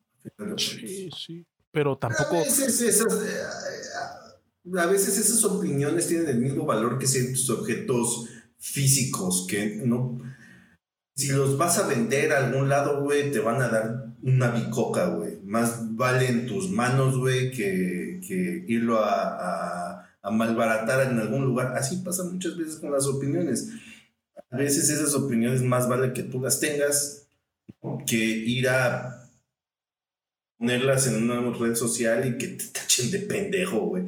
Sí, sí. Pero tampoco. A veces, esas, eh, a veces esas opiniones tienen el mismo valor que ciertos objetos físicos que no. Si los vas a vender a algún lado, güey, te van a dar una bicoca, güey. Más vale en tus manos, güey, que, que irlo a, a- a malbaratar en algún lugar. Así pasa muchas veces con las opiniones. A veces esas opiniones más vale que tú las tengas, que ir a ponerlas en una red social y que te tachen de pendejo, güey.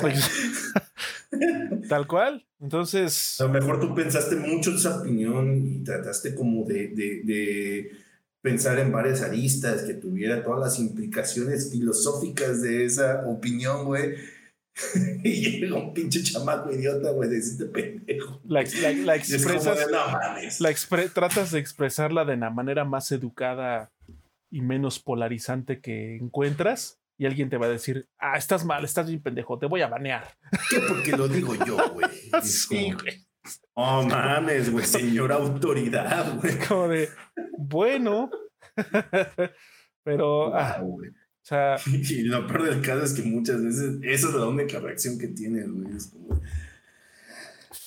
Pues, [LAUGHS] [LAUGHS] tal cual. Entonces. A lo mejor tú pensaste mucho en esa opinión y trataste como de, de, pensar en varias aristas que tuviera todas las implicaciones filosóficas de esa opinión, güey. [LAUGHS] y llega un pinche chamaco idiota, güey, decirte pendejo. La, la, expresas. la tratas de expresarla de la manera más educada y menos polarizante que encuentras y alguien te va a decir, ah, estás mal, estás bien pendejo, te voy a banear. ¿Qué? Porque lo digo yo, [LAUGHS] güey. sí, güey. Oh, mames, güey, señor autoridad, güey. [LAUGHS] Como de, bueno, [LAUGHS] pero, ah, o sea. Y lo peor del caso es que muchas veces esa es la única reacción que tienes, güey. Es como,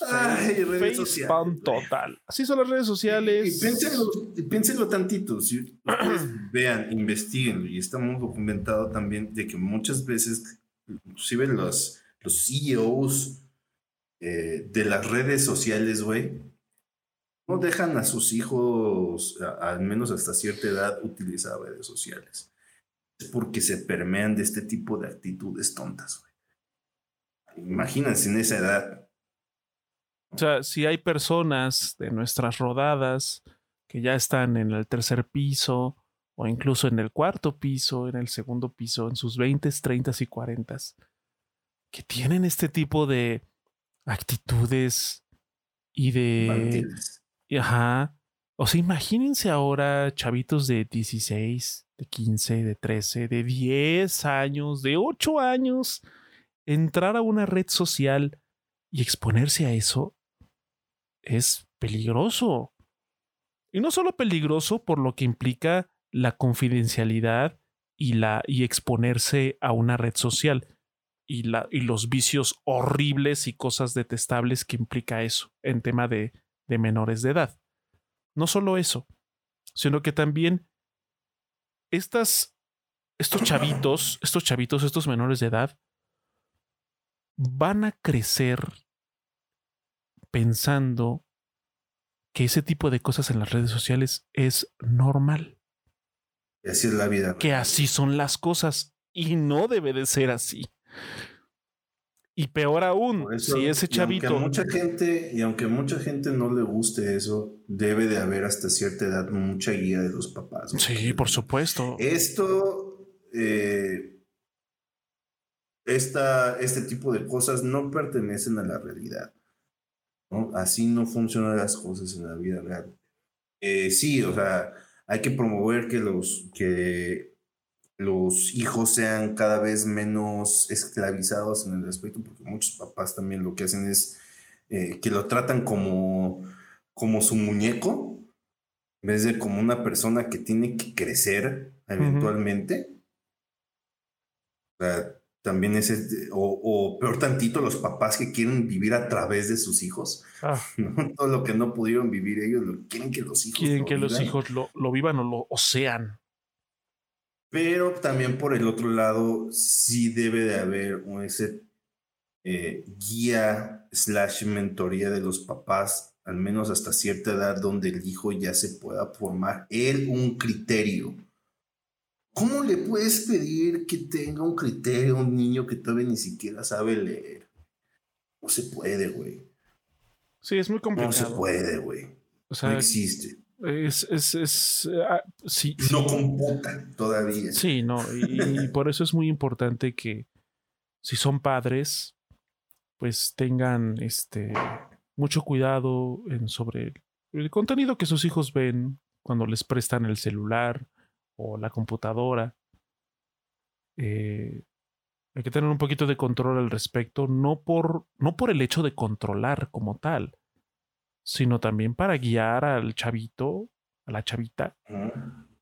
Ay, redes sociales. total. Así son las redes sociales. Y, piénsenlo, tantito. Si ustedes [CLEARS THROAT] vean, investiguen, y está muy documentado también de que muchas veces, inclusive los, los CEOs eh, de las redes sociales, güey, no dejan a sus hijos, al menos hasta cierta edad, utilizar redes sociales. Es porque se permean de este tipo de actitudes tontas, güey. Imagínense en esa edad o sea, si hay personas de nuestras rodadas que ya están en el tercer piso o incluso en el cuarto piso, en el segundo piso, en sus 20, 30 y 40, que tienen este tipo de actitudes y de... Ajá. O sea, imagínense ahora chavitos de 16, de 15, de 13, de 10 años, de 8 años, entrar a una red social y exponerse a eso es peligroso. Y no solo peligroso por lo que implica la confidencialidad y, la, y exponerse a una red social y, la, y los vicios horribles y cosas detestables que implica eso en tema de, de menores de edad. No solo eso, sino que también estas, estos chavitos, estos chavitos, estos menores de edad, van a crecer pensando que ese tipo de cosas en las redes sociales es normal. Y así es la vida. Que así son las cosas y no debe de ser así. Y peor aún, si ese chavito. aunque mucha gente, y aunque mucha gente no le guste eso, debe de haber hasta cierta edad mucha guía de los papás. Sí, por supuesto. Esto, eh, esta, este tipo de cosas no pertenecen a la realidad. Así no funcionan las cosas en la vida real. Eh, sí, o sea, hay que promover que los, que los hijos sean cada vez menos esclavizados en el aspecto, porque muchos papás también lo que hacen es eh, que lo tratan como, como su muñeco, en vez de como una persona que tiene que crecer eventualmente. O sea, también es, este, o, peor tantito, los papás que quieren vivir a través de sus hijos. Ah. [LAUGHS] Todo lo que no pudieron vivir ellos, lo, quieren que los hijos quieren que los hijos lo, vivan o lo sean. Pero también por el otro lado, sí debe de haber ese eh, guía slash mentoría de los papás, al menos hasta cierta edad, donde el hijo ya se pueda formar él un criterio ¿Cómo le puedes pedir que tenga un criterio a un niño que todavía ni siquiera sabe leer? No se puede, güey. Sí, es muy complicado. No se puede, güey. O sea, no existe. Es, es, es ah, sí, no computan todavía. Sí, no, y, por eso es muy importante que si son padres, pues tengan este mucho cuidado en sobre el contenido que sus hijos ven cuando les prestan el celular, o la computadora. Eh, hay que tener un poquito de control al respecto, no por, no por el hecho de controlar como tal, sino también para guiar al chavito, a la chavita,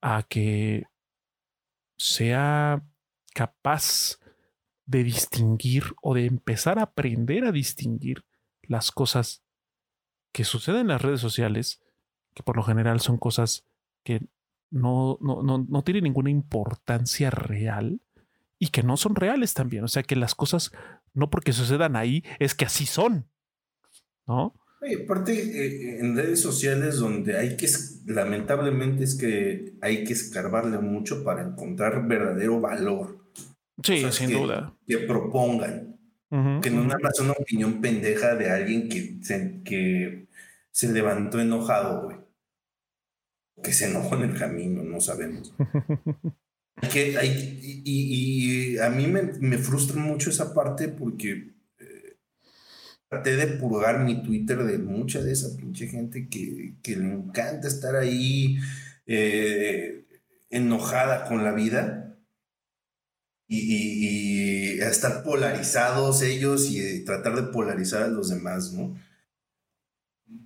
a que sea capaz de distinguir o de empezar a aprender a distinguir las cosas que suceden en las redes sociales, que por lo general son cosas que no, no, no, no tiene ninguna importancia real y que no son reales también. O sea, que las cosas, no porque sucedan ahí, es que así son. ¿No? aparte, eh, en redes sociales donde hay que, lamentablemente es que hay que escarbarle mucho para encontrar verdadero valor. Sí, sin duda. Que propongan. que no nada más una opinión pendeja de alguien que se, que se levantó enojado, güey. Que se enojó en el camino, no sabemos. [LAUGHS] que hay, y, a mí me, me frustra mucho esa parte porque traté de purgar mi Twitter de mucha de esa pinche gente que, le encanta estar ahí eh, enojada con la vida y, estar polarizados ellos y eh, tratar de polarizar a los demás, ¿no?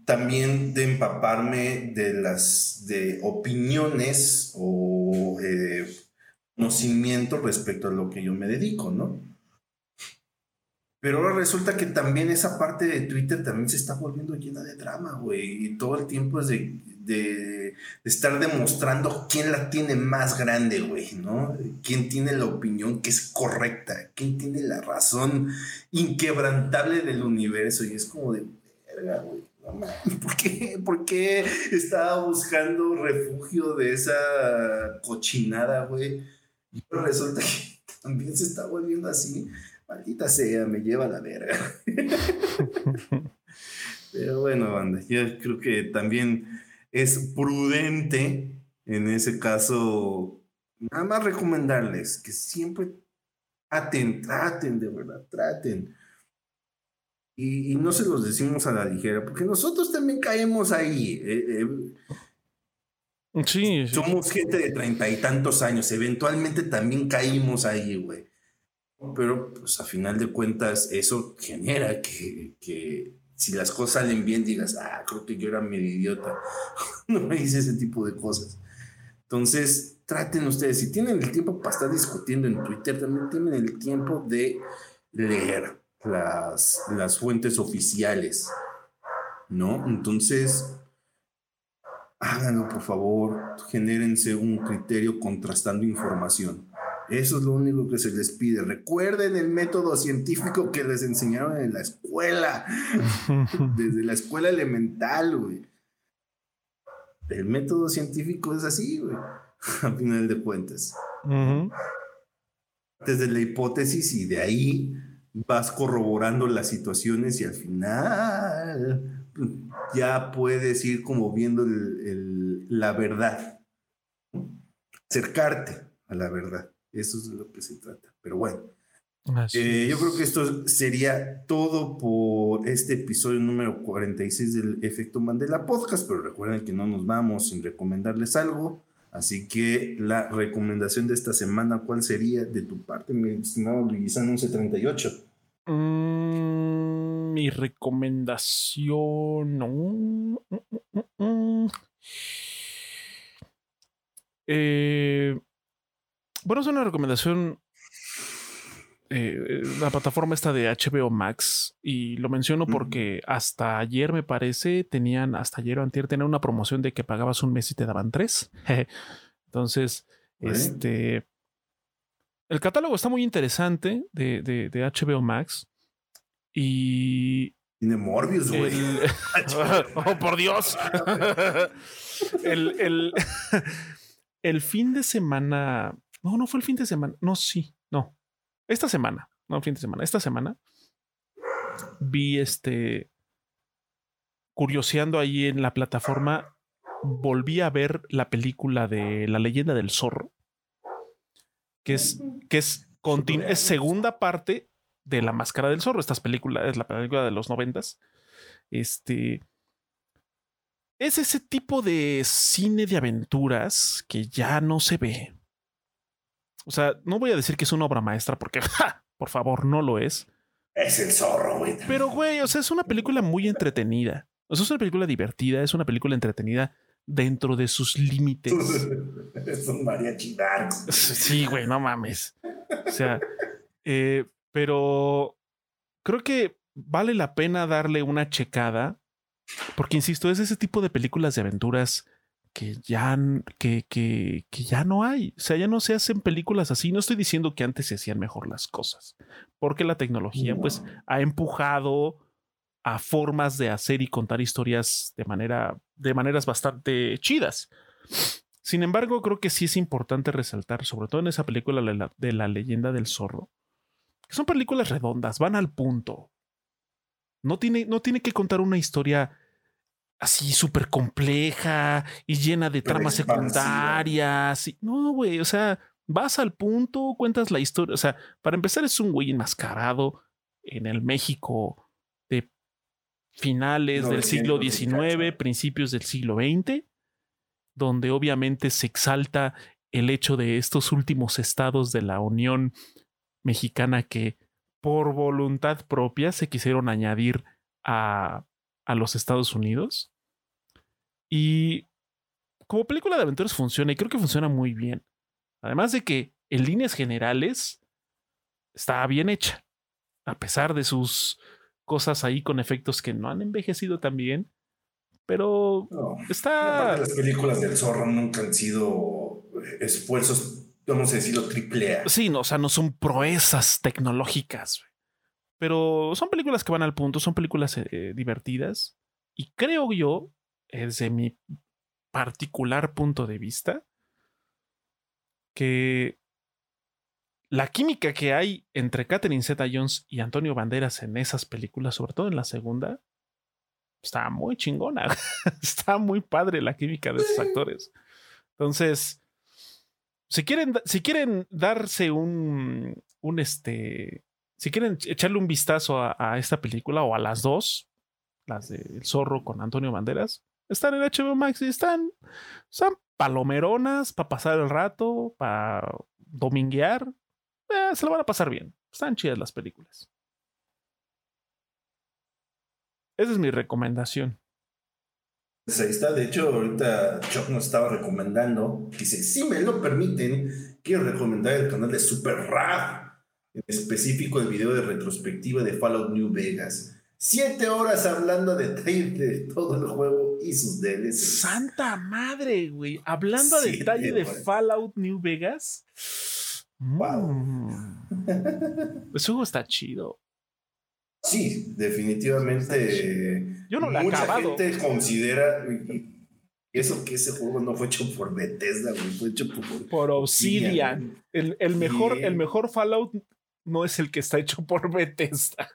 También de empaparme de las de opiniones o eh, conocimiento respecto a lo que yo me dedico, ¿no? Pero ahora resulta que también esa parte de Twitter también se está volviendo llena de drama, güey. Y todo el tiempo es de, de, estar demostrando quién la tiene más grande, güey, ¿no? Quién tiene la opinión que es correcta, quién tiene la razón inquebrantable del universo. Y es como de, verga, güey. [LAUGHS] ¿Por qué? ¿Por qué estaba buscando refugio de esa cochinada, güey? Y resulta que también se está volviendo así maldita sea, me lleva a la verga. [LAUGHS] Pero bueno, banda, yo creo que también es prudente en ese caso, nada más recomendarles que siempre traten, traten, de verdad, traten. Y, no se los decimos a la ligera, porque nosotros también caemos ahí. Eh, eh. sí, Somos gente de treinta y tantos años, eventualmente también caímos ahí, güey pero pues a final de cuentas eso genera que, que, si las cosas salen bien digas, ah, creo que yo era medio idiota, [LAUGHS] no me hice ese tipo de cosas. Entonces, traten ustedes, si tienen el tiempo para estar discutiendo en Twitter, también tienen el tiempo de leer las, las fuentes oficiales, ¿no? Entonces, háganlo, por favor, genérense un criterio contrastando información. Eso es lo único que se les pide. Recuerden el método científico que les enseñaron en la escuela, [LAUGHS] desde la escuela elemental, güey. El método científico es así, güey, [LAUGHS] a final de cuentas. Desde la hipótesis y de ahí vas corroborando las situaciones y al final ya puedes ir como viendo la verdad, acercarte a la verdad. Eso es de lo que se trata. Pero bueno, eh, yo creo que esto sería todo por este episodio número 46 del Efecto Mandela Podcast, pero recuerden que no nos vamos sin recomendarles algo. Así que la recomendación de esta semana, ¿cuál sería de tu parte, mi estimado Luisán 1138? Mm, mi recomendación. No. Eh, bueno, es una recomendación. Eh, la plataforma está de HBO Max y lo menciono porque hasta ayer me parece tenían, hasta ayer o antier tenían una promoción de que pagabas un mes y te daban tres. [LAUGHS] Entonces, este, el catálogo está muy interesante de, de, HBO Max y tiene Morbius, güey. [LAUGHS] [LAUGHS] oh, por Dios. el, el, el, fin de semana no, no fue el fin de semana. No, sí. Esta semana, no fin de semana, esta semana vi este curioseando ahí en la plataforma, volví a ver la película de La leyenda del zorro, que es, que es, es segunda parte de La máscara del zorro. Esta película es la película de los noventas. Este es ese tipo de cine de aventuras que ya no se ve. O sea, no voy a decir que es una obra maestra porque, [LAUGHS] por favor, no lo es. Es el zorro, güey. Pero, güey, o sea, es una película muy entretenida. O sea, es una película divertida, es una película entretenida dentro de sus límites. [LAUGHS] es un mariachi Sí, güey, no mames. O sea, eh, pero creo que vale la pena darle una checada, porque insisto, es ese tipo de películas de aventuras que ya, que, que, que, ya no hay. O sea, ya no se hacen películas así. No estoy diciendo que antes se hacían mejor las cosas, porque la tecnología pues ha empujado a formas de hacer y contar historias de manera de maneras bastante chidas. Sin embargo, creo que sí es importante resaltar, sobre todo en esa película de la leyenda del zorro, que son películas redondas, van al punto. No tiene, no tiene que contar una historia así súper compleja y llena de tramas secundarias. no, güey, o sea, vas al punto, cuentas la historia. O sea, para empezar, es un güey enmascarado en el México de finales del siglo XIX, principios del siglo XX donde obviamente se exalta el hecho de estos últimos estados de la Unión Mexicana que por voluntad propia se quisieron añadir a, a los Estados Unidos. Y como película de aventuras funciona y creo que funciona muy bien. Además de que en líneas generales está bien hecha. A pesar de sus cosas ahí con efectos que no han envejecido tan bien, pero está. Las películas del zorro nunca han sido esfuerzos, vamos a decirlo, triple A. Sí, no, o sea, no son proezas tecnológicas, pero son películas que van al punto, son películas eh, divertidas. Y creo yo, desde mi particular punto de vista, que la química que hay entre Catherine Zeta Jones y Antonio Banderas en esas películas, sobre todo en la segunda, está muy chingona. [LAUGHS] está muy padre la química de esos actores. Entonces, si quieren, si quieren darse un, un este, si quieren echarle un vistazo a, esta película o a las dos, las de El Zorro con Antonio Banderas, están en HBO Max y están, son palomeronas para pasar el rato, para dominguear. Eh, se lo van a pasar bien. Están chidas las películas. Esa es mi recomendación. Pues ahí está, de hecho, ahorita Chuck nos estaba recomendando, dice, si me lo permiten, quiero recomendar el canal de Super Rap, en específico el video de retrospectiva de Fallout New Vegas. Siete horas hablando de detalle de todo el juego y sus DLCs. Santa madre, güey. Hablando a detalle de Fallout New Vegas. Wow. Mm. Ese juego está chido. Sí, definitivamente. Yo no mucha gente considera eso que ese juego no fue hecho por Bethesda, fue hecho por, por Obsidian. El, el, mejor, el mejor Fallout no es el que está hecho por Bethesda.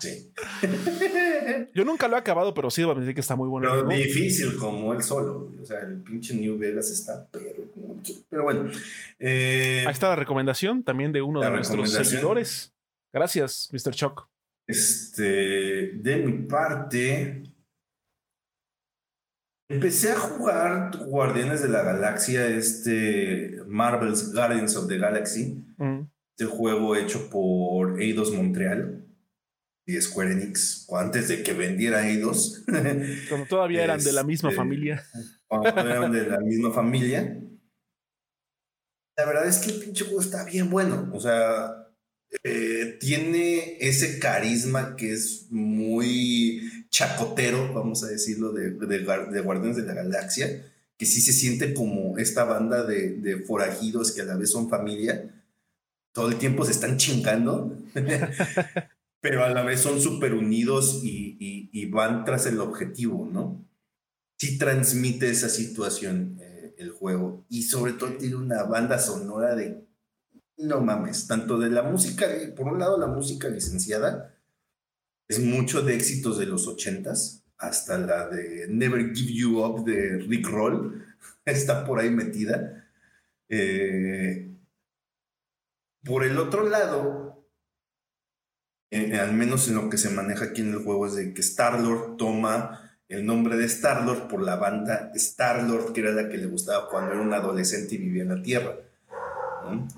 Sí. [LAUGHS] Yo nunca lo he acabado, pero sí, a decir que está muy bueno. Pero difícil como él solo. O sea, el pinche New Vegas está, pero, pero bueno. Eh, Ahí está la recomendación también de uno de nuestros seguidores. Gracias, Mr. Chuck. Este, de mi parte, empecé a jugar Guardianes de la Galaxia, este Marvel's Guardians of the Galaxy, mm. este juego hecho por Eidos Montreal y Square Enix, antes de que vendiera Eidos. [LAUGHS] Cuando todavía eran de la misma este, familia. Cuando eran de la misma familia. La verdad es que el pinche juego está bien bueno. O sea, eh, tiene ese carisma que es muy chacotero, vamos a decirlo, de, de, Guardianes de la Galaxia, que sí se siente como esta banda de, forajidos que a la vez son familia. Todo el tiempo se están chingando, [LAUGHS] pero a la vez son súper unidos y, van tras el objetivo, ¿no? Sí transmite esa situación eh, el juego y sobre todo tiene una banda sonora de no mames, tanto de la música, por un lado la música licenciada, es mucho de éxitos de los ochentas, hasta la de Never Give You Up de Rick Roll, [LAUGHS] está por ahí metida. Eh, por el otro lado, eh, al menos en lo que se maneja aquí en el juego, es de que Star-Lord toma el nombre de Star-Lord por la banda Star-Lord, que era la que le gustaba cuando era un adolescente y vivía en la Tierra.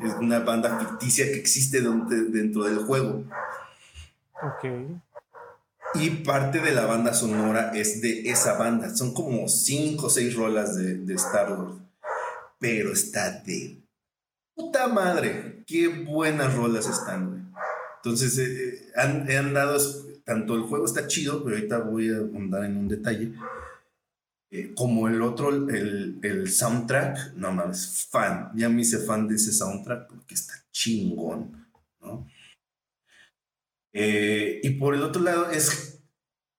Es una banda ficticia que existe dentro del juego. Ok. Y parte de la banda sonora es de esa banda. Son como cinco o seis rolas de, de Star-Lord. Pero está de puta madre. Qué buenas rolas están, Entonces, eh, eh, han, han, dado. Tanto el juego está chido, pero ahorita voy a andar en un detalle. Eh, como el otro, el, el, soundtrack, no mames, fan, ya me hice fan de ese soundtrack porque está chingón, ¿no? Eh, y por el otro lado, es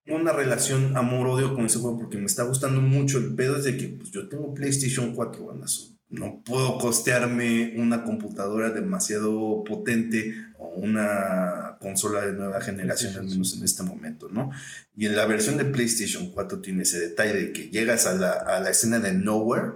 una relación amor-odio con ese juego porque me está gustando mucho. El pedo es de que pues, yo tengo PlayStation 4, banazo. No puedo costearme una computadora demasiado potente o una consola de nueva generación, al menos en este momento, ¿no? Y en la versión de PlayStation 4 tiene ese detalle de que llegas a la, a la escena de Nowhere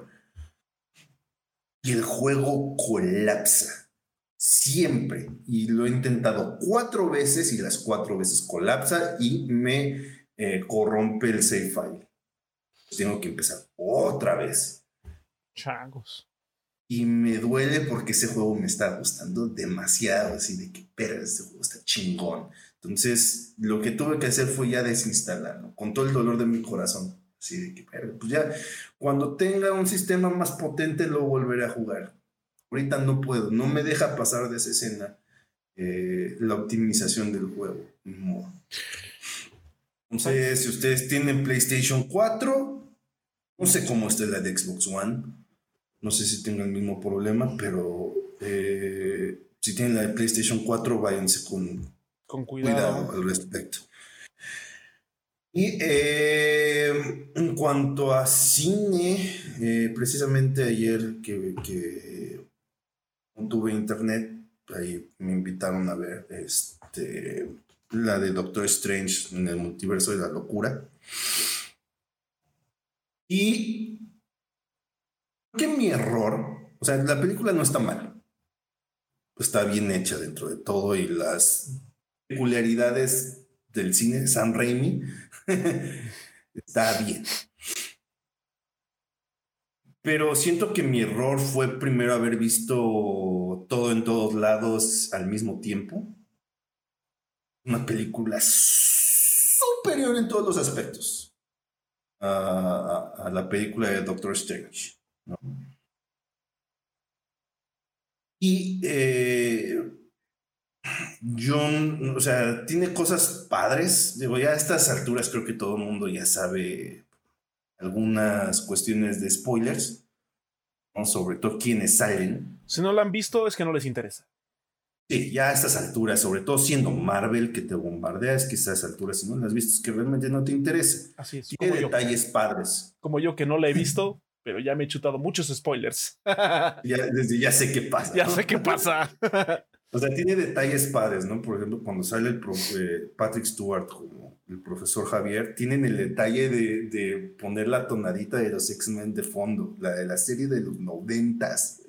y el juego colapsa. Siempre. Y lo he intentado cuatro veces y las cuatro veces colapsa y me eh, corrompe el save file. Tengo que empezar otra vez. Changos. Y me duele porque ese juego me está gustando demasiado, así de que, pero este juego está chingón. Entonces, lo que tuve que hacer fue ya desinstalarlo, con todo el dolor de mi corazón. Así de que, pero pues ya, cuando tenga un sistema más potente lo volveré a jugar. Ahorita no puedo, no me deja pasar de esa escena eh, la optimización del juego. No. Entonces, si ustedes tienen PlayStation 4, no sé cómo está la de Xbox One. No sé si tenga el mismo problema, pero eh, si tienen la de PlayStation 4, váyanse con, con cuidado. al respecto. Y eh, en cuanto a cine, eh, precisamente ayer que, que, tuve internet, ahí me invitaron a ver este, la de Doctor Strange en el multiverso de la locura. Y que mi error, o sea, la película no está mal, está bien hecha dentro de todo y las peculiaridades del cine San Raimi [LAUGHS] está bien. Pero siento que mi error fue primero haber visto todo en todos lados al mismo tiempo. Una película superior en todos los aspectos a, la película de Doctor Strange. Y eh, John, o sea, tiene cosas padres. Digo, ya a estas alturas creo que todo el mundo ya sabe algunas cuestiones de spoilers, sobre todo quienes salen. Si no lo han visto, es que no les interesa. Sí, ya a estas alturas, sobre todo siendo Marvel que te bombardea, es que a estas alturas, si no las has visto, es que realmente no te interesa. Así es. Tiene detalles padres. Como yo que no la he visto, pero ya me he chutado muchos spoilers. [LAUGHS] ya, desde ya sé qué pasa. Ya sé qué pasa. [LAUGHS] O sea, tiene detalles padres, ¿no? Por ejemplo, cuando sale el profe Patrick Stewart como el profesor Javier, tienen el detalle de, de poner la tonadita de los X-Men de fondo, la de la serie de los noventas.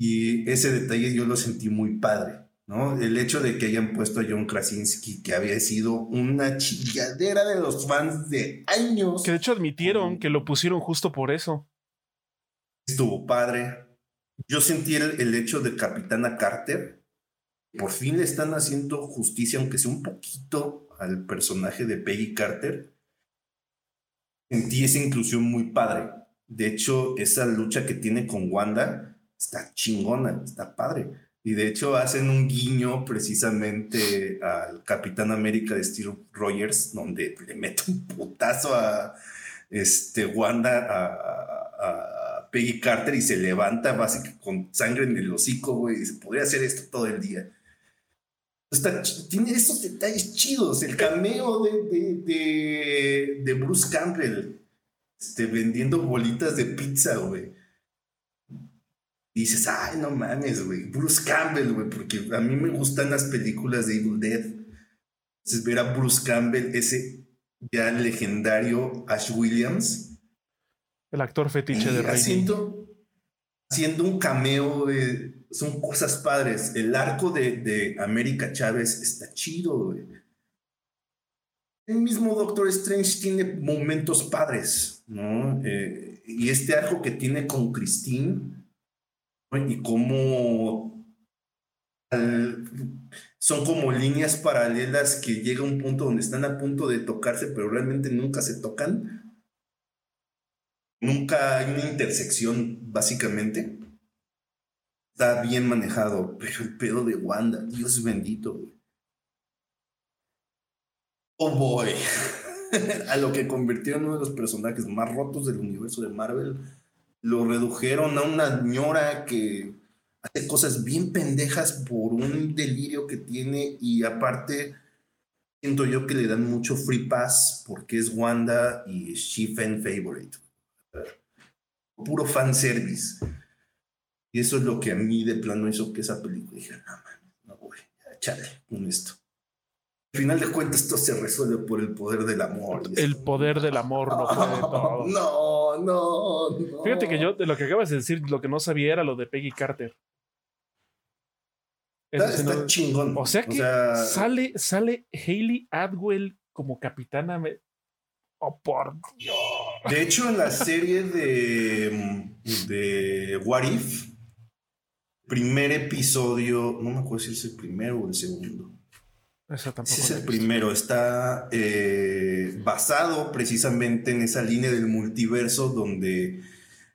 Y ese detalle yo lo sentí muy padre, ¿no? El hecho de que hayan puesto a John Krasinski, que había sido una chilladera de los fans de años. Que de hecho admitieron que lo pusieron justo por eso. Estuvo padre yo sentí el, hecho de Capitana Carter. Por fin le están haciendo justicia, aunque sea un poquito, al personaje de Peggy Carter. Sentí esa inclusión muy padre. De hecho, esa lucha que tiene con Wanda está chingona, está padre. Y de hecho hacen un guiño precisamente al Capitán América de Steve Rogers, donde le mete un putazo a este, Wanda a Peggy Carter y se levanta básicamente con sangre en el hocico, güey, y se podría hacer esto todo el día. Está, tiene esos detalles chidos. El cameo de, de, de, Bruce Campbell este, vendiendo bolitas de pizza, güey. Dices, ay, no mames, güey. Bruce Campbell, güey, porque a mí me gustan las películas de Evil Dead. Entonces, ver a Bruce Campbell, ese ya legendario Ash Williams, el actor fetiche de Rey. Haciendo, haciendo un cameo, son cosas padres. El arco de, de América Chávez está chido, güey. El mismo Doctor Strange tiene momentos padres, ¿no? Eh, y este arco que tiene con Christine, y cómo son como líneas paralelas que llega un punto donde están a punto de tocarse, pero realmente nunca se tocan Nunca hay una intersección, básicamente. Está bien manejado, [LAUGHS] pero el pedo de Wanda, Dios bendito. Oh boy. [LAUGHS] a lo que convirtieron uno de los personajes más rotos del universo de Marvel. Lo redujeron a una ñora que hace cosas bien pendejas por un delirio que tiene y aparte siento yo que le dan mucho free pass porque es Wanda y she fan favorite. Puro fan service. Y eso es lo que a mí de plano hizo que esa película dije, no, man, no chale con esto. Al final de cuentas, esto se resuelve por el poder del amor. El poder del amor no puede [LAUGHS] todo. No, no, no. Fíjate que yo, de lo que acabas de decir, lo que no sabía era lo de Peggy Carter. Está, está chingón. O sea que sale, sale Hayley Atwell como capitana. Oh, por Dios. De hecho, en la serie de, de What If, primer episodio, no me acuerdo si es el primero o el segundo. Ese es el primero, está eh, basado precisamente en esa línea del multiverso donde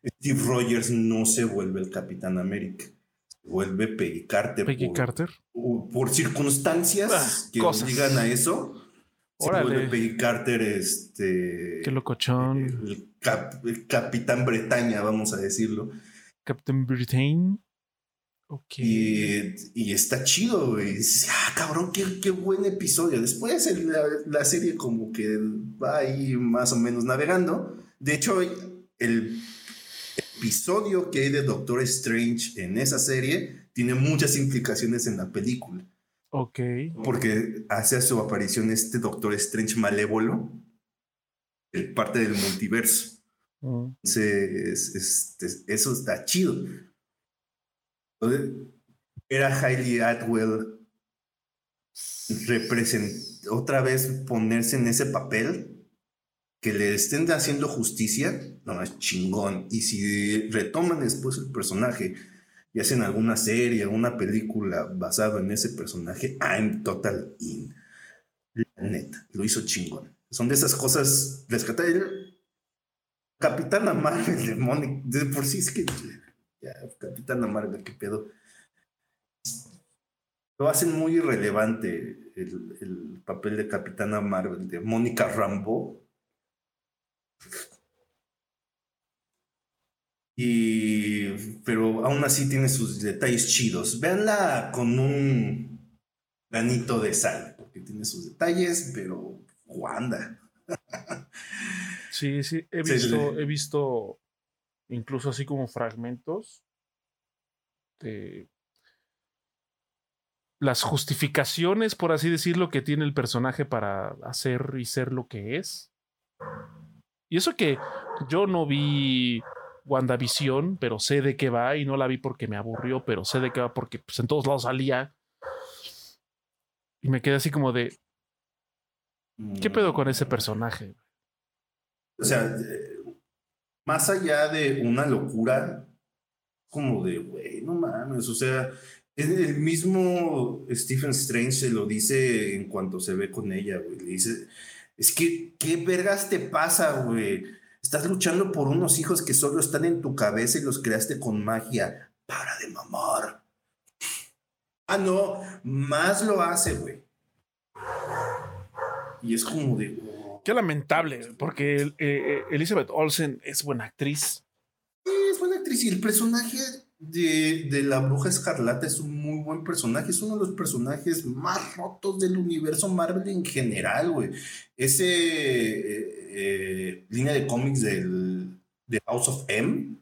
Steve Rogers no se vuelve el Capitán América, se vuelve Peggy Carter. Peggy Carter. Por circunstancias ah, que obligan a eso. Se vuelve Peggy Carter, este. Qué locochón. El, el Capitán Bretaña, vamos a decirlo. Capitán Britain. Y, está chido, güey. Ah, cabrón, qué, buen episodio. Después la, serie como que va ahí más o menos navegando. De hecho, el episodio que hay de Doctor Strange en esa serie tiene muchas implicaciones en la película. Ok. Porque hace su aparición este Doctor Strange malévolo, el parte del multiverso. Mm. Entonces, este, eso está chido era Hailey Atwell otra vez ponerse en ese papel, que le estén haciendo justicia, no, es chingón. Y si retoman después el personaje y hacen alguna serie, alguna película basada en ese personaje, I'm total in. La neta, lo hizo chingón. Son de esas cosas rescatar. Capitana Marvel de de por sí es que ya, Capitana Marvel, qué pedo. Lo hacen muy irrelevante el, papel de Capitana Marvel, de Mónica Rambo. Y, pero aún así tiene sus detalles chidos. Véanla con un granito de sal, porque tiene sus detalles, pero Wanda. [LAUGHS] Sí, sí, he visto, he visto incluso así como fragmentos de las justificaciones, por así decirlo, que tiene el personaje para hacer y ser lo que es. Y eso que yo no vi WandaVision, pero sé de qué va y no la vi porque me aburrió, pero sé de qué va porque pues, en todos lados salía. Y me quedé así como de, ¿qué pedo con ese personaje? O sea, más allá de una locura, como de, güey, no mames, o sea, el mismo Stephen Strange se lo dice en cuanto se ve con ella, güey, le dice, es que, ¿qué vergas te pasa, güey? Estás luchando por unos hijos que solo están en tu cabeza y los creaste con magia. Para de mamar. Ah, no, más lo hace, güey. Y es como de, Qué lamentable, porque eh, eh, Elizabeth Olsen es buena actriz. Sí, es buena actriz y el personaje de, de, la bruja escarlata es un muy buen personaje. Es uno de los personajes más rotos del universo Marvel en general, güey. Ese eh, línea de cómics del, de House of M,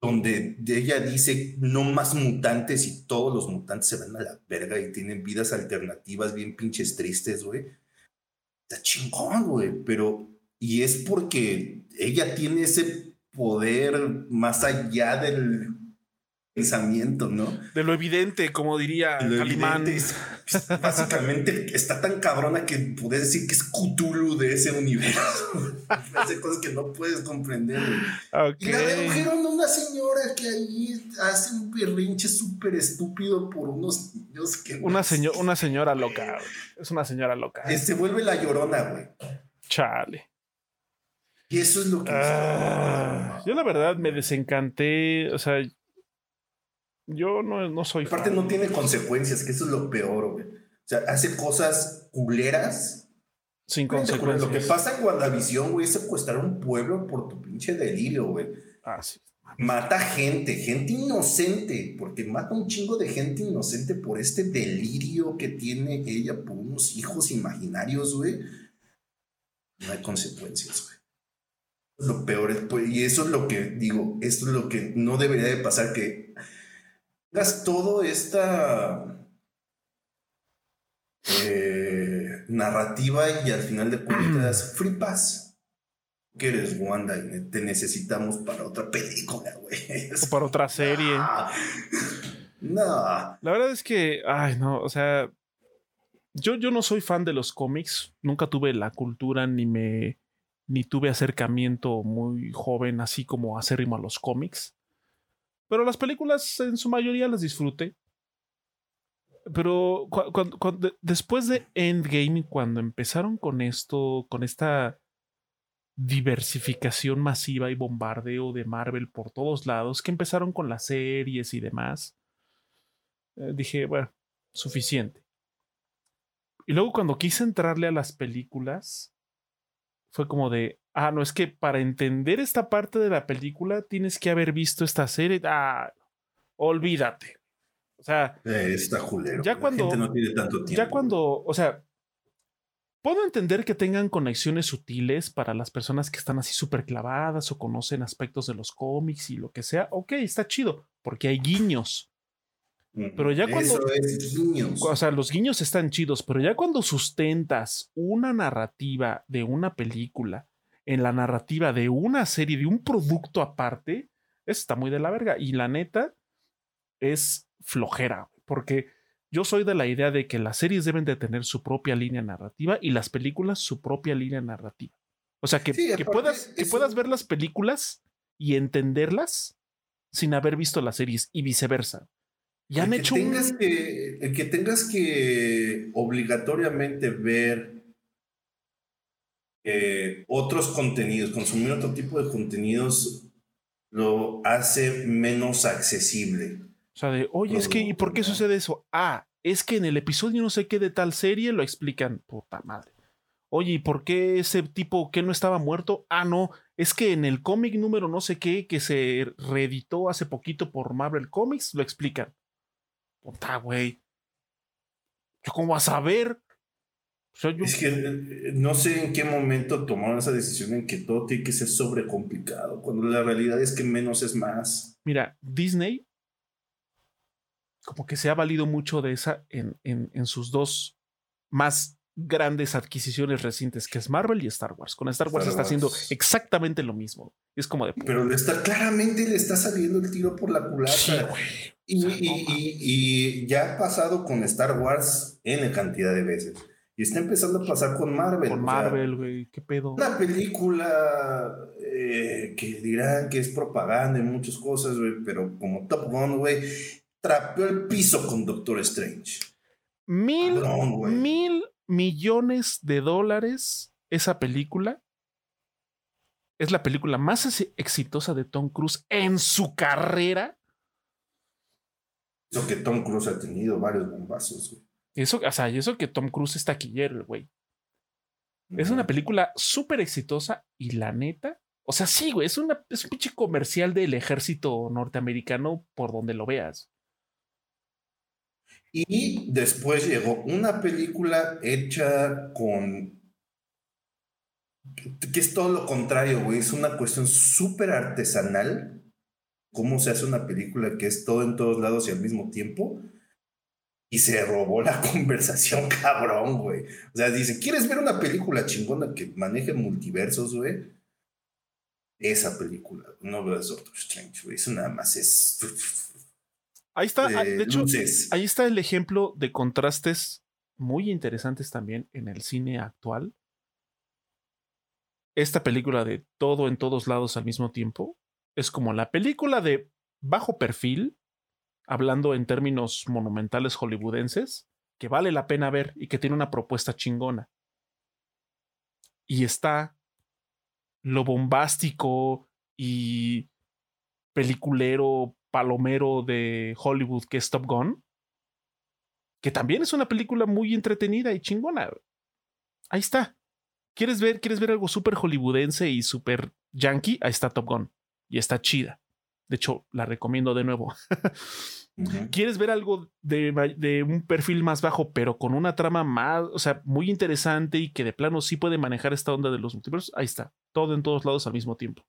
donde ella dice no más mutantes y todos los mutantes se van a la verga y tienen vidas alternativas bien pinches tristes, güey está chingón, güey, pero, y es porque ella tiene ese poder más allá del pensamiento, ¿no? De lo evidente, como diría Alimán. básicamente está tan cabrona que puedes decir que es Cthulhu de ese universo. [LAUGHS] Hace cosas que no puedes comprender. Y la redujeron a una señora que ahí hace un berrinche súper estúpido por unos niños que... Una, una señora loca. Es una señora loca. Se vuelve la llorona, güey. Chale. Y eso es lo que... Ah, yo la verdad me desencanté. O sea, yo no, no soy. Aparte, no tiene consecuencias, que eso es lo peor, güey. O sea, hace cosas culeras. Sin consecuencias. Lo que pasa en WandaVision, güey, es secuestrar un pueblo por tu pinche delirio, güey. Ah, sí. Mata gente, gente inocente, porque mata un chingo de gente inocente por este delirio que tiene ella por unos hijos imaginarios, güey. No hay consecuencias, güey. Lo peor es, pues, y eso es lo que digo, esto es lo que no debería de pasar, que hagas todo esta eh, narrativa y al final de cuentas free pass que eres Wanda y te necesitamos para otra película, güey. O para otra serie. [LAUGHS] No. La verdad es que, ay, no, o sea, yo, yo no soy fan de los cómics. Nunca tuve la cultura ni me ni tuve acercamiento muy joven, así como acérrimo a los cómics. Pero las películas en su mayoría las disfruté. Pero después de Endgame, cuando empezaron con esto, con esta diversificación masiva y bombardeo de Marvel por todos lados, que empezaron con las series y demás, eh, dije, bueno, suficiente. Y luego cuando quise entrarle a las películas, fue como de, ah, no, es que para entender esta parte de la película tienes que haber visto esta serie. Ah, olvídate. O sea, eh, está julero. Ya cuando, no tiene tanto tiempo. Ya cuando, o sea, Puedo entender que tengan conexiones sutiles para las personas que están así súper clavadas o conocen aspectos de los cómics y lo que sea. Ok, está chido, porque hay guiños. Pero ya cuando. O sea, los guiños están chidos, pero ya cuando sustentas una narrativa de una película en la narrativa de una serie, de un producto aparte, está muy de la verga. Y la neta es flojera, porque yo soy de la idea de que las series deben de tener su propia línea narrativa y las películas su propia línea narrativa. O sea, que, puedas, que puedas ver las películas y entenderlas sin haber visto las series y viceversa. Y han hecho tengas que, el que tengas que obligatoriamente ver eh, otros contenidos, consumir otro tipo de contenidos, lo hace menos accesible. O sea, de, oye, es que, ¿y por qué sucede eso? Ah, es que en el episodio no sé qué de tal serie lo explican. Puta madre. Oye, ¿y por qué ese tipo que no estaba muerto? Ah, no, es que en el cómic número no sé qué que se reeditó hace poquito por Marvel Comics lo explican. Puta, güey. ¿Yo cómo vas a Es que eh, no sé en qué momento tomaron esa decisión en que todo tiene que ser sobrecomplicado, cuando la realidad es que menos es más. Mira, Disney como que se ha valido mucho de esa en, en, sus dos más grandes adquisiciones recientes, que es Marvel y Star Wars. Con Star Wars está haciendo exactamente lo mismo. Es como de... Pero le está, claramente le está saliendo el tiro por la culata. y, y, ya ha pasado con Star Wars en cantidad de veces. Y está empezando a pasar con Marvel. Con Marvel, güey, qué pedo. Una película eh, que dirán que es propaganda y muchas cosas, güey, pero como Top Gun, güey, trapeó el piso con Doctor Strange. Mil, mil millones de dólares esa película. Es la película más exitosa de Tom Cruise en su carrera. Eso que Tom Cruise ha tenido varios bombazos, güey. Eso, o sea, y eso que Tom Cruise es taquillero, güey. Es una película súper exitosa y la neta, o sea, sí, güey, es, una, es un pinche comercial del ejército norteamericano por donde lo veas. Y después llegó una película hecha con... que es todo lo contrario, güey. Es una cuestión súper artesanal. Cómo se hace una película que es todo en todos lados y al mismo tiempo. Y se robó la [LAUGHS] conversación, cabrón, güey. O sea, dice, ¿quieres ver una película chingona que maneje multiversos, güey? Esa película, no veas Doctor Strange, güey. Eso nada más es Ahí está, ah, de, hecho, ahí está el ejemplo de contrastes muy interesantes también en el cine actual. Esta película de todo en todos lados al mismo tiempo es como la película de bajo perfil, hablando en términos monumentales hollywoodenses, que vale la pena ver y que tiene una propuesta chingona. Y está lo bombástico y peliculero palomero de Hollywood que es Top Gun, que también es una película muy entretenida y chingona. Ahí está. ¿Quieres ver, quieres ver algo súper hollywoodense y súper yankee? Ahí está Top Gun. Y está chida. De hecho, la recomiendo de nuevo. [LAUGHS] ¿Quieres ver algo de, de, un perfil más bajo, pero con una trama más, o sea, muy interesante y que de plano sí puede manejar esta onda de los multiversos? Ahí está, todo en todos lados al mismo tiempo.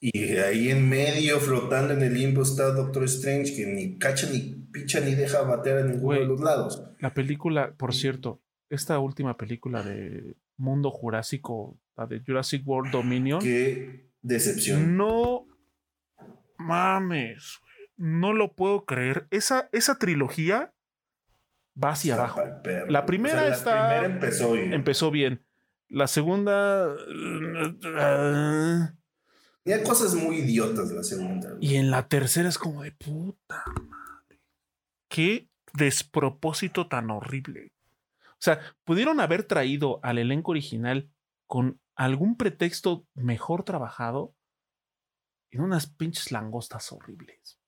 Y ahí en medio, flotando en el limbo, está Doctor Strange, que ni cacha, ni picha, ni deja bater a ninguno de los lados. La película, por cierto, esta última película de Mundo Jurásico, la de Jurassic World Dominion. Qué decepción. No mames, no lo puedo creer. Esa, esa trilogía va hacia abajo. La primera está. La primera empezó bien. Empezó bien. La segunda. Tenía cosas muy idiotas la segunda. Y en la tercera es como de puta madre. Qué despropósito tan horrible. O sea, pudieron haber traído al elenco original con algún pretexto mejor trabajado en unas pinches langostas horribles.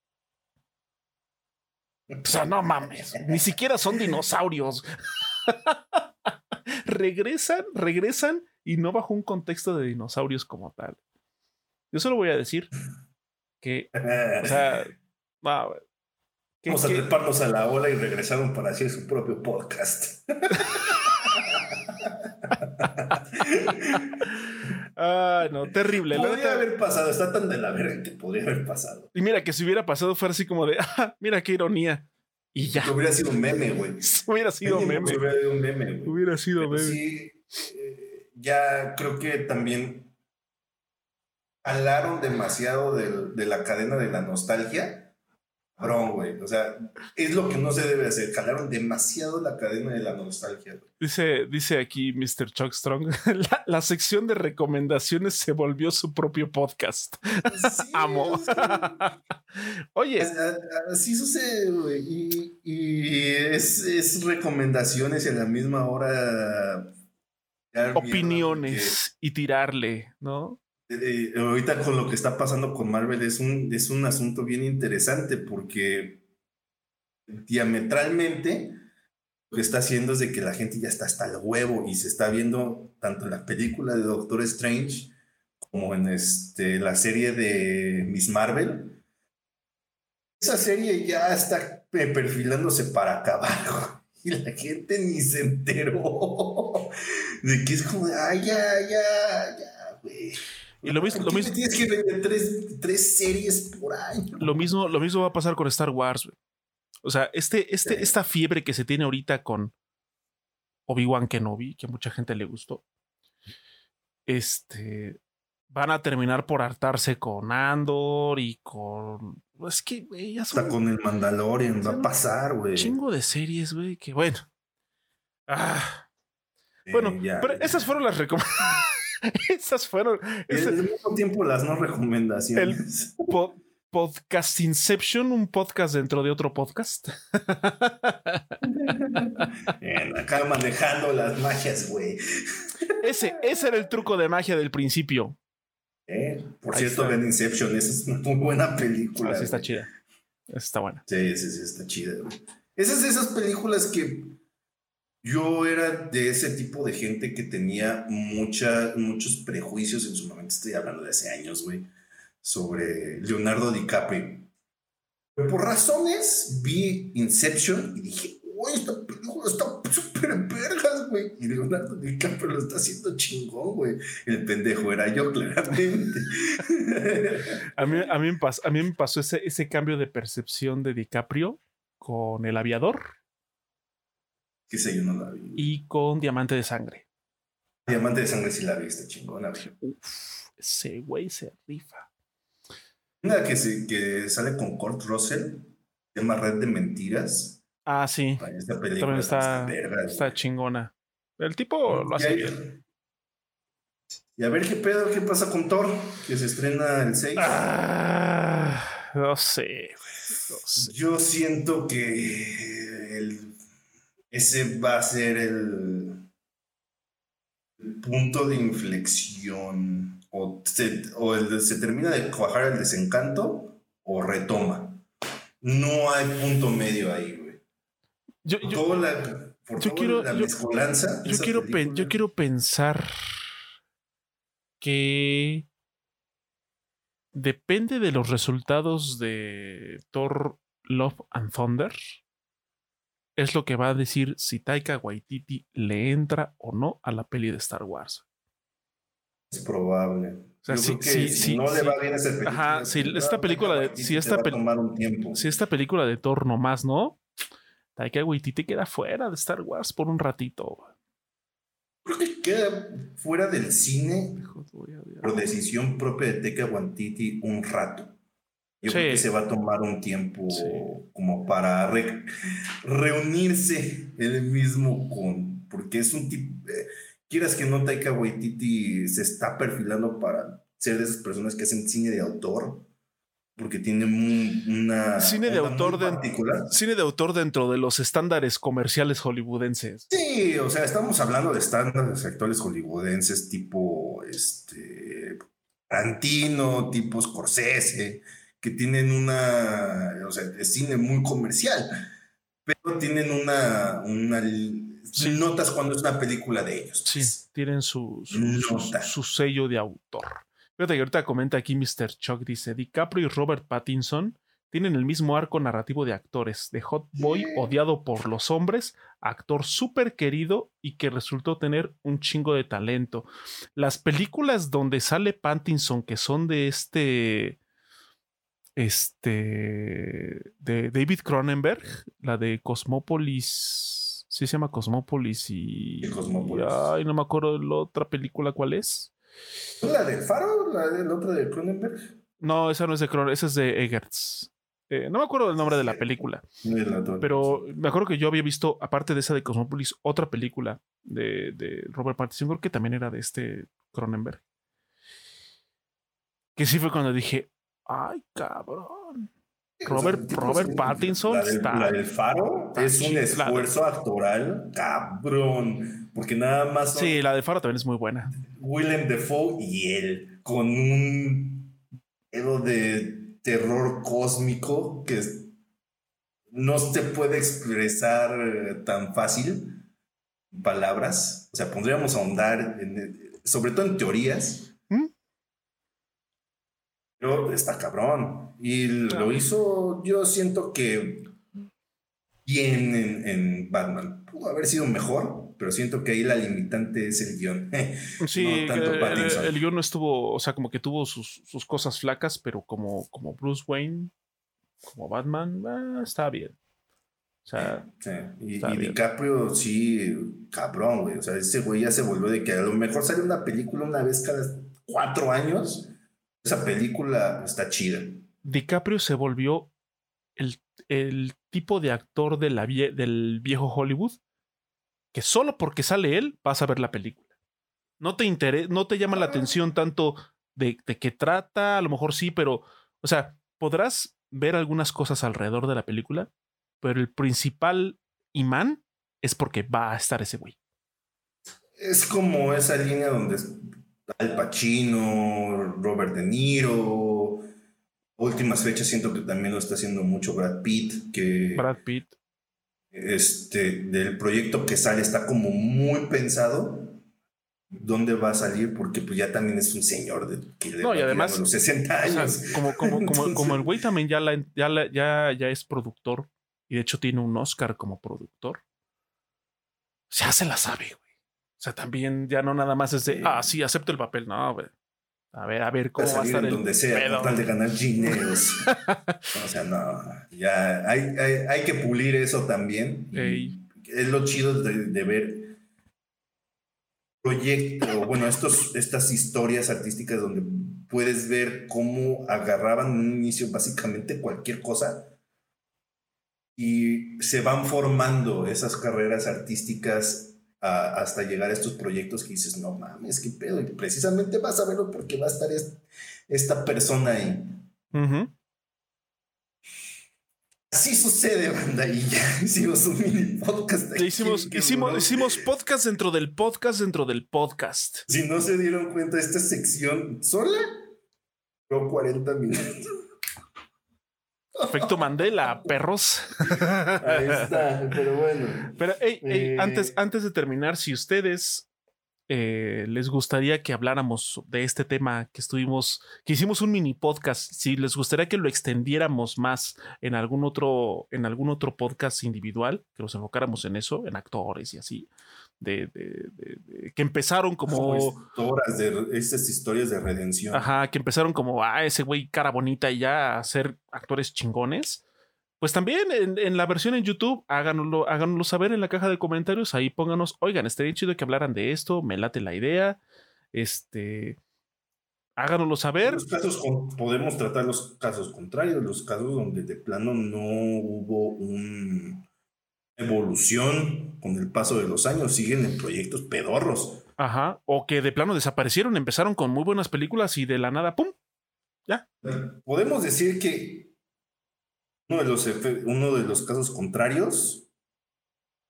O sea, no mames, ni siquiera son dinosaurios. [LAUGHS] regresan, regresan y no bajo un contexto de dinosaurios como tal. Yo solo voy a decir que, o sea, Vamos a treparnos a la ola y regresaron para hacer su propio podcast. [LAUGHS] [LAUGHS] Ah, no, terrible. Podría haber pasado, está tan de la verga que podría haber pasado. Y mira que si hubiera pasado fuera así como de, [LAUGHS] ah, mira qué ironía. Y ya. [LAUGHS] hubiera sido un meme, güey. hubiera sido meme. Hubiera sido un meme, Hubiera sido meme. Sí, eh, ya creo que también hablaron demasiado de la cadena de la nostalgia cabrón, güey. O sea, es lo que no se debe hacer. Jalaron demasiado la cadena de la nostalgia, güey. Dice, dice aquí Mr. Chuck Strong, [LAUGHS] la, sección de recomendaciones se volvió su propio podcast. [LAUGHS] Amo. Oye. Así sucede, güey. Y, y es, es, recomendaciones en la misma hora. Opiniones y tirarle, ¿no? Eh, ahorita con lo que está pasando con Marvel es un, es un asunto bien interesante porque diametralmente lo que está haciendo es de que la gente ya está hasta el huevo y se está viendo tanto en la película de Doctor Strange como en este, la serie de Miss Marvel. Esa serie ya está perfilándose para acabar [LAUGHS] y la gente ni se enteró [LAUGHS] de que es como, ay, ya, ya, ya, güey. Y lo mismo, lo mismo tienes que vender tres, series por año. Lo mismo, lo mismo va a pasar con Star Wars. O sea, este, este, esta fiebre que se tiene ahorita con Obi-Wan Kenobi, que a mucha gente le gustó. Este van a terminar por hartarse con Andor y con. Es que, güey, ya son. Está con el Mandalorian, va a pasar, güey. Chingo de series, güey, que bueno. Ah. bueno, pero esas fueron las recomendaciones. [LAUGHS] [LAUGHS] Esas fueron. Al mismo tiempo, las no recomendaciones. El podcast Inception, un podcast dentro de otro podcast. [LAUGHS] acá manejando las magias, güey. Ese, ese era el truco de magia del principio. Eh, por cierto, ven Inception, esa es una muy buena película. Ah, está chida. está buena. Sí, sí, sí, está chida. Esas de esas películas que yo era de ese tipo de gente que tenía mucha, muchos prejuicios en su momento, estoy hablando de hace años, güey, sobre Leonardo DiCaprio. Pero por razones vi Inception y dije, güey, esta película está súper vergas, güey. Y Leonardo DiCaprio lo está haciendo chingón, güey. El pendejo era yo, [LAUGHS] claramente. a, mí, a, mí me pasó, a mí me pasó ese, ese cambio de percepción de DiCaprio con El Aviador que yo no la vi. Y con Diamante de Sangre. Diamante de Sangre sí la vi, está chingona. Uf, ese güey se rifa. Una que, que sale con Kurt Russell, se llama Red de Mentiras. Ah, sí. Esta película está, está, chingona. El tipo lo hace bien. Y a ver qué pedo, qué pasa con Thor, que se estrena el 6. Ah, no sé, no sé. Yo siento que el ese va a ser el, punto de inflexión. O, se, se termina de cuajar el desencanto o retoma. No hay punto medio ahí, güey. Yo, quiero, la mezcolanza. Yo, quiero, yo quiero pensar que depende de los resultados de Thor Love and Thunder. Es lo que va a decir si Taika Waititi le entra o no a la peli de Star Wars. Es probable. O sea, si, si- no le va bien esa película, Ajá, si esta película de- si esta un tiempo. si esta película de Thor nomás no, Taika Waititi queda fuera de Star Wars por un ratito. Creo que queda fuera del cine por decisión propia de Teca Waititi un rato. Yo creo Sí. que se va a tomar un tiempo Sí. como para re- reunirse él mismo con, porque es un tipo, eh, quieras que no, Taika Waititi se está perfilando para ser de esas personas que hacen cine de autor, porque tiene un- una Cine de autor de- particular. Cine de autor dentro de los estándares comerciales hollywoodenses. Sí, o sea, estamos hablando de estándares actuales hollywoodenses tipo este Tarantino, tipo Scorsese, que tienen una, o sea, es cine muy comercial, pero tienen una, una Sí. notas cuando es una película de ellos. Sí, pues. tienen su, su, su- sello de autor. Fíjate que ahorita comenta aquí Mr. Chuck, dice, DiCaprio y Robert Pattinson tienen el mismo arco narrativo de actores, de hot boy Sí. odiado por los hombres, actor súper querido y que resultó tener un chingo de talento. Las películas donde sale Pattinson, que son de este... Este... de David Cronenberg, la de Cosmópolis... Sí se llama Cosmópolis y... Sí, Cosmópolis. Ay, no me acuerdo de la otra película cuál es. ¿La del Faro? ¿La del otro de Cronenberg? No, esa no es de Cronenberg, esa es de Egertz. Eh, no me acuerdo del nombre de la película, pero me acuerdo que yo había visto, aparte de esa de Cosmópolis, otra película de, de Robert Pattinson, creo que también era de este Cronenberg. Que sí fue cuando dije, ay, cabrón. Robert- Robert Pattinson la del, está- la del Faro es un esfuerzo actoral cabrón, porque nada más son Sí, la de Faro también es muy buena. Willem Dafoe y él con un pedo de terror cósmico que no se puede expresar eh, tan fácil palabras. O sea, pondríamos a ahondar, en- sobre todo en teorías. Pero está cabrón. Y Claro. lo hizo, yo siento que bien en, en Batman. Pudo haber sido mejor, pero siento que ahí la limitante es el guion. [LAUGHS] Sí, No tanto Pattinson. el guion no estuvo, o sea, como que tuvo sus, sus cosas flacas, pero como, como Bruce Wayne, como Batman, ah, está bien. O sea, Sí, Y, y. DiCaprio, sí, cabrón, güey. O sea, ese güey ya se volvió de que a lo mejor sale una película una vez cada cuatro años. Esa película está chida. DiCaprio se volvió el, el tipo de actor de la vie- del viejo Hollywood que solo porque sale él vas a ver la película. No te interesa, no te llama la atención tanto de, de qué trata, a lo mejor sí, pero, o sea, podrás ver algunas cosas alrededor de la película, pero el principal imán es porque va a estar ese güey. Es como esa línea donde Al Pacino, Robert De Niro. Últimas fechas siento que también lo está haciendo mucho Brad Pitt, que Brad Pitt. este, del proyecto que sale está como muy pensado dónde va a salir, porque pues ya también es un señor de, que No, y además, los 60 O sea, años. como, como, como, Entonces- como el güey también ya, la, ya, la- ya, ya es productor y de hecho tiene un Oscar como productor. Ya se la sabe, güey. O sea, también ya no nada más es de, ah, sí, acepto el papel. No, güey. A ver, a ver Va a cómo va a salir estar en el donde sea, pedo. con tal de ganar dineros. [LAUGHS] o sea, no, ya hay, hay, hay que pulir eso también. Ey. Es lo chido de, de ver proyectos, bueno, estos, estas historias artísticas donde puedes ver cómo agarraban en un inicio básicamente cualquier cosa y se van formando esas carreras artísticas a- hasta llegar a estos proyectos que dices, no mames, qué pedo, y precisamente vas a verlo porque va a estar es- esta persona ahí. Así sucede, banda, y ya [LAUGHS] hicimos un mini podcast. aquí Hicimos, hicimos, hicimos podcast dentro del podcast dentro del podcast. Si no se dieron cuenta, esta sección sola duró 40 minutos. Efecto Mandela, perros. Ahí está, pero bueno. Pero, ey, ey, Eh. antes, antes de terminar, si ustedes eh, les gustaría que habláramos de este tema que estuvimos, que hicimos un mini podcast, si les gustaría que lo extendiéramos más en algún otro, en algún otro podcast individual, que nos enfocáramos en eso, en actores y así, de, que empezaron como, historias de estas historias de redención. Ajá, que empezaron como, ah, ese güey cara bonita y ya a ser actores chingones pues también en, la versión en YouTube, háganoslo, háganoslo saber en la caja de comentarios. Ahí pónganos, oigan, estaría chido que hablaran de esto, me late la idea. Este, háganoslo saber. Los casos podemos tratar los casos contrarios, los casos donde de plano no hubo una evolución con el paso de los años, siguen en proyectos pedorros. Ajá, o que de plano desaparecieron, empezaron con muy buenas películas y de la nada, ¡pum! Ya. Podemos decir que uno de los, uno de los casos contrarios,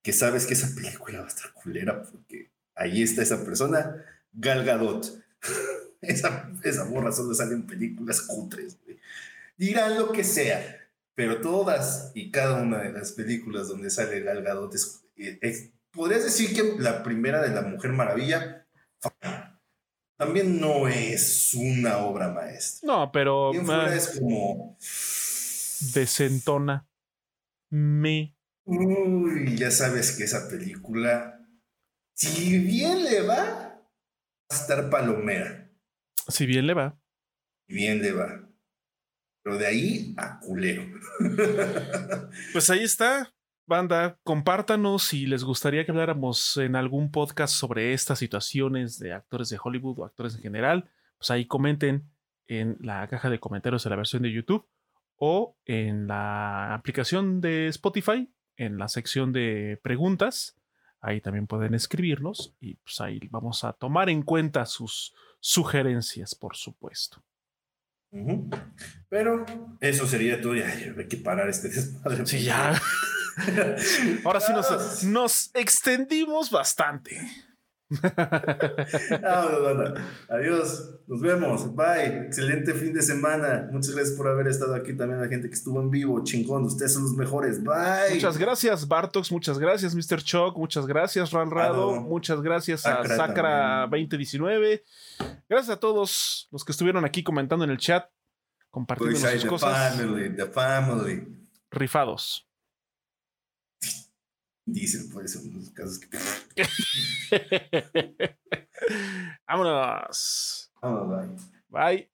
que sabes que esa película va a estar culera porque ahí está esa persona, Gal Gadot. [LAUGHS] esa, esa morra solo sale en películas cutres. Dirán lo que sea, pero todas y cada una de las películas donde sale Gal Gadot es, podrías decir que la primera de la Mujer Maravilla también no es una obra maestra. No, pero es como desentona. Me. Uy, ya sabes que esa película, si bien le va, va a estar palomera. Si bien le va. Bien le va. Pero de ahí a culero. [LAUGHS] pues ahí está. Banda, compártanos si les gustaría que habláramos en algún podcast sobre estas situaciones de actores de Hollywood o actores en general. Pues ahí comenten en la caja de comentarios de la versión de YouTube o en la aplicación de Spotify, en la sección de preguntas. Ahí también pueden escribirlos y pues ahí vamos a tomar en cuenta sus sugerencias, por supuesto. Pero eso sería todo. Ya, hay que parar este desmadre. Sí, ya. [LAUGHS] Ahora sí nos, nos extendimos bastante. [LAUGHS] Adiós. Nos vemos. Bye. Excelente fin de semana. Muchas gracias por haber estado aquí también. La gente que estuvo en vivo. Chingón. Ustedes son los mejores. Bye. Muchas gracias, Bartox. Muchas gracias, Mr. Choc. Muchas gracias, Ranrado. Muchas gracias a Sacra 2019. Gracias a todos los que estuvieron aquí comentando en el chat. Compartiendo sus cosas. Family, the family. Rifados. Dicen, pues, en los casos que. [LAUGHS] Vámonos. Bye.